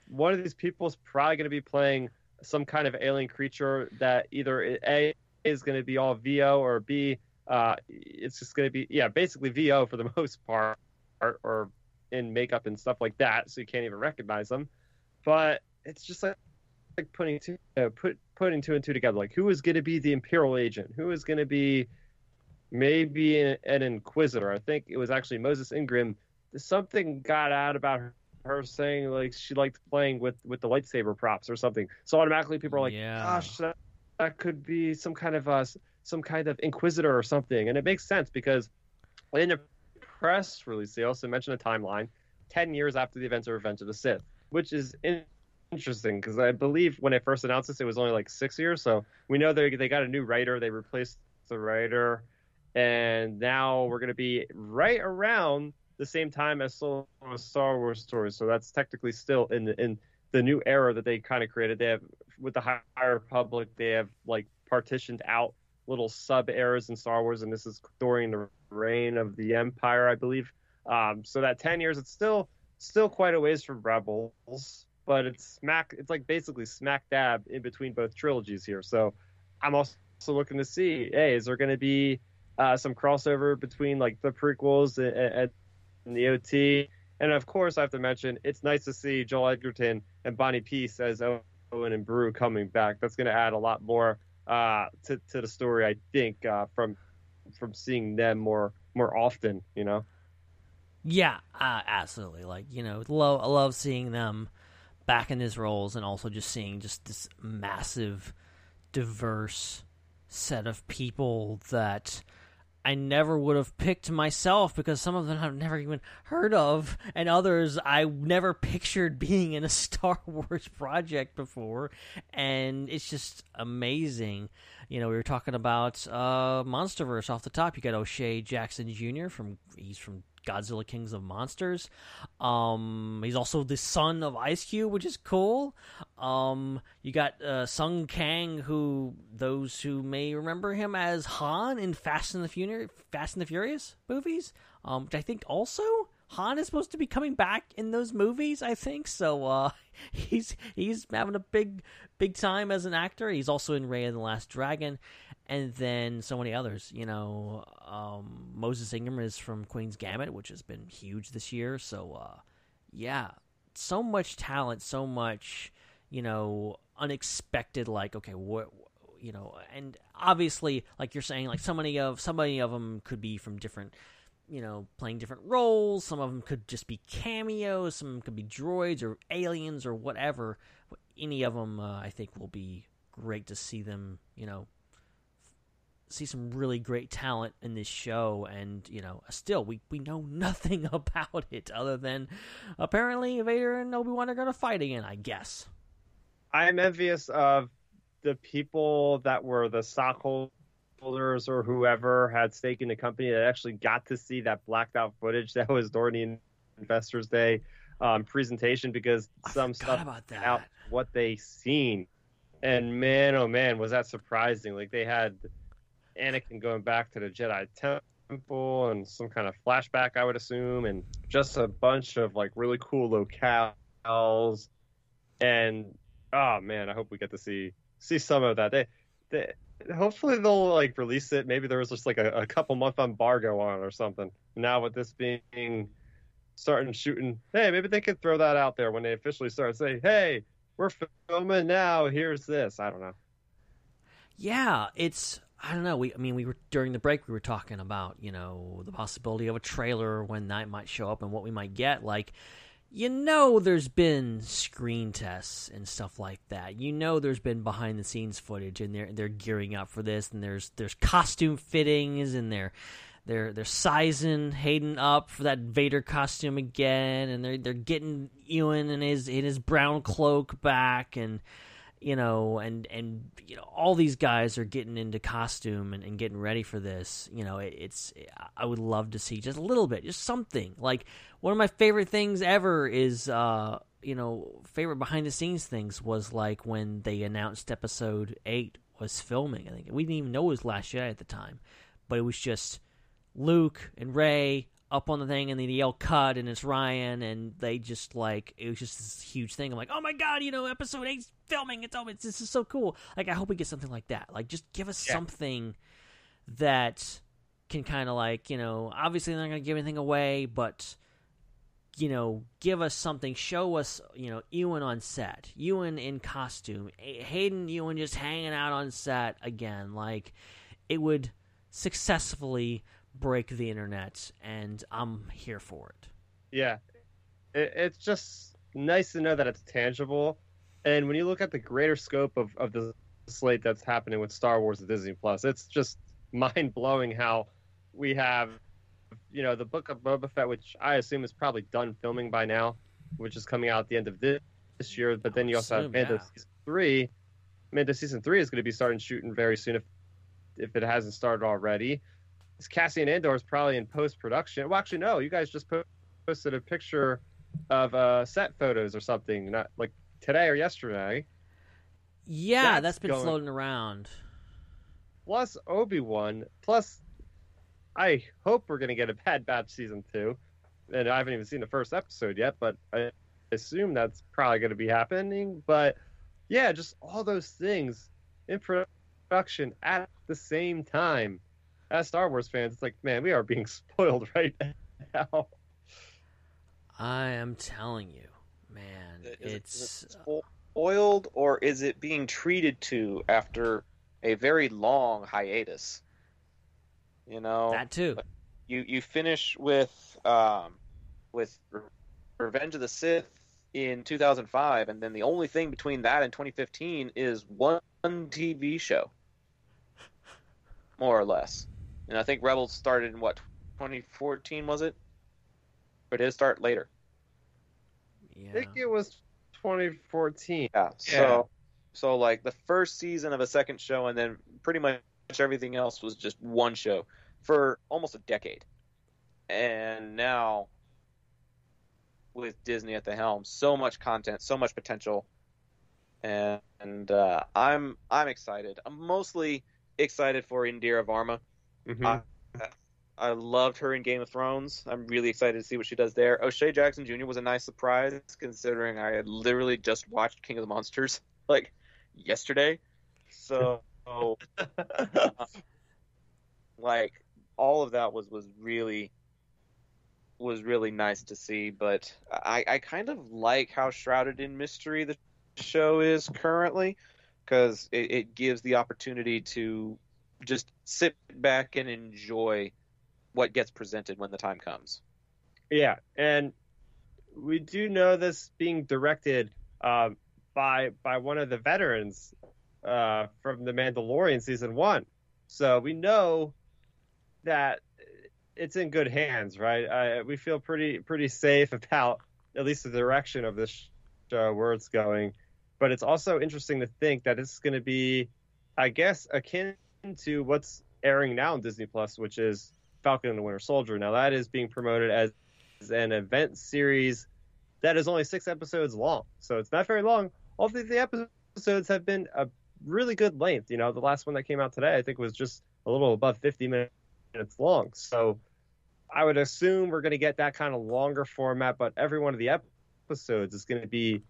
one of these people is probably going to be playing some kind of alien creature that either a is going to be all vo or b uh, it's just going to be yeah basically vo for the [LAUGHS] most part or, or in makeup and stuff like that so you can't even recognize them but it's just like like putting two uh, put putting two and two together. Like who is going to be the Imperial agent? Who is going to be maybe an, an Inquisitor? I think it was actually Moses Ingram. Something got out about her, her saying like she liked playing with with the lightsaber props or something. So automatically people are like,
Yeah.
gosh, that, that could be some kind of uh, some kind of Inquisitor or something. And it makes sense because in a press release they also mentioned a timeline, ten years after the events of Revenge of the Sith, which is in interesting because I believe when I first announced this, it was only like six years. So we know they they got a new writer, they replaced the writer, and now we're going to be right around the same time as Solo Star Wars stories. So that's technically still in the, in the new era that they kind of created. They have with the High Republic, they have like partitioned out little sub eras in Star Wars, and this is during the reign of the Empire, I believe. Um, so that ten years, it's still still quite a ways from Rebels, but it's smack. It's like basically smack dab in between both trilogies here. So I'm also looking to see, hey, is there going to be uh, some crossover between like the prequels and, and, and the OT? And of course, I have to mention, it's nice to see Joel Edgerton and Bonnie Piesse as Owen and Beru coming back. That's going to add a lot more uh, to to the story, I think, uh, from from seeing them more more often. You know.
Yeah, uh, absolutely. Like you know, love I love seeing them back in these roles, and also just seeing just this massive, diverse set of people that I never would have picked myself because some of them I've never even heard of, and others I never pictured [LAUGHS] being in a Star Wars project before, and it's just amazing. You know, we were talking about uh, MonsterVerse off the top. You got O'Shea Jackson Jr. from he's from Godzilla Kings of Monsters. Um, he's also the son of Ice Cube, which is cool. Um, you got uh, Sung Kang, who those who may remember him as Han in Fast and the Furious, Fast and the Furious movies, um, which I think also Han is supposed to be coming back in those movies. I think so. Uh, [LAUGHS] he's he's having a big big time as an actor. He's also in Raya and the Last Dragon, and then so many others. You know, um, Moses Ingram is from Queen's Gambit, which has been huge this year. So, uh, yeah, so much talent, so much, you know, unexpected. Like, okay, what, you know, and obviously, like you're saying, like so many of so many of them could be from different. You know, playing different roles. Some of them could just be cameos. Some could be droids or aliens or whatever. Any of them, uh, I think, will be great to see them. You know, see some really great talent in this show and you know still we, we know [LAUGHS] nothing about it other than apparently vader and obi-wan are going to fight again i guess
I'm envious of the people that were the stockholders or whoever had stake in the company that actually got to see that blacked out footage that was during the Investors Day um, presentation because
I
some stuff
about that.
out what they seen, and man, oh man, was that surprising! Like they had Anakin going back to the Jedi Temple and some kind of flashback, I would assume, and just a bunch of like really cool locales and oh man, I hope we get to see see some of that. They, they hopefully they'll like release it. Maybe there was just like a, a couple month embargo on it or something. Now with this being starting shooting, hey, maybe they could throw that out there when they officially start. Say, hey, we're filming now. Here's this. I don't know.
Yeah, it's I don't know. We I mean we were during the break we were talking about, you know, the possibility of a trailer when that might show up and what we might get like you know there's been screen tests and stuff like that. You know there's been behind the scenes footage and they're they're gearing up for this and there's there's costume fittings and they're they're they're sizing Hayden up for that Vader costume again and they're they're getting Ewan in his in his brown cloak back and you know, and and you know, all these guys are getting into costume and, and getting ready for this. You know, it, it's I would love to see just a little bit, just something. Like one of my favorite things ever is, uh, you know, favorite behind the scenes things was like when they announced episode eight was filming. I think we didn't even know it was Last Jedi at the time, but it was just Luke and Ray up on the thing and then they yell cut and it's Rian and they just like it was just this huge thing. I'm like, oh my god, you know, episode eight's filming. It's oh, it's this is so cool. Like I hope we get something like that. Like just give us
Yeah.
something that can kind of like you know, obviously they're not gonna give anything away, but you know, give us something. Show us, you know, Ewan on set, Ewan in costume, Hayden Ewan just hanging out on set again. Like it would successfully break the internet, and I'm here for it.
Yeah, it, it's just nice to know that it's tangible. And when you look at the greater scope of, of the slate that's happening with Star Wars and Disney Plus, it's just mind blowing how we have, you know, the Book of Boba Fett, which I assume is probably done filming by now, which is coming out at the end of this, this year. But then you also have
Assume,
Mando
yeah.
season three. Mando season three is going to be starting shooting very soon if if it hasn't started already. This Cassian Andor is probably in post production. Well, actually, no. You guys just posted a picture of uh, set photos or something, not like today or yesterday.
Yeah,
That's
that's been
going-
floating around.
Plus Obi Wan. Plus, I hope we're gonna get a Bad Batch season two. And I haven't even seen the first episode yet, but I assume that's probably gonna be happening. But yeah, just all those things in production at the same time. As Star Wars fans, it's like, man, we are being [LAUGHS] spoiled right now.
I am telling you, man,
Is it- is
it's
it spoiled or is it being treated to after a very long hiatus? You know,
that too.
you you finish with um, with Revenge of the Sith in 2005, and then the only thing between that and 2015 is one TV show, more or less. And I think Rebels started in what 2014 was it? But it did start later.
Yeah.
I think it was 2014.
Yeah. So so like the first season of a second show, and then pretty much everything else was just one show for almost a decade. And now with Disney at the helm, so much content, so much potential, and, and uh, I'm I'm excited. I'm mostly excited for Indira Varma.
Mhm.
I, I loved her in Game of Thrones. I'm really excited to see what she does there. O'Shea Jackson Jr. was a nice surprise, considering I had literally just watched King of the Monsters [LAUGHS] like yesterday. So, [LAUGHS] like, all of that was was really was really nice to see. But I I kind of like how shrouded in mystery the show is currently, because it, it gives the opportunity to just sit back and enjoy what gets presented when the time comes.
Yeah, and we do know this being directed um, by by one of the veterans uh, from the Mandalorian season one, so we know that it's in good hands, right? Uh, we feel pretty pretty safe about at least the direction of this show where it's going, but it's also interesting to think that it's going to be, I guess, akin to what's airing now on Disney Plus, which is Falcon and the Winter Soldier. Now that is being promoted as an event series that is only six episodes long, so it's not very long. All the episodes have been a really good length. You know, the last one that came out today, I think, was just a little above 50 minutes long. So I would assume we're going to get that kind of longer format, but every one of the episodes is going to be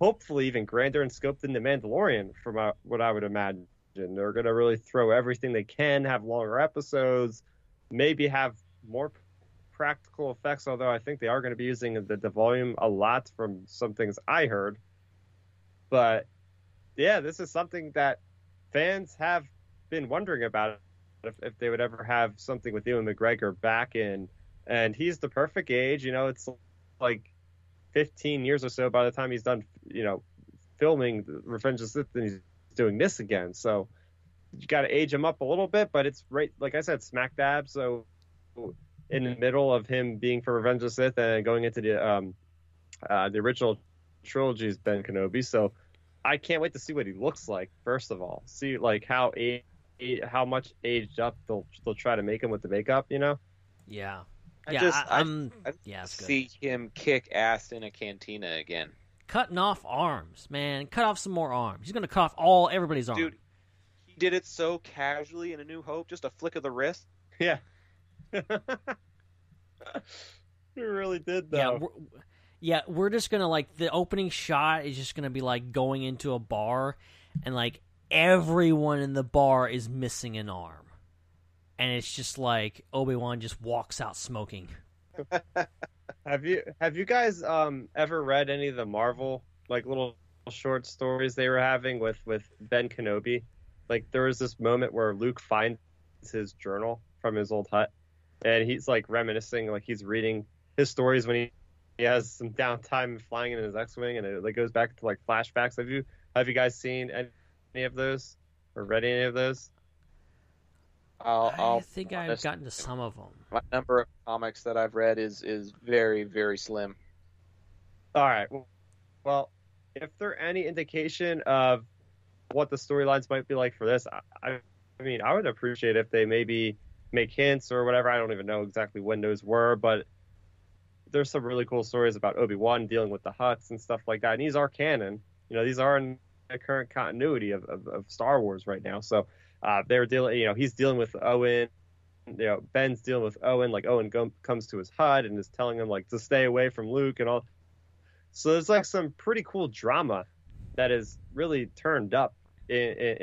hopefully even grander in scope than the Mandalorian, from uh, what I would imagine. And they're going to really throw everything they can, have longer episodes, maybe have more practical effects. Although I think they are going to be using the, the volume a lot from some things I heard. But yeah, this is something that fans have been wondering about if, if they would ever have something with Ewan McGregor back in. And he's the perfect age. You know, it's like 15 years or so by the time he's done, you know, filming Revenge of the Sith and he's doing this again. So you got to age him up a little bit, but it's right, like I said, smack dab. So in the middle of him being for Revenge of the Sith and going into the um, uh, the original trilogy is Ben Kenobi. So I can't wait to see what he looks like. First of all, see like how a- how much aged up they'll they'll try to make him with the makeup. You know.
Yeah.
I
yeah,
just-
I,
I-
I'm
I
yeah, it's good.
see him kick ass in a cantina again.
Cutting off arms, man. Cut off some more arms. He's gonna cut off all everybody's arms.
Dude, he did it so casually in A New Hope, just a flick of the wrist.
Yeah. [LAUGHS] he really did
yeah,
though.
we're, yeah, we're just gonna like the opening shot is just gonna be like going into a bar, and like everyone in the bar is missing an arm, and it's just like Obi Wan just walks out smoking.
Have you have you guys um ever read any of the Marvel like little short stories they were having with with Ben Kenobi? Like there was this moment where Luke finds his journal from his old hut, and he's like reminiscing, like he's reading his stories when he, he has some downtime flying in his X-wing, and it like goes back to like flashbacks. Have you have you guys seen any, any of those or read any of those?
I'll,
I
I'll
think
be
I've
honest,
gotten to some of them.
My number of comics that I've read is is very very slim.
All right. Well, if there any indication of what the storylines might be like for this, I, I, I mean, I would appreciate if they maybe make hints or whatever. I don't even know exactly when those were, but there's some really cool stories about Obi Wan dealing with the Hutts and stuff like that. And these are canon. You know, these are in the current continuity of, of, of Star Wars right now. So uh, they're dealing. You know, he's dealing with Owen. You know, Ben's dealing with Owen. Like Owen go, comes to his hut and is telling him like to stay away from Luke and all. So there's like some pretty cool drama that is really turned up in, in,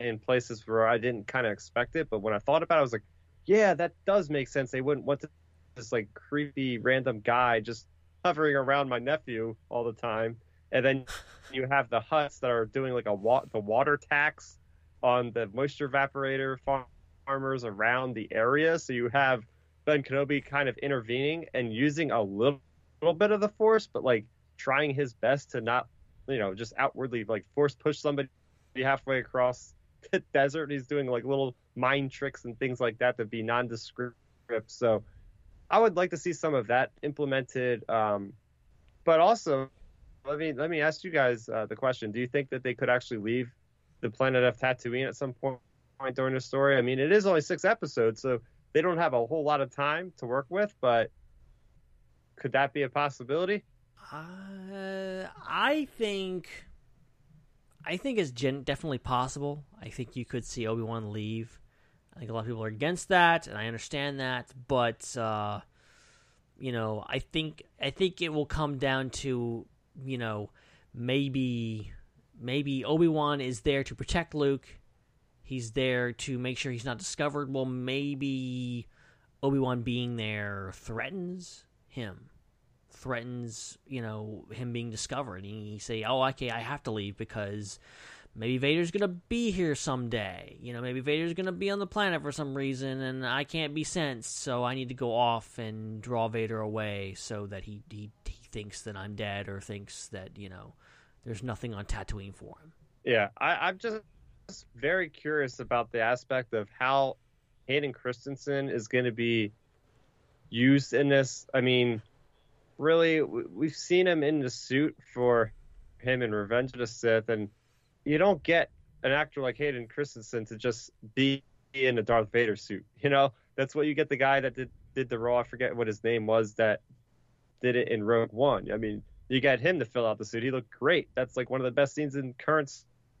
in places where I didn't kind of expect it. But when I thought about it, I was like, yeah, that does make sense. They wouldn't want to, this like creepy random guy just hovering around my nephew all the time. And then you have the Hutts that are doing like a wa- the water tax on the moisture evaporator farmers around the area. So you have Ben Kenobi kind of intervening and using a little, little bit of the force, but like trying his best to not, you know, just outwardly like force push somebody halfway across [LAUGHS] the desert. He's doing like little mind tricks and things like that to be nondescript. So I would like to see some of that implemented. Um, but also, let me let me ask you guys uh, the question: Do you think that they could actually leave the planet of Tatooine at some point during the story? I mean, it is only six episodes, so they don't have a whole lot of time to work with. But could that be a possibility?
Uh, I think, I think it's gen- definitely possible. I think you could see Obi Wan leave. I think a lot of people are against that, and I understand that. But uh, you know, I think I think it will come down to you know maybe maybe Obi Wan is there to protect Luke. He's there to make sure he's not discovered. Well, maybe Obi Wan being there threatens him threatens, you know, him being discovered. And he say, "Oh, okay, I have to leave because maybe Vader's gonna be here someday. You know, maybe Vader's gonna be on the planet for some reason, and I can't be sensed, so I need to go off and draw Vader away so that he he, he thinks that I'm dead or thinks that you know there's nothing on Tatooine for him."
Yeah, I, I'm just very curious about the aspect of how Hayden Christensen is going to be used in this. I mean, really, we've seen him in the suit for him in Revenge of the Sith, and you don't get an actor like Hayden Christensen to just be in a Darth Vader suit. You know, that's what you get the guy that did did the role. I forget what his name was that did it in Rogue One. I mean, you got him to fill out the suit. He looked great. That's like one of the best scenes in current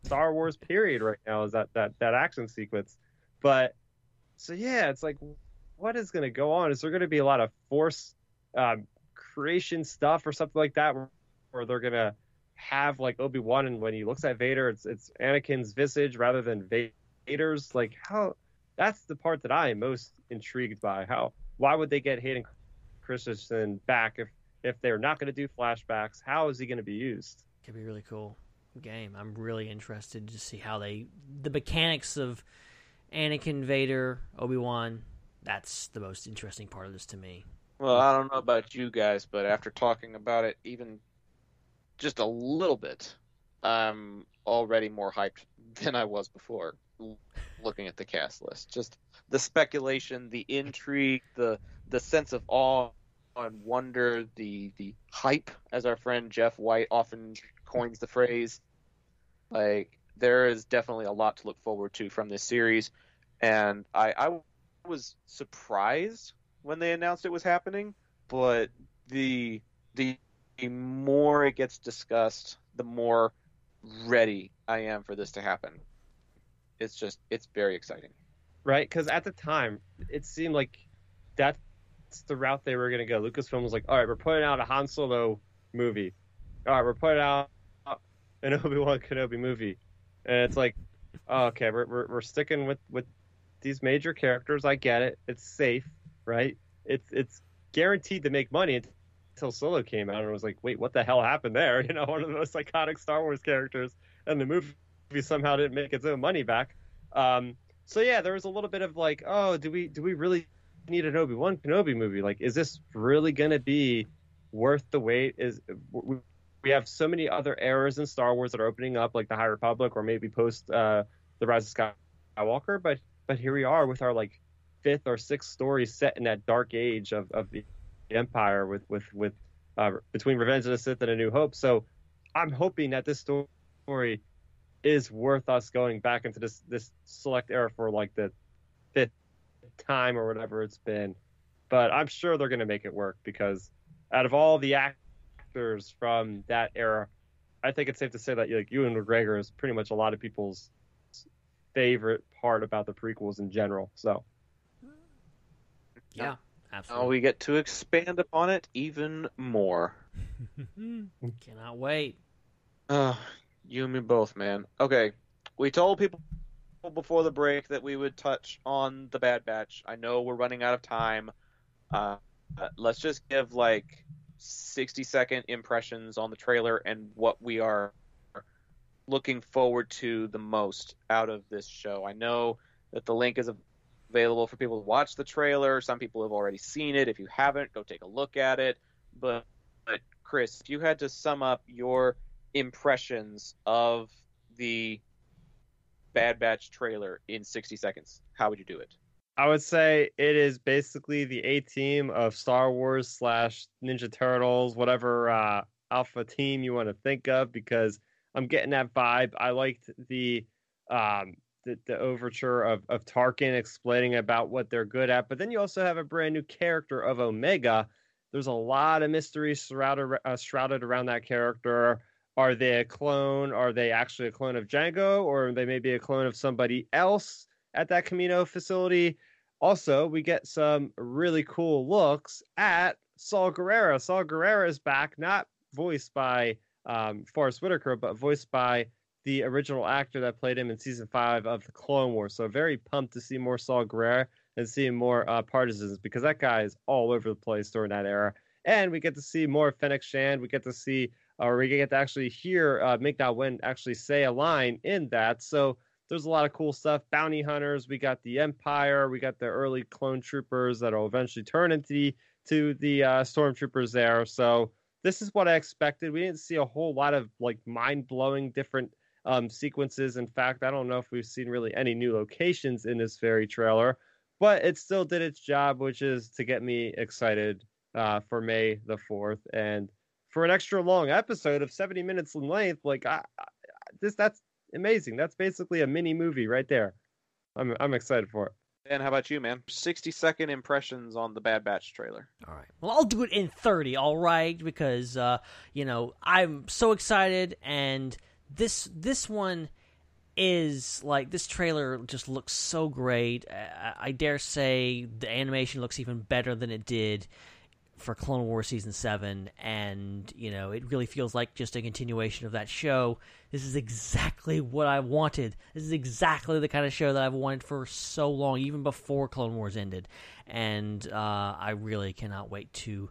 Star Wars period right now is that that that action sequence. But so yeah, it's like what is going to go on? Is there going to be a lot of force um, creation stuff or something like that, where, where they're going to have like Obi Wan, and when he looks at Vader, it's it's Anakin's visage rather than Vader's. Like how that's the part that I am most intrigued by. How why would they get Hayden Christensen back if if they're not going to do flashbacks? How is he going to be used?
Could be really cool game. I'm really interested to see how they the mechanics of Anakin, Vader, Obi Wan. That's the most interesting part of this to me.
Well, I don't know about you guys, but after talking about it even just a little bit, I'm already more hyped [LAUGHS] than I was before looking at the cast list. Just the speculation, the intrigue, the the sense of awe and wonder, the the hype, as our friend Jeff White often coins the phrase. Like there is definitely a lot to look forward to from this series, and I, I was surprised when they announced it was happening, but the the more it gets discussed, the more ready I am for this to happen. It's just it's very exciting.
Right? Because at the time, it seemed like that's the route they were going to go. Lucasfilm was like, "All right, we're putting out a Han Solo movie. All right, we're putting out an [LAUGHS] Obi Wan Kenobi movie," and it's like, oh, "Okay, we're, we're we're sticking with with these major characters. I get it. It's safe, right? It's it's guaranteed to make money until Solo came out, and it was like, wait, what the hell happened there? [LAUGHS] You know, one of the most iconic Star Wars characters, and the movie somehow didn't make its own money back. Um, so yeah, there was a little bit of like, oh, do we do we really need an Obi Wan Kenobi movie? Like, is this really gonna be worth the wait? Is we, have so many other eras in Star Wars that are opening up, like the High Republic or maybe post uh, the Rise of Skywalker, but but here we are with our like fifth or sixth story set in that dark age of, of the Empire with with with uh, between Revenge of the Sith and A New Hope. So I'm hoping that this story is worth us going back into this this select era for like the time or whatever it's been. But I'm sure they're going to make it work because out of all the actors from that era, I think it's safe to say that like Ewan McGregor is pretty much a lot of people's favorite part about the prequels in general. So
yeah, absolutely.
Now we get to expand upon it even more. [LAUGHS]
Cannot wait.
Uh, you and me both, man. Okay, we told people before the break that we would touch on the Bad Batch. I know we're running out of time. Uh, let's just give like 60 second impressions on the trailer and what we are looking forward to the most out of this show. I know that the link is available for people to watch the trailer. Some people have already seen it. If you haven't, go take a look at it. But, but Chris, if you had to sum up your impressions of the Bad Batch trailer in 60 seconds, how would you do it?
I would say it is basically the A team of Star Wars slash Ninja Turtles, whatever uh, alpha team you want to think of, because I'm getting that vibe. I liked the um, the, the overture of, of Tarkin explaining about what they're good at, but then you also have a brand new character of Omega. There's a lot of mystery uh, shrouded around that character. Are they a clone? Are they actually a clone of Jango, or they may be a clone of somebody else at that Kamino facility? Also, we get some really cool looks at Saw Gerrera. Saw Gerrera is back, not voiced by um, Forest Whitaker, but voiced by the original actor that played him in season five of the Clone Wars. So very pumped to see more Saw Gerrera and seeing more uh, partisans because that guy is all over the place during that era. And we get to see more Fennec Shand. We get to see, or we get to actually hear uh, Ming-Na Wen actually say a line in that. So there's a lot of cool stuff. Bounty hunters. We got the Empire. We got the early clone troopers that'll eventually turn into the to the uh, stormtroopers there. So this is what I expected. We didn't see a whole lot of like mind blowing different um, sequences. In fact, I don't know if we've seen really any new locations in this very trailer, but it still did its job, which is to get me excited uh, for May the 4th. And for an extra long episode of 70 minutes in length, like I, I, this, that's amazing. That's basically a mini movie right there. I'm, I'm excited for it.
And how about you, man? 60 second impressions on the Bad Batch trailer.
All right. Well, I'll do it in 30, all right? Because, uh, you know, I'm so excited and this this one is like this trailer just looks so great. I, I, dare say the animation looks even better than it did for Clone Wars season seven, and you know it really feels like just a continuation of that show. This is exactly what I wanted. This is exactly the kind of show that I've wanted for so long, even before Clone Wars ended, and uh, I really cannot wait to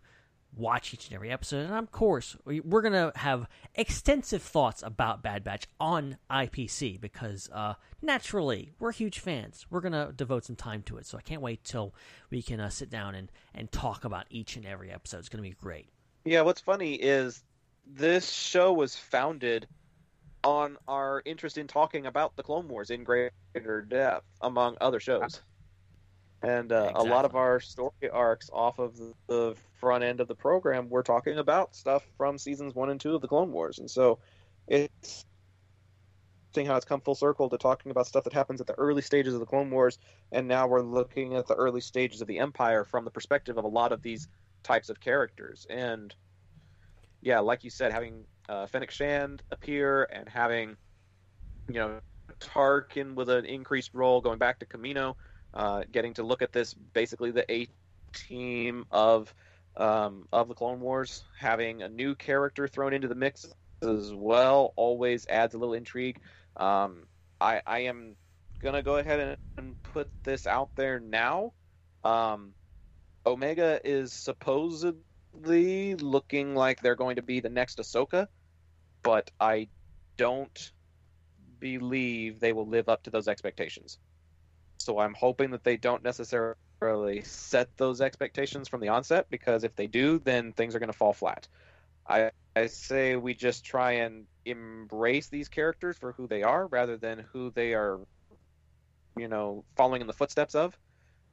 watch each and every episode. And of course, we- we're going to have extensive thoughts about Bad Batch on IPC because uh, naturally, we're huge fans. We're going to devote some time to it. So I can't wait till we can uh, sit down and, and talk about each and every episode. It's going to be great.
Yeah, what's funny is this show was founded on our interest in talking about the Clone Wars in greater depth, among other shows. And uh, a lot of our story arcs off of the front end of the program, we're talking about stuff from seasons one and two of the Clone Wars. And so it's interesting how it's come full circle to talking about stuff that happens at the early stages of the Clone Wars, and now we're looking at the early stages of the Empire from the perspective of a lot of these types of characters. And yeah, like you said, having uh, Fennec Shand appear and having, you know, Tarkin with an increased role going back to Kamino, uh, getting to look at this basically the A team of um, of the Clone Wars, having a new character thrown into the mix as well always adds a little intrigue. Um, I, I am gonna go ahead and, and put this out there now. Um, Omega is supposedly looking like they're going to be the next Ahsoka, but I don't believe they will live up to those expectations. So I'm hoping that they don't necessarily set those expectations from the onset, because if they do, then things are going to fall flat. I, I say we just try and embrace these characters for who they are, rather than who they are, you know, following in the footsteps of,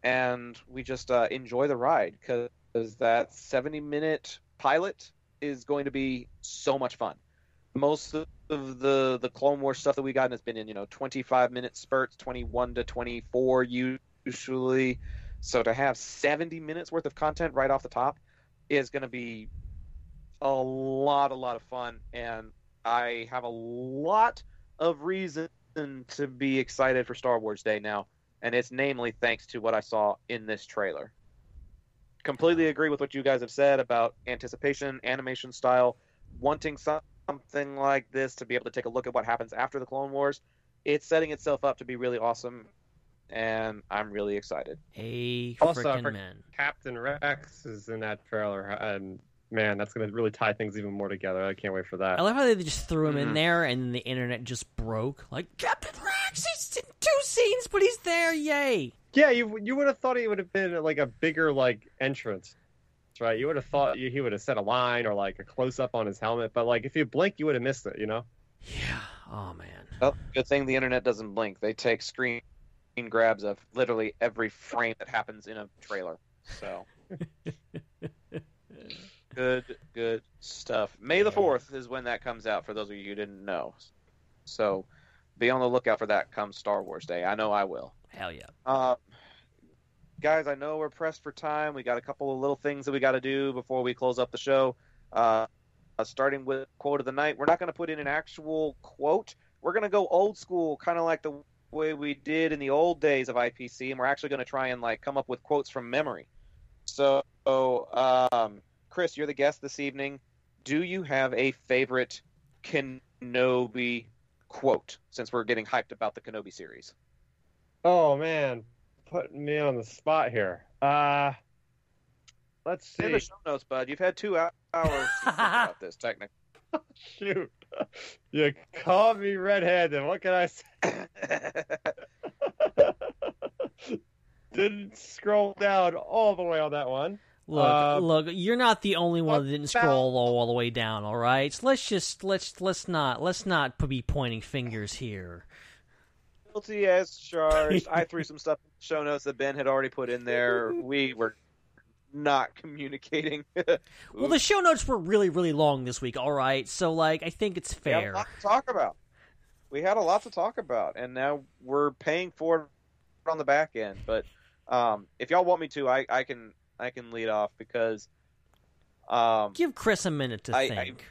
and we just uh, enjoy the ride because that 70 minute pilot is going to be so much fun. Most of the the Clone Wars stuff that we got has been in you know 25 minute spurts, 21 to 24 usually. So to have 70 minutes worth of content right off the top is going to be a lot, a lot of fun, and I have a lot of reason to be excited for Star Wars Day now, and it's namely thanks to what I saw in this trailer. Completely agree with what you guys have said about anticipation, animation style, wanting something like this to be able to take a look at what happens after the Clone Wars. It's setting itself up to be really awesome, and I'm really excited.
A
Also,
freaking man.
Captain Rex is in that trailer, and man, that's going to really tie things even more together. I can't wait for that.
I love how they just threw him in
Mhm.
there and the internet just broke. Like, Captain Rex, he's in two scenes, but he's there, yay!
Yeah, you you would have thought he would have been like a bigger like entrance, right? You would have thought he would have said a line or like a close up on his helmet, but like if you blink, you would have missed it. You know?
Yeah. Oh, man.
Well, good thing the internet doesn't blink. They take screen grabs of literally every frame that happens in a trailer. So [LAUGHS] good, good stuff. May the fourth is when that comes out. For those of you who didn't know, so be on the lookout for that. Come Star Wars Day. I know I will.
Hell yeah.
Uh, guys, I know we're pressed for time. We got a couple of little things that we got to do before we close up the show. Uh, uh, starting with quote of the night, we're not going to put in an actual quote. We're going to go old school, kind of like the way we did in the old days of IPC, and we're actually going to try and like come up with quotes from memory. So, um, Chris, you're the guest this evening. Do you have a favorite Kenobi quote? Since we're getting hyped about the Kenobi series.
Oh man, putting me on the spot here. Uh, let's see.
In the show notes, bud. You've had two hours to think [LAUGHS] about this, technically. [LAUGHS]
Shoot, [LAUGHS] you caught me red-handed. What can I say? [LAUGHS] Didn't scroll down all the way on that one.
Look,
Uh,
look, you're not the only one that didn't
about-
scroll all, all the way down, all right? So let's just let's let's not let's not be pointing fingers here.
Guilty as charged. [LAUGHS] I threw some stuff in the show notes that Ben had already put in there. We were not communicating. [LAUGHS]
Well, the show notes were really really long this week, all right? So like I think it's
We had a
fair.
lot to talk about. We had a lot to talk about, and now we're paying for it on the back end. But um, if y'all want me to, I, I can I can lead off because um,
Give Chris a minute to
I- I-
think.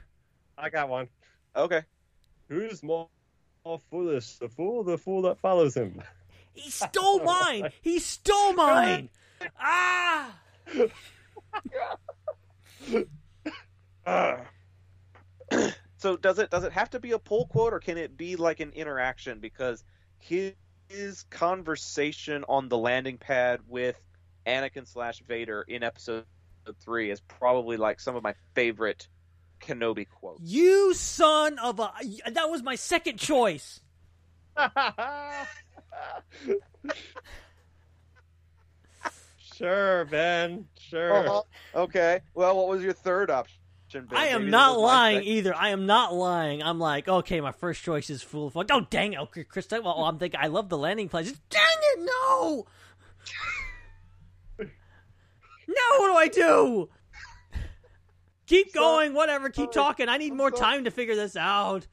I got one.
okay.
Who's more, more foolish, the fool, or the fool that follows him?
He stole [LAUGHS] mine. He stole mine. Ah!
Uh, so does it does it have to be a pull quote or can it be like an interaction? Because his, his conversation on the landing pad with Anakin slash Vader in episode three is probably like some of my favorite Kenobi quotes.
You son of a. That was my second choice. [LAUGHS]
sure, Ben. Sure.
Uh-huh. Okay. Well, what was your third option? Ben?
I am
Maybe
not
that was my
lying either. I am not lying. I'm like, okay, my first choice is Fool of Fun. Oh, dang it. Okay, Chris, well, I'm thinking, I love the landing place. Dang it, no! now what do I do? Keep going, whatever, keep
sorry.
talking. I need
I'm
more
sorry.
time to figure this out.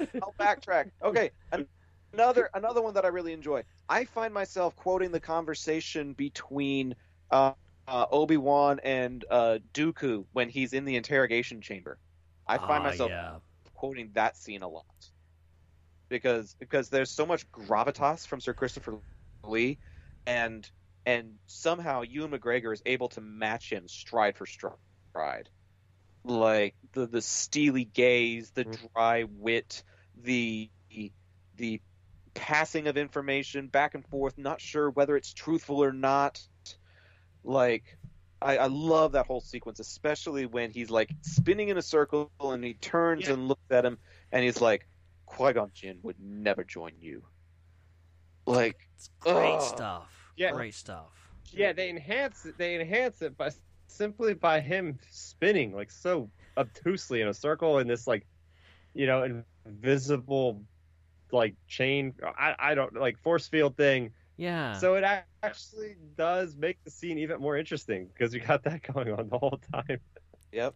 I'll backtrack. Okay, an- another another one that I really enjoy. I find myself quoting the conversation between uh, uh, Obi Wan and uh, Dooku when he's in the interrogation chamber. I find
Ah,
myself
yeah.
quoting that scene a lot because because there's so much gravitas from Sir Christopher Lee, and and somehow Ewan McGregor is able to match him stride for stride, like the the steely gaze, the dry wit, the the passing of information back and forth, not sure whether it's truthful or not. Like I, I love that whole sequence, especially when he's like spinning in a circle and he turns
Yeah.
and looks at him and he's like, Qui Gon Jinn would never join you. Like,
It's great
Ugh.
stuff.
Yeah.
Great stuff.
Yeah, they enhance it. They enhance it by simply by him spinning like so obtusely in a circle in this like, you know, invisible like chain. I I don't like force field thing.
Yeah.
So it actually does make the scene even more interesting because you got that [LAUGHS] going on the whole time.
yep.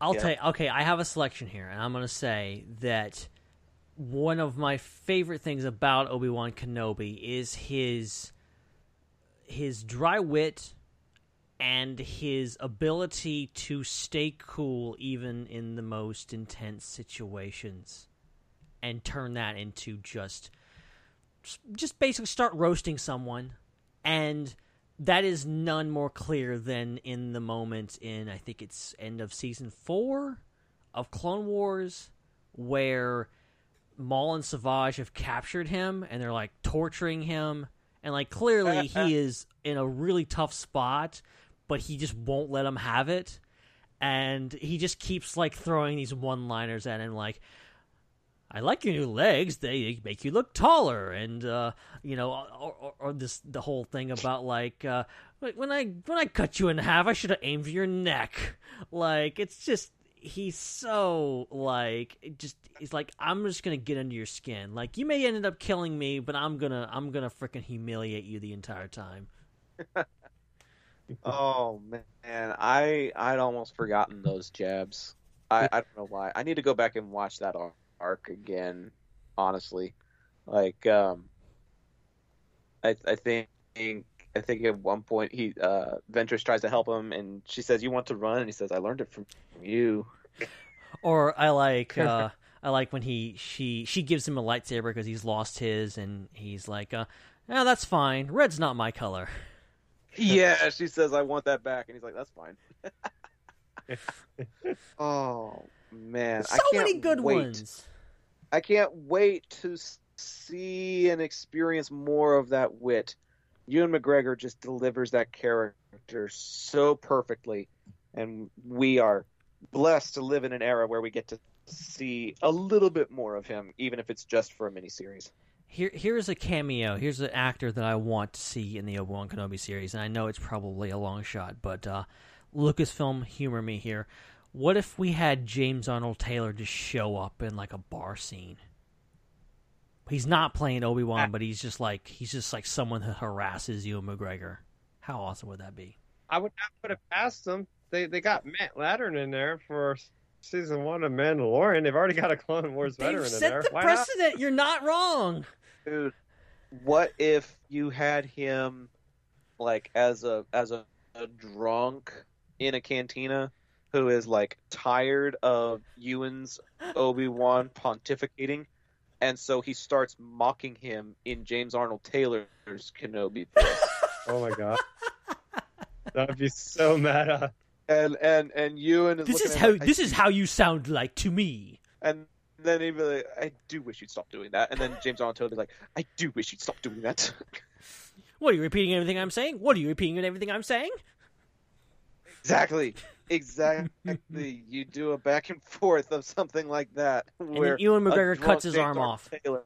I'll
Yeah.
tell you. Okay, I have a selection here, and I'm going to say that one of my favorite things about Obi Wan Kenobi is his his dry wit and his ability to stay cool even in the most intense situations, and turn that into just just basically start roasting someone. And that is none more clear than in the moment in I think it's end of season four of Clone Wars where Maul and Savage have captured him and they're like torturing him. And like clearly [LAUGHS] he is in a really tough spot but he just won't let him have it. And he just keeps like throwing these one liners at him like I like your new legs. They make you look taller, and uh, you know, or, or, or this the whole thing about like uh, when I when I cut you in half, I should have aimed for your neck. Like it's just he's so like just he's like I'm just gonna get under your skin. Like you may end up killing me, but I'm gonna I'm gonna freaking humiliate you the entire time. [LAUGHS]
Oh man, I I'd almost forgotten those jabs. I, I don't know why. I need to go back and watch that ar- arc again. Honestly, like um, I I think I think at one point he uh Ventress tries to help him and she says you want to run and he says I learned it from you.
Or I like [LAUGHS] uh I like when he she she gives him a lightsaber because he's lost his, and he's like, uh, "No, that's fine. Red's not my color." [LAUGHS] [LAUGHS]
yeah, she says I want that back and he's like that's fine. oh man,
So
I can't
many good
wait.
ones.
I can't wait to see and experience more of that wit. Ewan McGregor just delivers that character so perfectly, and we are blessed to live in an era where we get to see a little bit more of him, even if it's just for a miniseries.
Here, here's a cameo. Here's an actor that I want to see in the Obi Wan Kenobi series, and I know it's probably a long shot, but uh, Lucasfilm, humor me here. What if we had James Arnold Taylor just show up in like a bar scene? He's not playing Obi Wan, but he's just like he's just like someone that harasses Ewan McGregor. How awesome would that be?
I would not put it past them. They they got Matt Lanter in there for season one of Mandalorian. They've already got a Clone Wars veteran
They've
in
set
there.
the
Why not?
precedent. You're not wrong.
Dude, what if you had him like as a as a, a drunk in a cantina who is like tired of Ewan's Obi Wan pontificating, and so he starts mocking him in James Arnold Taylor's Kenobi. voice. [LAUGHS]
Oh my god. That'd be so meta.
Uh, and and and Ewan is
This is how
him,
this is how you sound like to me.
and then he'd be like, "I do wish you'd stop doing that." And then James Arnold Taylor would be like, "I do wish you'd stop doing that."
What are you repeating everything I'm saying? What are you repeating everything I'm saying?
exactly, exactly. [LAUGHS] you do a back and forth of something like that.
And
where
Ewan McGregor cuts his arm off.
Taylor-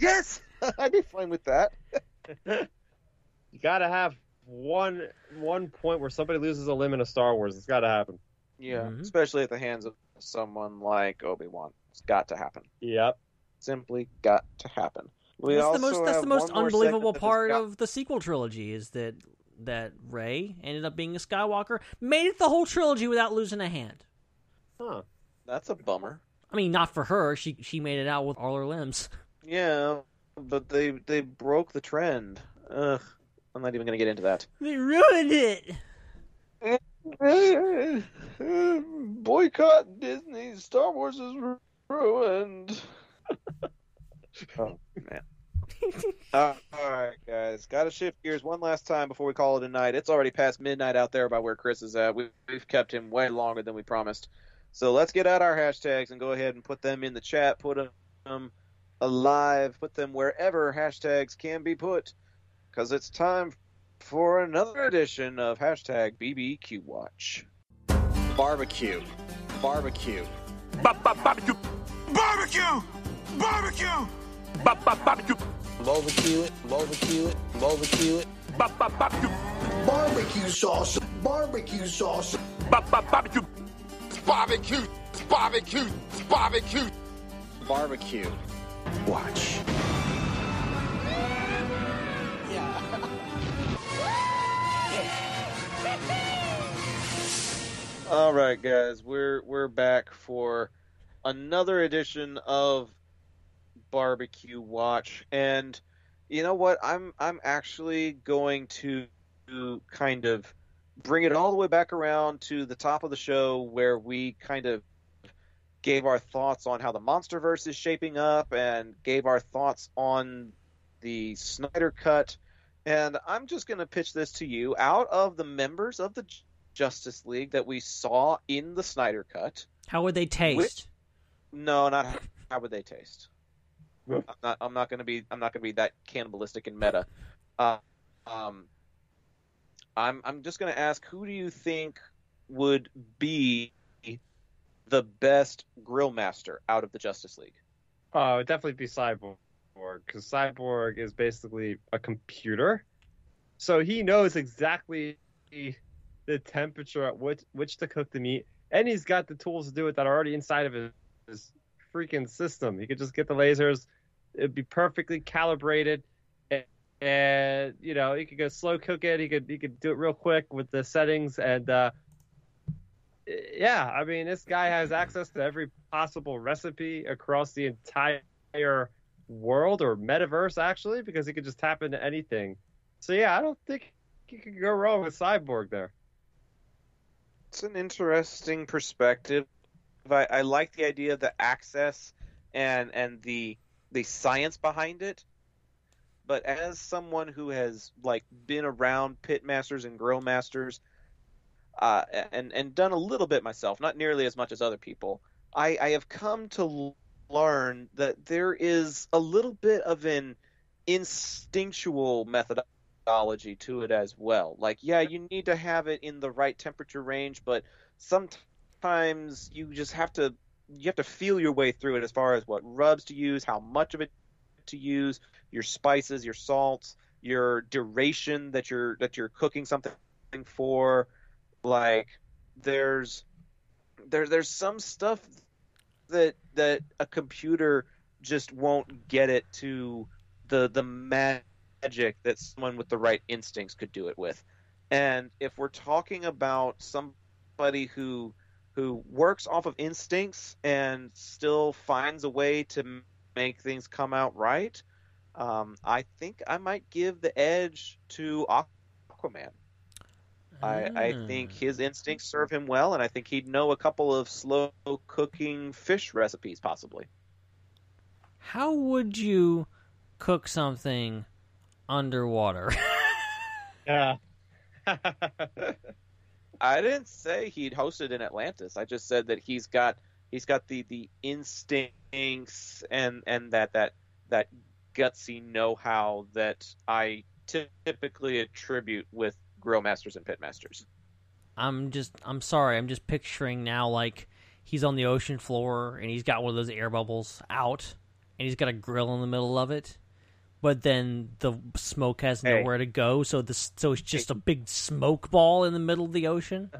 Yes, [LAUGHS] I'd be fine with that. [LAUGHS]
You gotta have one one point where somebody loses a limb in a Star Wars. It's gotta happen.
Yeah,
Mhm.
especially at the hands of someone like Obi Wan. It's got to happen.
Yep.
Simply got to happen. We
that's the most that's the most unbelievable
segment that has
part of the sequel trilogy is that that Rey ended up being a Skywalker, made it the whole trilogy without losing a hand.
Huh.
That's a bummer.
I mean, not for her. She she made it out with all her limbs.
Yeah, but they they broke the trend. Ugh, I'm not even gonna get into that.
They ruined it. [LAUGHS]
Boycott Disney. Star Wars is ruined. [LAUGHS] oh man. Uh, [LAUGHS] all right, guys. Got to shift gears one last time before we call it a night. It's already past midnight out there by where Chris is at. We, we've kept him way longer than we promised. So let's get out our hashtags and go ahead and put them in the chat. Put them alive. Put them wherever hashtags can be put. Because it's time for another edition of hashtag BBQ Watch.
Barbecue. Barbecue.
Barbecue! Barbecue! Barbecue! Barbecue!
Barbecue it. Barbecue it. Barbecue it.
Barbecue!
Barbecue sauce. Barbecue sauce.
Barbecue! Barbecue! Barbecue! Barbecue!
Barbecue.
Watch.
All right, guys, we're we're back for another edition of Barbecue Watch, and you know what? I'm I'm actually going to kind of bring it all the way back around to the top of the show where we kind of gave our thoughts on how the MonsterVerse is shaping up and gave our thoughts on the Snyder Cut. And I'm just going to pitch this to you out of the members of the Justice League that we saw in the Snyder Cut.
How would they taste?
Which- No, not how, how would they taste. [LAUGHS] I'm not. I'm not going to be. I'm not going to be that cannibalistic and meta. Uh, um, I'm. I'm just going to ask, who do you think would be the best grill master out of the Justice League?
Oh, it'd definitely be Cyborg because Cyborg is basically a computer, so he knows exactly the temperature at which which to cook the meat, and he's got the tools to do it that are already inside of his, his freaking system. He could just get the lasers; it'd be perfectly calibrated, and, and you know he could go slow cook it. He could he could do it real quick with the settings, and uh, yeah, I mean this guy has access to every possible recipe across the entire world or metaverse actually because he could just tap into anything. So yeah, I don't think you could go wrong with Cyborg there.
It's an interesting perspective. I, I like the idea of the access and and the the science behind it. But as someone who has like been around pit masters and grill masters, uh, and and done a little bit myself, not nearly as much as other people, I, I have come to learn that there is a little bit of an instinctual methodology to it as well. Like, yeah, you need to have it in the right temperature range, but sometimes you just have to you have to feel your way through it as far as what rubs to use, how much of it to use, your spices, your salts, your duration that you're that you're cooking something for. Like, there's there there's some stuff that that a computer just won't get it to the the magic that someone with the right instincts could do it with. And if we're talking about somebody who who works off of instincts and still finds a way to make things come out right, um, I think I might give the edge to Aquaman. I, I think his instincts serve him well, and I think he'd know a couple of slow cooking fish recipes, possibly.
How would you cook something underwater? [LAUGHS]
Yeah. [LAUGHS]
I didn't say he'd hosted in Atlantis. I just said that he's got he's got the the instincts and and that that that gutsy know-how that I typically attribute with grill masters and pit masters.
I'm just I'm sorry, I'm just picturing now like he's on the ocean floor and he's got one of those air bubbles out and he's got a grill in the middle of it. But then the smoke has
Hey.
nowhere to go, so this so it's just a big smoke ball in the middle of the ocean.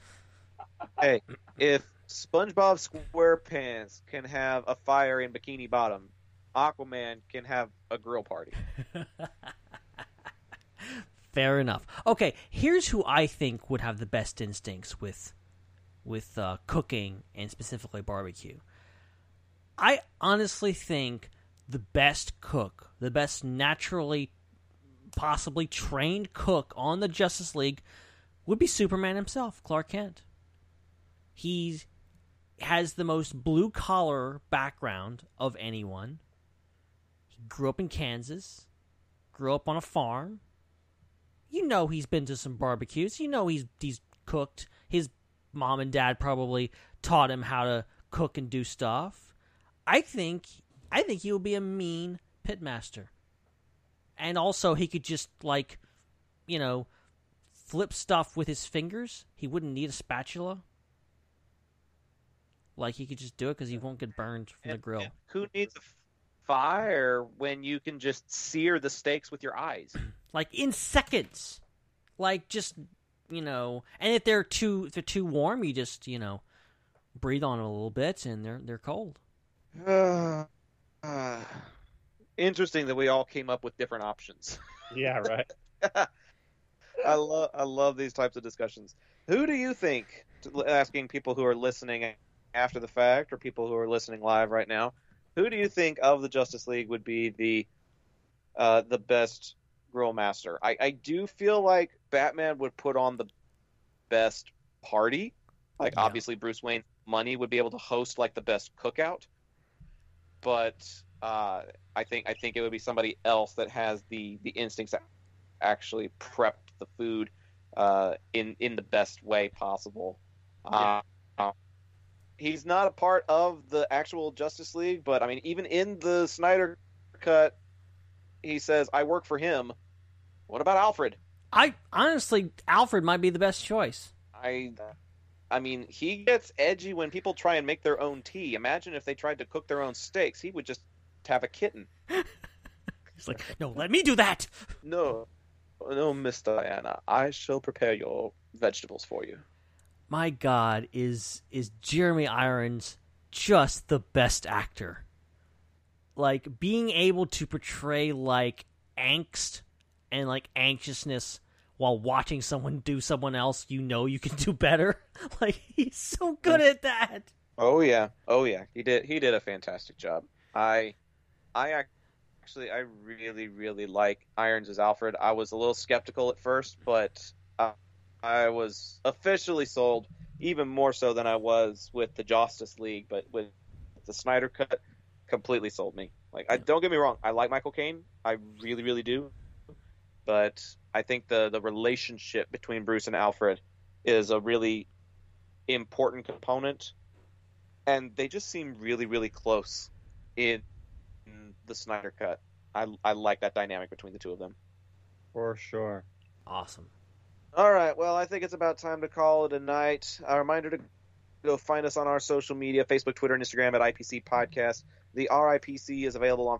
[LAUGHS]
hey, if SpongeBob SquarePants can have a fire in Bikini Bottom, Aquaman can have a grill party. [LAUGHS]
Fair enough. Okay, here's who I think would have the best instincts with with uh, cooking and specifically barbecue. I honestly think the best cook, the best naturally possibly trained cook on the Justice League would be Superman himself, Clark Kent. He has the most blue collar background of anyone. He grew up in Kansas, grew up on a farm. You know he's been to some barbecues. You know he's he's cooked. His mom and dad probably taught him how to cook and do stuff. I think I think he would be a mean pitmaster. And also he could just like you know flip stuff with his fingers. He wouldn't need a spatula. Like he could just do it because he won't get burned from the grill.
Who needs a fire when you can just sear the steaks with your eyes?
like in seconds like just you know and if they're too if they're too warm you just you know breathe on them a little bit and they're they're cold [SIGHS]
Interesting that we all came up with different options. [LAUGHS]
yeah, right. [LAUGHS]
I love I love these types of discussions. Who do you think? Asking people who are listening after the fact, or people who are listening live right now, who do you think of the Justice League would be the uh, the best grill master? I, I do feel like Batman would put on the best party. Like
Yeah.
obviously Bruce Wayne money would be able to host like the best cookout, but uh, I think I think it would be somebody else that has the the instincts to actually prep the food uh, in in the best way possible. Uh, uh, he's not a part of the actual Justice League, but I mean, even in the Snyder cut, he says, "I work for him." What about Alfred?
i honestly alfred might be the best choice
I, I mean, he gets edgy when people try and make their own tea. Imagine if they tried to cook their own steaks. He would just have a kitten. [LAUGHS]
he's like no let me do that
No, no, Miss Diana. I shall prepare your vegetables for you.
my god is is jeremy irons just the best actor like being able to portray like angst and like anxiousness while watching someone do someone else you know you can [LAUGHS] do better [LAUGHS] like he's so good at that
Oh yeah, oh yeah. He did. He did a fantastic job. I, I actually, I really, really like Irons as Alfred. I was a little skeptical at first, but uh, I was officially sold, even more so than I was with the Justice League. But with the Snyder cut, completely sold me. Like, I don't get me wrong, I like Michael Caine. I really, really do. But I think the the relationship between Bruce and Alfred is a really important component and they just seem really, really close in, in the Snyder cut. I, I like that dynamic between the two of them.
For sure.
awesome
All right, well, I think it's about time to call it a night. A reminder to go find us on our social media Facebook, Twitter, and Instagram at IPC Podcast. The RIPC is available on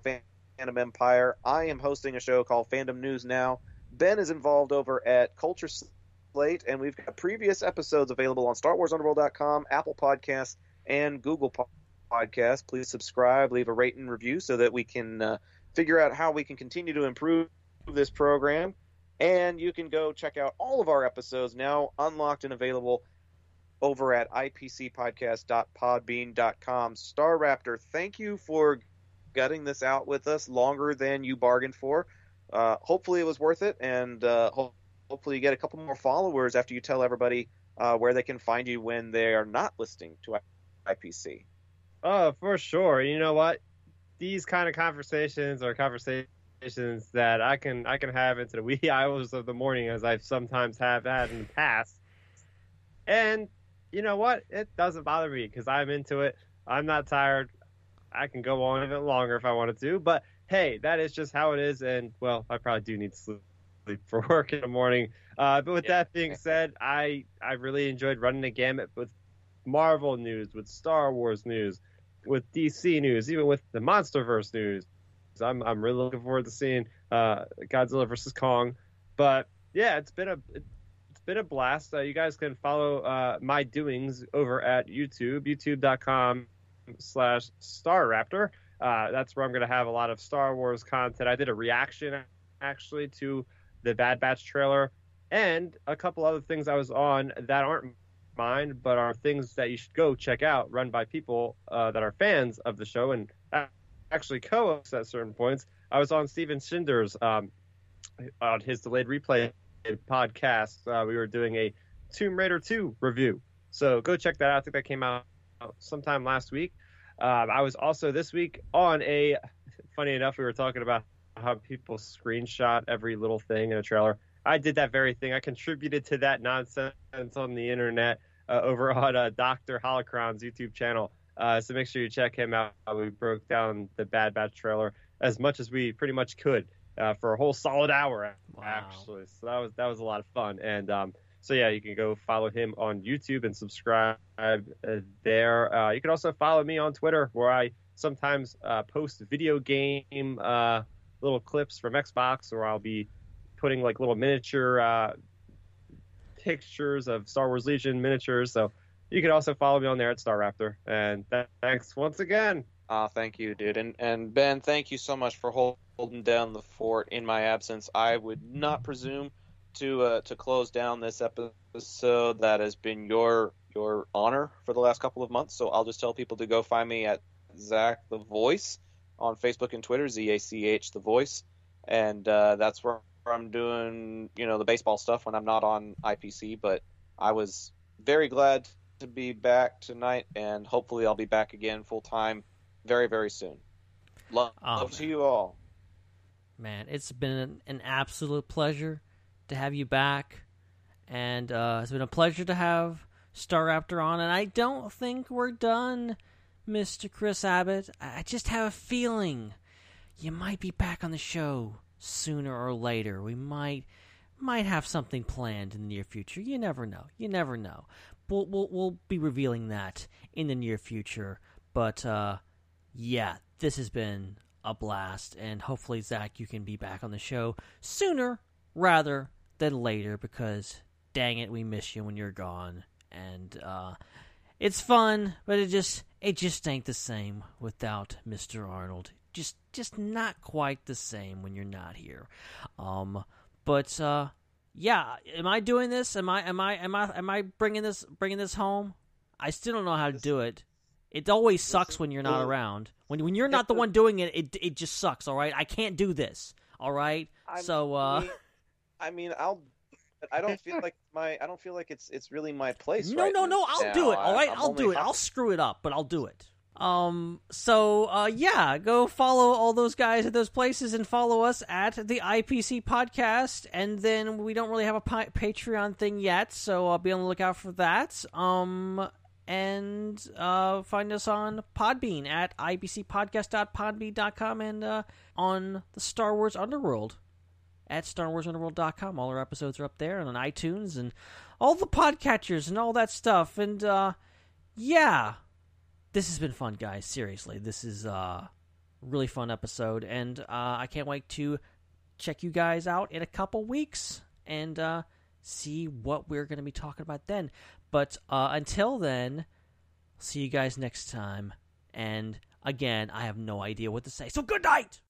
Fandom Empire. I am hosting a show called Fandom News Now. Ben is involved over at Culture Slate, and we've got previous episodes available on StarWarsUnderworld.com, Apple Podcasts, and Google Podcasts. Please subscribe, leave a rate and review so that we can uh, figure out how we can continue to improve this program. And you can go check out all of our episodes now unlocked and available over at ipcpodcast.podbean.com. Starrapter, thank you for gutting this out with us longer than you bargained for. Uh, hopefully, it was worth it, and uh, ho- hopefully, you get a couple more followers after you tell everybody uh, where they can find you when they are not listening to IPC.
Oh, for sure. You know what? These kind of conversations are conversations that I can I can have into the wee [LAUGHS] hours of the morning as I've sometimes have had in the past. And you know what? It doesn't bother me because I'm into it. I'm not tired. I can go on a bit longer if I wanted to, but hey, that is just how it is. And well, I probably do need sleep [LAUGHS] for work in the morning. Uh, but with
Yeah.
that being said, I I really enjoyed running the gamut with Marvel news, with Star Wars news, with DC news, even with the MonsterVerse news. I'm I'm really looking forward to seeing uh, Godzilla versus Kong. But yeah, it's been a it's been a blast. Uh, you guys can follow uh, my doings over at YouTube, youtube.com slash Starrapter. Uh, that's where I'm going to have a lot of Star Wars content. I did a reaction actually to the Bad Batch trailer and a couple other things I was on that aren't mine, but are things that you should go check out, run by people uh, that are fans of the show and actually co-hosts at certain points. I was on Steven Schinder's um, on his delayed replay podcast. Uh, we were doing a Tomb Raider 2 review, so go check that out. I think that came out sometime last week. Um, I was also this week on a. [LAUGHS] Funny enough, we were talking about how people screenshot every little thing in a trailer. I did that very thing. I contributed to that nonsense on the internet uh, over [LAUGHS] on uh, Dr. Holocron's YouTube channel. Uh, so make sure you check him out. We broke down the Bad Batch trailer as much as we pretty much could uh, for a whole solid hour,
Wow.
actually. So that was that was a lot of fun. And um, so yeah, you can go follow him on YouTube and subscribe uh, there. Uh, you can also follow me on Twitter, where I sometimes uh, post video game uh, little clips from Xbox, or I'll be putting like little miniature uh, pictures of Star Wars Legion miniatures. So you can also follow me on there at Starrapter. And th- thanks once again.
Ah, thank you, dude. And and Ben, thank you so much for holding down the fort in my absence. I would not presume to uh, to close down this episode. That has been your your honor for the last couple of months. So I'll just tell people to go find me at Zach the Voice on Facebook and Twitter, Z A C H the Voice, and uh, that's where I'm doing you know the baseball stuff when I'm not on IPC. But I was very glad to be back tonight, and hopefully I'll be back again full time very very soon. Love,
Oh,
love to you all.
Man, it's been an, an absolute pleasure to have you back, and uh, it's been a pleasure to have Starrapter on. And I don't think we're done, Mister Chris Abbott. I just have a feeling you might be back on the show sooner or later. We might might have something planned in the near future. You never know. You never know. We'll we'll, we'll be revealing that in the near future. But uh, yeah, this has been a blast, and hopefully, Zac, you can be back on the show sooner rather than later because dang it, we miss you when you're gone, and uh, it's fun, but it just it just ain't the same without Mr. Arnold. Just just not quite the same when you're not here. Um, but uh, yeah, am I doing this? Am I am I am I am I bringing this bringing this home? I still don't know how to do it. It always sucks when you're not around. When when you're not the one doing it, it it just sucks. All right, I can't do this. All right, so uh,
I mean, I'll. I don't feel [LAUGHS] like my. I don't feel like it's it's really my place.
no,
right
no, no, I'll
now.
do it. All right,
I- I'm
I'll do
only
it. I'll screw it up, but I'll do it. Um. So, uh, yeah, go follow all those guys at those places and follow us at the IPC podcast. And then we don't really have a pi- Patreon thing yet, so I'll be on the lookout for that. Um. And uh, find us on Podbean at ipcpodcast.podbean.com and uh, on the Star Wars Underworld at StarWarsUnderworld.com. All our episodes are up there and on iTunes and all the podcatchers and all that stuff. And uh, yeah, this has been fun, guys. Seriously, this is uh, a really fun episode, and uh, I can't wait to check you guys out in a couple weeks and uh, see what we're going to be talking about then. But uh, until then, see you guys next time. And again, I have no idea what to say. So good night.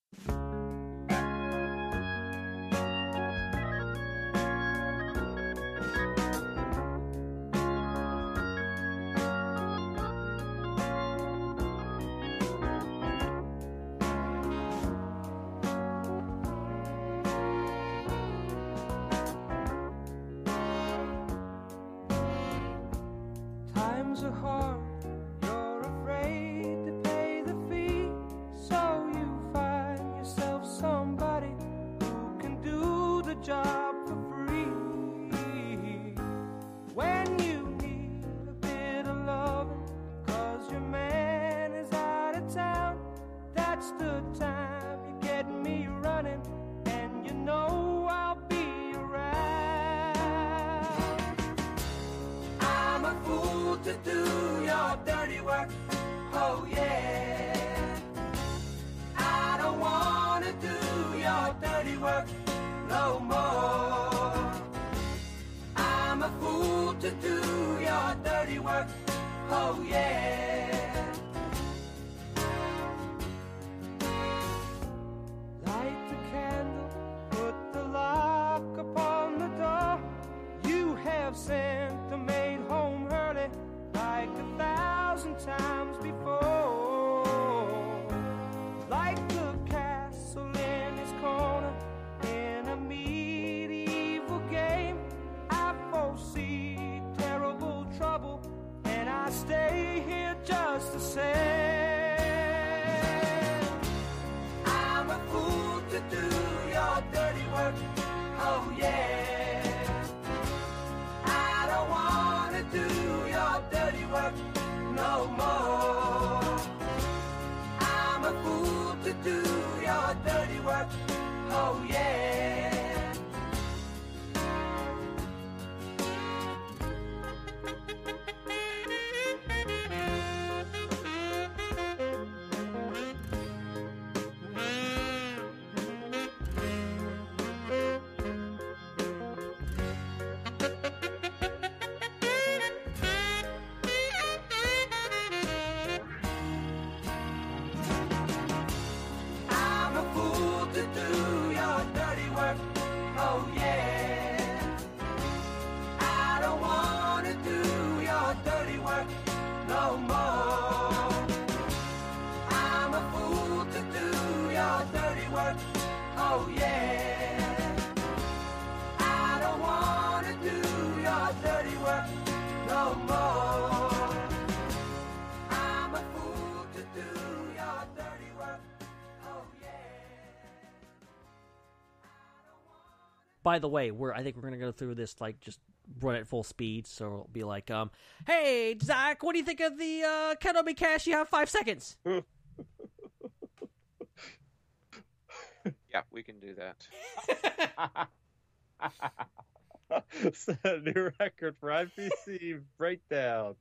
by the way, we're I think we're gonna go through this like just run at full speed. So it'll be like, um, hey Zac, what do you think of the uh, Kenobi Cast? You have five seconds.
yeah, we can do that. [LAUGHS]
Set a new record for IPC breakdowns.